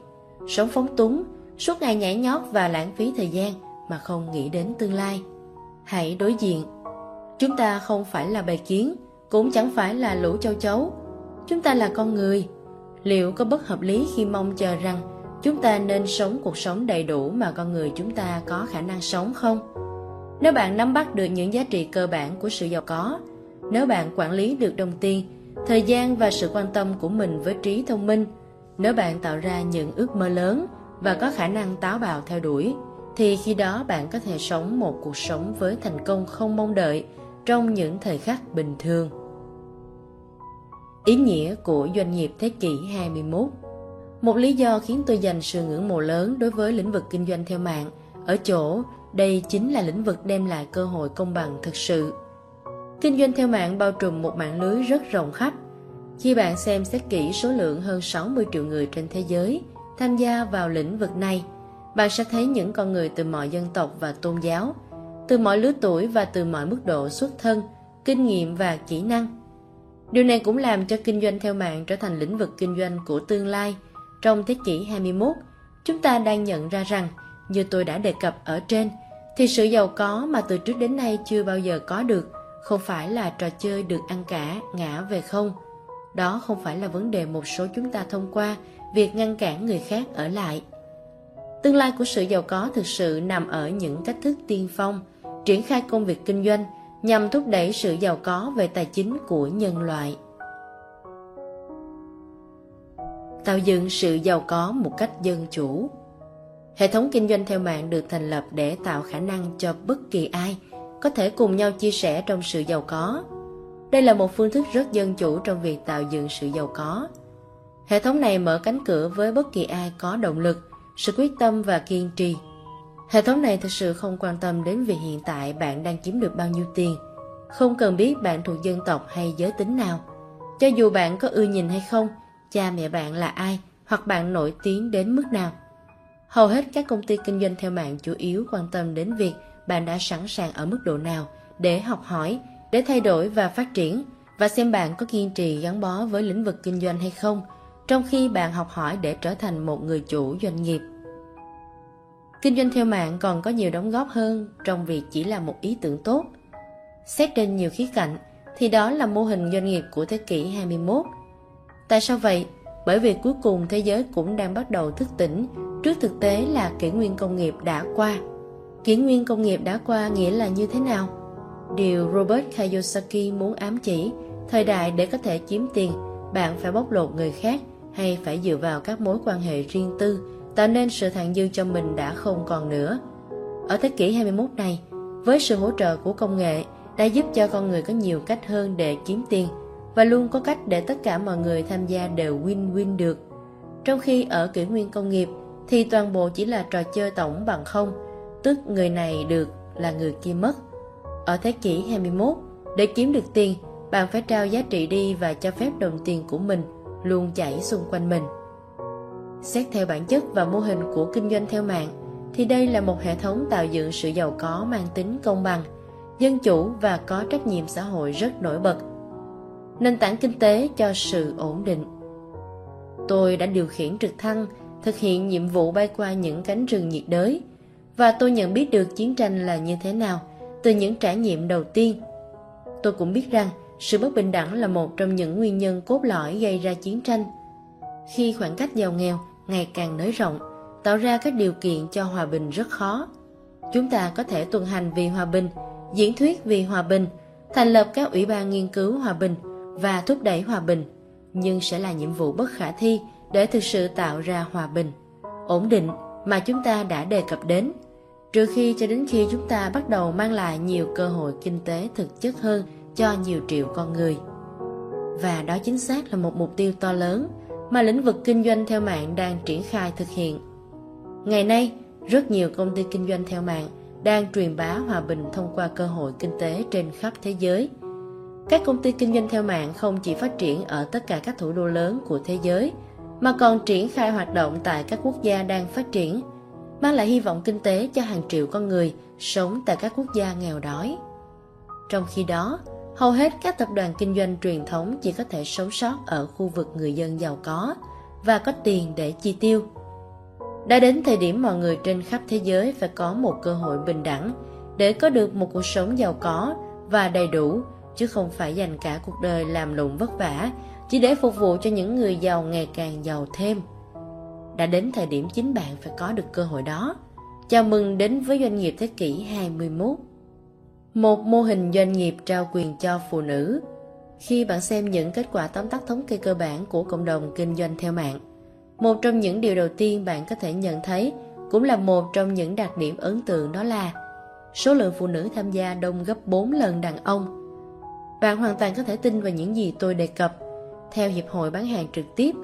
sống phóng túng, suốt ngày nhảy nhót và lãng phí thời gian mà không nghĩ đến tương lai. Hãy đối diện. Chúng ta không phải là bầy kiến, cũng chẳng phải là lũ châu chấu. Chúng ta là con người. Liệu có bất hợp lý khi mong chờ rằng chúng ta nên sống cuộc sống đầy đủ mà con người chúng ta có khả năng sống không? Nếu bạn nắm bắt được những giá trị cơ bản của sự giàu có, nếu bạn quản lý được đồng tiền, thời gian và sự quan tâm của mình với trí thông minh, nếu bạn tạo ra những ước mơ lớn và có khả năng táo bạo theo đuổi, thì khi đó bạn có thể sống một cuộc sống với thành công không mong đợi trong những thời khắc bình thường. Ý nghĩa của doanh nghiệp thế kỷ 21 Một lý do khiến tôi dành sự ngưỡng mộ lớn đối với lĩnh vực kinh doanh theo mạng ở chỗ đây chính là lĩnh vực đem lại cơ hội công bằng thực sự. Kinh doanh theo mạng bao trùm một mạng lưới rất rộng khắp. Khi bạn xem xét kỹ số lượng hơn 60 triệu người trên thế giới tham gia vào lĩnh vực này, bạn sẽ thấy những con người từ mọi dân tộc và tôn giáo, từ mọi lứa tuổi và từ mọi mức độ xuất thân, kinh nghiệm và kỹ năng. Điều này cũng làm cho kinh doanh theo mạng trở thành lĩnh vực kinh doanh của tương lai. Trong thế kỷ 21, chúng ta đang nhận ra rằng, như tôi đã đề cập ở trên, thì sự giàu có mà từ trước đến nay chưa bao giờ có được không phải là trò chơi được ăn cả ngã về không đó không phải là vấn đề một số chúng ta thông qua việc ngăn cản người khác ở lại tương lai của sự giàu có thực sự nằm ở những cách thức tiên phong triển khai công việc kinh doanh nhằm thúc đẩy sự giàu có về tài chính của nhân loại tạo dựng sự giàu có một cách dân chủ Hệ thống kinh doanh theo mạng được thành lập để tạo khả năng cho bất kỳ ai có thể cùng nhau chia sẻ trong sự giàu có. Đây là một phương thức rất dân chủ trong việc tạo dựng sự giàu có. Hệ thống này mở cánh cửa với bất kỳ ai có động lực, sự quyết tâm và kiên trì. Hệ thống này thực sự không quan tâm đến việc hiện tại bạn đang kiếm được bao nhiêu tiền, không cần biết bạn thuộc dân tộc hay giới tính nào. Cho dù bạn có ưa nhìn hay không, cha mẹ bạn là ai hoặc bạn nổi tiếng đến mức nào. Hầu hết các công ty kinh doanh theo mạng chủ yếu quan tâm đến việc bạn đã sẵn sàng ở mức độ nào để học hỏi, để thay đổi và phát triển và xem bạn có kiên trì gắn bó với lĩnh vực kinh doanh hay không, trong khi bạn học hỏi để trở thành một người chủ doanh nghiệp. Kinh doanh theo mạng còn có nhiều đóng góp hơn trong việc chỉ là một ý tưởng tốt. Xét trên nhiều khía cạnh, thì đó là mô hình doanh nghiệp của thế kỷ 21. Tại sao vậy? Bởi vì cuối cùng thế giới cũng đang bắt đầu thức tỉnh trước thực tế là kỷ nguyên công nghiệp đã qua. Kỷ nguyên công nghiệp đã qua nghĩa là như thế nào? Điều Robert Kiyosaki muốn ám chỉ, thời đại để có thể chiếm tiền, bạn phải bóc lột người khác hay phải dựa vào các mối quan hệ riêng tư, tạo nên sự thặng dư cho mình đã không còn nữa. Ở thế kỷ 21 này, với sự hỗ trợ của công nghệ, đã giúp cho con người có nhiều cách hơn để kiếm tiền và luôn có cách để tất cả mọi người tham gia đều win-win được. Trong khi ở kỷ nguyên công nghiệp thì toàn bộ chỉ là trò chơi tổng bằng không, tức người này được là người kia mất. Ở thế kỷ 21, để kiếm được tiền, bạn phải trao giá trị đi và cho phép đồng tiền của mình luôn chảy xung quanh mình. Xét theo bản chất và mô hình của kinh doanh theo mạng, thì đây là một hệ thống tạo dựng sự giàu có mang tính công bằng, dân chủ và có trách nhiệm xã hội rất nổi bật. Nền tảng kinh tế cho sự ổn định. Tôi đã điều khiển trực thăng, thực hiện nhiệm vụ bay qua những cánh rừng nhiệt đới, và tôi nhận biết được chiến tranh là như thế nào từ những trải nghiệm đầu tiên. Tôi cũng biết rằng sự bất bình đẳng là một trong những nguyên nhân cốt lõi gây ra chiến tranh. Khi khoảng cách giàu nghèo ngày càng nới rộng, tạo ra các điều kiện cho hòa bình rất khó. Chúng ta có thể tuần hành vì hòa bình, diễn thuyết vì hòa bình, thành lập các ủy ban nghiên cứu hòa bình và thúc đẩy hòa bình, nhưng sẽ là nhiệm vụ bất khả thi để thực sự tạo ra hòa bình, ổn định mà chúng ta đã đề cập đến, trừ khi cho đến khi chúng ta bắt đầu mang lại nhiều cơ hội kinh tế thực chất hơn cho nhiều triệu con người. Và đó chính xác là một mục tiêu to lớn mà lĩnh vực kinh doanh theo mạng đang triển khai thực hiện. Ngày nay, rất nhiều công ty kinh doanh theo mạng đang truyền bá hòa bình thông qua cơ hội kinh tế trên khắp thế giới. Các công ty kinh doanh theo mạng không chỉ phát triển ở tất cả các thủ đô lớn của thế giới, mà còn triển khai hoạt động tại các quốc gia đang phát triển, mang lại hy vọng kinh tế cho hàng triệu con người sống tại các quốc gia nghèo đói. Trong khi đó, hầu hết các tập đoàn kinh doanh truyền thống chỉ có thể sống sót ở khu vực người dân giàu có và có tiền để chi tiêu. Đã đến thời điểm mọi người trên khắp thế giới phải có một cơ hội bình đẳng để có được một cuộc sống giàu có và đầy đủ, chứ không phải dành cả cuộc đời làm lụng vất vả chỉ để phục vụ cho những người giàu ngày càng giàu thêm. Đã đến thời điểm chính bạn phải có được cơ hội đó. Chào mừng đến với doanh nghiệp thế kỷ 21. Một mô hình doanh nghiệp trao quyền cho phụ nữ. Khi bạn xem những kết quả tóm tắt thống kê cơ bản của cộng đồng kinh doanh theo mạng, một trong những điều đầu tiên bạn có thể nhận thấy cũng là một trong những đặc điểm ấn tượng đó là số lượng phụ nữ tham gia đông gấp 4 lần đàn ông. Bạn hoàn toàn có thể tin vào những gì tôi đề cập. Theo Hiệp hội bán hàng trực tiếp,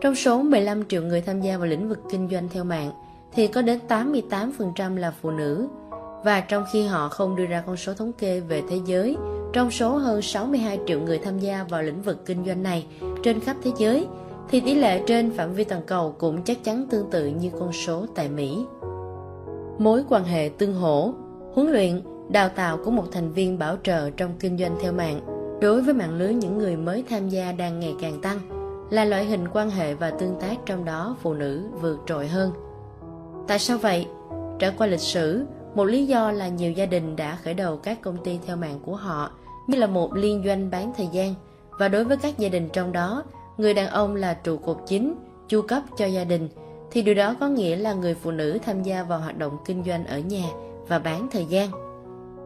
trong số 15 triệu người tham gia vào lĩnh vực kinh doanh theo mạng thì có đến 88% là phụ nữ và trong khi họ không đưa ra con số thống kê về thế giới, trong số hơn 62 triệu người tham gia vào lĩnh vực kinh doanh này trên khắp thế giới, thì tỷ lệ trên phạm vi toàn cầu cũng chắc chắn tương tự như con số tại Mỹ. Mối quan hệ tương hỗ, huấn luyện, đào tạo của một thành viên bảo trợ trong kinh doanh theo mạng đối với mạng lưới những người mới tham gia đang ngày càng tăng là loại hình quan hệ và tương tác trong đó phụ nữ vượt trội hơn. Tại sao vậy? Trải qua lịch sử, một lý do là nhiều gia đình đã khởi đầu các công ty theo mạng của họ như là một liên doanh bán thời gian và đối với các gia đình trong đó, người đàn ông là trụ cột chính, chu cấp cho gia đình thì điều đó có nghĩa là người phụ nữ tham gia vào hoạt động kinh doanh ở nhà và bán thời gian.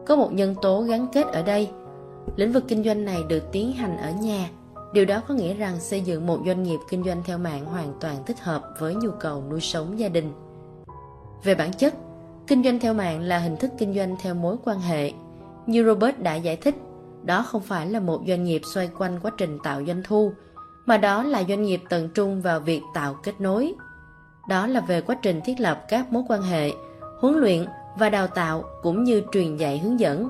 Có một nhân tố gắn kết ở đây. Lĩnh vực kinh doanh này được tiến hành ở nhà. Điều đó có nghĩa rằng xây dựng một doanh nghiệp kinh doanh theo mạng hoàn toàn thích hợp với nhu cầu nuôi sống gia đình. Về bản chất, Kinh doanh theo mạng là hình thức kinh doanh theo mối quan hệ. Như Robert đã giải thích, đó không phải là một doanh nghiệp xoay quanh quá trình tạo doanh thu, mà đó là doanh nghiệp tận trung vào việc tạo kết nối. Đó là về quá trình thiết lập các mối quan hệ, huấn luyện và đào tạo cũng như truyền dạy hướng dẫn.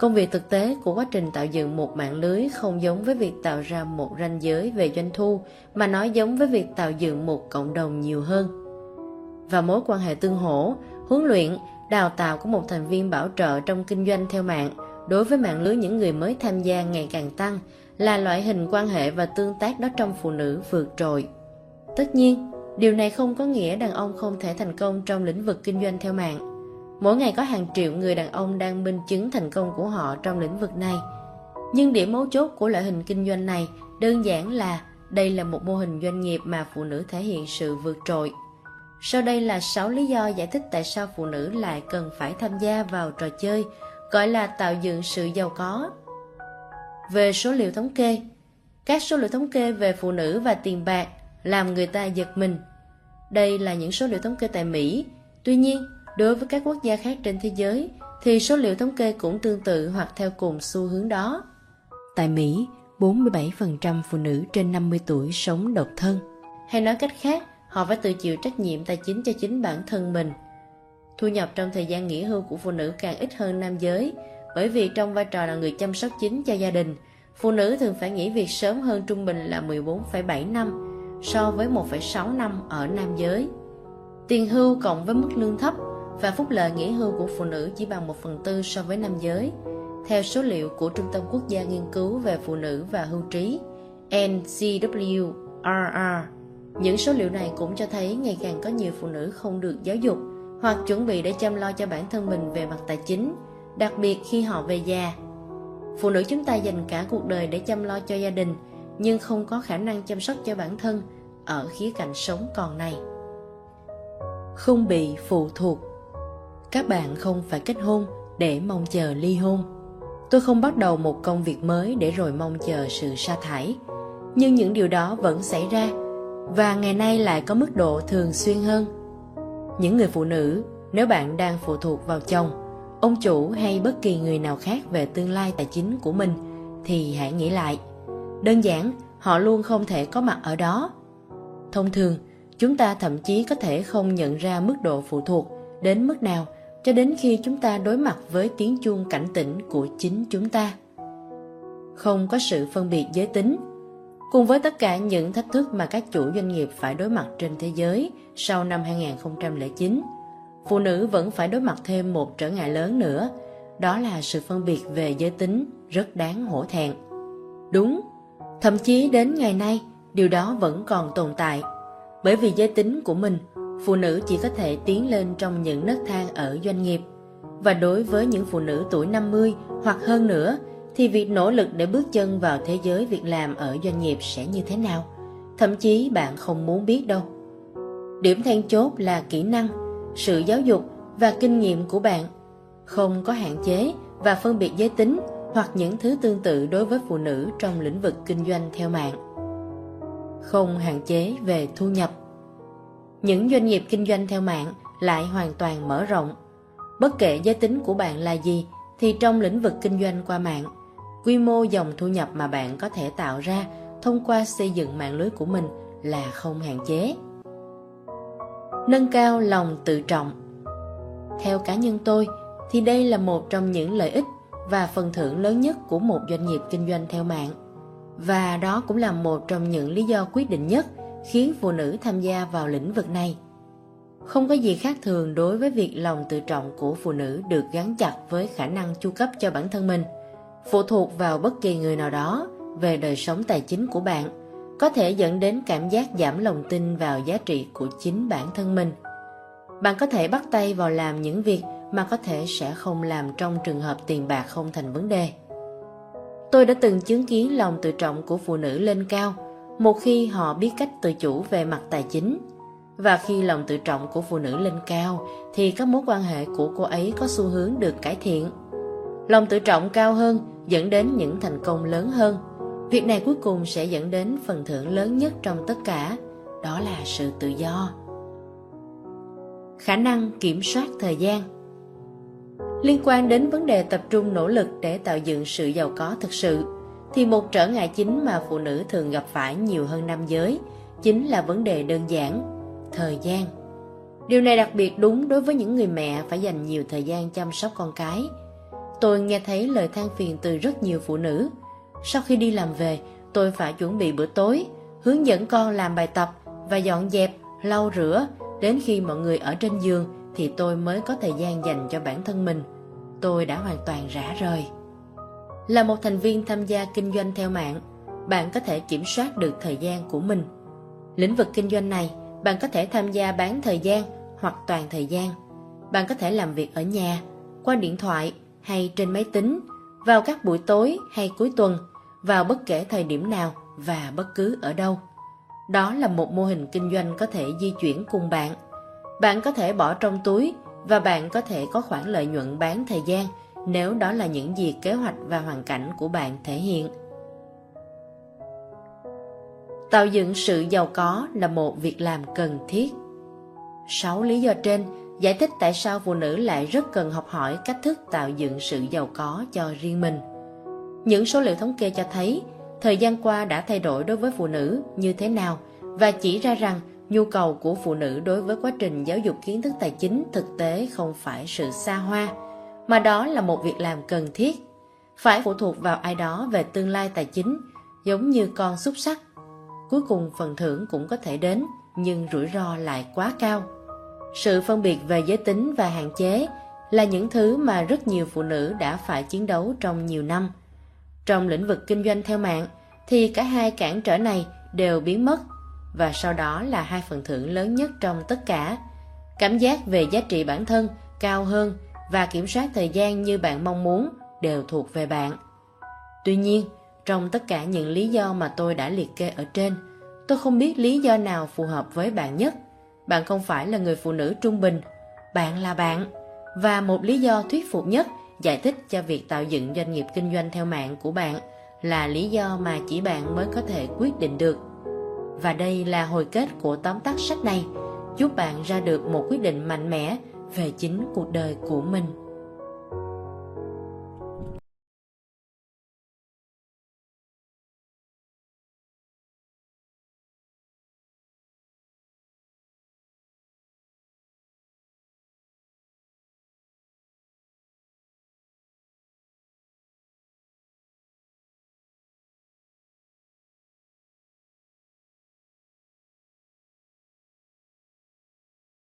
Công việc thực tế của quá trình tạo dựng một mạng lưới không giống với việc tạo ra một ranh giới về doanh thu mà nó giống với việc tạo dựng một cộng đồng nhiều hơn và mối quan hệ tương hỗ, huấn luyện, đào tạo của một thành viên bảo trợ trong kinh doanh theo mạng đối với mạng lưới những người mới tham gia ngày càng tăng là loại hình quan hệ và tương tác đó trong phụ nữ vượt trội. Tất nhiên, điều này không có nghĩa đàn ông không thể thành công trong lĩnh vực kinh doanh theo mạng. Mỗi ngày có hàng triệu người đàn ông đang minh chứng thành công của họ trong lĩnh vực này. Nhưng điểm mấu chốt của loại hình kinh doanh này đơn giản là đây là một mô hình doanh nghiệp mà phụ nữ thể hiện sự vượt trội. Sau đây là 6 lý do giải thích tại sao phụ nữ lại cần phải tham gia vào trò chơi gọi là tạo dựng sự giàu có. Về số liệu thống kê, các số liệu thống kê về phụ nữ và tiền bạc làm người ta giật mình. Đây là những số liệu thống kê tại Mỹ. Tuy nhiên, đối với các quốc gia khác trên thế giới thì số liệu thống kê cũng tương tự hoặc theo cùng xu hướng đó. Tại Mỹ, 47% phụ nữ trên 50 tuổi sống độc thân. Hay nói cách khác, họ phải tự chịu trách nhiệm tài chính cho chính bản thân mình. Thu nhập trong thời gian nghỉ hưu của phụ nữ càng ít hơn nam giới, bởi vì trong vai trò là người chăm sóc chính cho gia đình, phụ nữ thường phải nghỉ việc sớm hơn trung bình là 14,7 năm so với 1,6 năm ở nam giới. Tiền hưu cộng với mức lương thấp và phúc lợi nghỉ hưu của phụ nữ chỉ bằng 1 phần tư so với nam giới, theo số liệu của Trung tâm Quốc gia Nghiên cứu về Phụ nữ và Hưu trí NCWRR những số liệu này cũng cho thấy ngày càng có nhiều phụ nữ không được giáo dục hoặc chuẩn bị để chăm lo cho bản thân mình về mặt tài chính, đặc biệt khi họ về già. phụ nữ chúng ta dành cả cuộc đời để chăm lo cho gia đình nhưng không có khả năng chăm sóc cho bản thân ở khía cạnh sống còn này. Không bị phụ thuộc. Các bạn không phải kết hôn để mong chờ ly hôn. Tôi không bắt đầu một công việc mới để rồi mong chờ sự sa thải. Nhưng những điều đó vẫn xảy ra và ngày nay lại có mức độ thường xuyên hơn. Những người phụ nữ, nếu bạn đang phụ thuộc vào chồng, ông chủ hay bất kỳ người nào khác về tương lai tài chính của mình, thì hãy nghĩ lại. Đơn giản, họ luôn không thể có mặt ở đó. Thông thường, chúng ta thậm chí có thể không nhận ra mức độ phụ thuộc đến mức nào cho đến khi chúng ta đối mặt với tiếng chuông cảnh tỉnh của chính chúng ta. Không có sự phân biệt giới tính cùng với tất cả những thách thức mà các chủ doanh nghiệp phải đối mặt trên thế giới sau năm 2009 phụ nữ vẫn phải đối mặt thêm một trở ngại lớn nữa, đó là sự phân biệt về giới tính rất đáng hổ thẹn. Đúng, thậm chí đến ngày nay, điều đó vẫn còn tồn tại. Bởi vì giới tính của mình, phụ nữ chỉ có thể tiến lên trong những nấc thang ở doanh nghiệp. Và đối với những phụ nữ tuổi 50 hoặc hơn nữa thì việc nỗ lực để bước chân vào thế giới việc làm ở doanh nghiệp sẽ như thế nào? Thậm chí bạn không muốn biết đâu. Điểm then chốt là kỹ năng, sự giáo dục và kinh nghiệm của bạn. Không có hạn chế và phân biệt giới tính hoặc những thứ tương tự đối với phụ nữ trong lĩnh vực kinh doanh theo mạng. Không hạn chế về thu nhập. Những doanh nghiệp kinh doanh theo mạng lại hoàn toàn mở rộng. Bất kể giới tính của bạn là gì thì trong lĩnh vực kinh doanh qua mạng quy mô dòng thu nhập mà bạn có thể tạo ra thông qua xây dựng mạng lưới của mình là không hạn chế. Nâng cao lòng tự trọng. Theo cá nhân tôi, thì đây là một trong những lợi ích và phần thưởng lớn nhất của một doanh nghiệp kinh doanh theo mạng. Và đó cũng là một trong những lý do quyết định nhất khiến phụ nữ tham gia vào lĩnh vực này. Không có gì khác thường đối với việc lòng tự trọng của phụ nữ được gắn chặt với khả năng chu cấp cho bản thân mình phụ thuộc vào bất kỳ người nào đó về đời sống tài chính của bạn, có thể dẫn đến cảm giác giảm lòng tin vào giá trị của chính bản thân mình. Bạn có thể bắt tay vào làm những việc mà có thể sẽ không làm trong trường hợp tiền bạc không thành vấn đề. Tôi đã từng chứng kiến lòng tự trọng của phụ nữ lên cao một khi họ biết cách tự chủ về mặt tài chính. Và khi lòng tự trọng của phụ nữ lên cao thì các mối quan hệ của cô ấy có xu hướng được cải thiện lòng tự trọng cao hơn, dẫn đến những thành công lớn hơn. Việc này cuối cùng sẽ dẫn đến phần thưởng lớn nhất trong tất cả, đó là sự tự do. Khả năng kiểm soát thời gian. Liên quan đến vấn đề tập trung nỗ lực để tạo dựng sự giàu có thực sự, thì một trở ngại chính mà phụ nữ thường gặp phải nhiều hơn nam giới chính là vấn đề đơn giản, thời gian. Điều này đặc biệt đúng đối với những người mẹ phải dành nhiều thời gian chăm sóc con cái tôi nghe thấy lời than phiền từ rất nhiều phụ nữ. Sau khi đi làm về, tôi phải chuẩn bị bữa tối, hướng dẫn con làm bài tập và dọn dẹp, lau rửa. Đến khi mọi người ở trên giường thì tôi mới có thời gian dành cho bản thân mình. Tôi đã hoàn toàn rã rời. Là một thành viên tham gia kinh doanh theo mạng, bạn có thể kiểm soát được thời gian của mình. Lĩnh vực kinh doanh này, bạn có thể tham gia bán thời gian hoặc toàn thời gian. Bạn có thể làm việc ở nhà, qua điện thoại hay trên máy tính, vào các buổi tối hay cuối tuần, vào bất kể thời điểm nào và bất cứ ở đâu. Đó là một mô hình kinh doanh có thể di chuyển cùng bạn. Bạn có thể bỏ trong túi và bạn có thể có khoản lợi nhuận bán thời gian nếu đó là những gì kế hoạch và hoàn cảnh của bạn thể hiện. Tạo dựng sự giàu có là một việc làm cần thiết. Sáu lý do trên giải thích tại sao phụ nữ lại rất cần học hỏi cách thức tạo dựng sự giàu có cho riêng mình. Những số liệu thống kê cho thấy, thời gian qua đã thay đổi đối với phụ nữ như thế nào và chỉ ra rằng nhu cầu của phụ nữ đối với quá trình giáo dục kiến thức tài chính thực tế không phải sự xa hoa, mà đó là một việc làm cần thiết. Phải phụ thuộc vào ai đó về tương lai tài chính, giống như con xúc sắc. Cuối cùng phần thưởng cũng có thể đến, nhưng rủi ro lại quá cao sự phân biệt về giới tính và hạn chế là những thứ mà rất nhiều phụ nữ đã phải chiến đấu trong nhiều năm. Trong lĩnh vực kinh doanh theo mạng thì cả hai cản trở này đều biến mất và sau đó là hai phần thưởng lớn nhất trong tất cả. Cảm giác về giá trị bản thân cao hơn và kiểm soát thời gian như bạn mong muốn đều thuộc về bạn. Tuy nhiên, trong tất cả những lý do mà tôi đã liệt kê ở trên, tôi không biết lý do nào phù hợp với bạn nhất. Bạn không phải là người phụ nữ trung bình, bạn là bạn. Và một lý do thuyết phục nhất giải thích cho việc tạo dựng doanh nghiệp kinh doanh theo mạng của bạn là lý do mà chỉ bạn mới có thể quyết định được. Và đây là hồi kết của tóm tắt sách này, giúp bạn ra được một quyết định mạnh mẽ về chính cuộc đời của mình.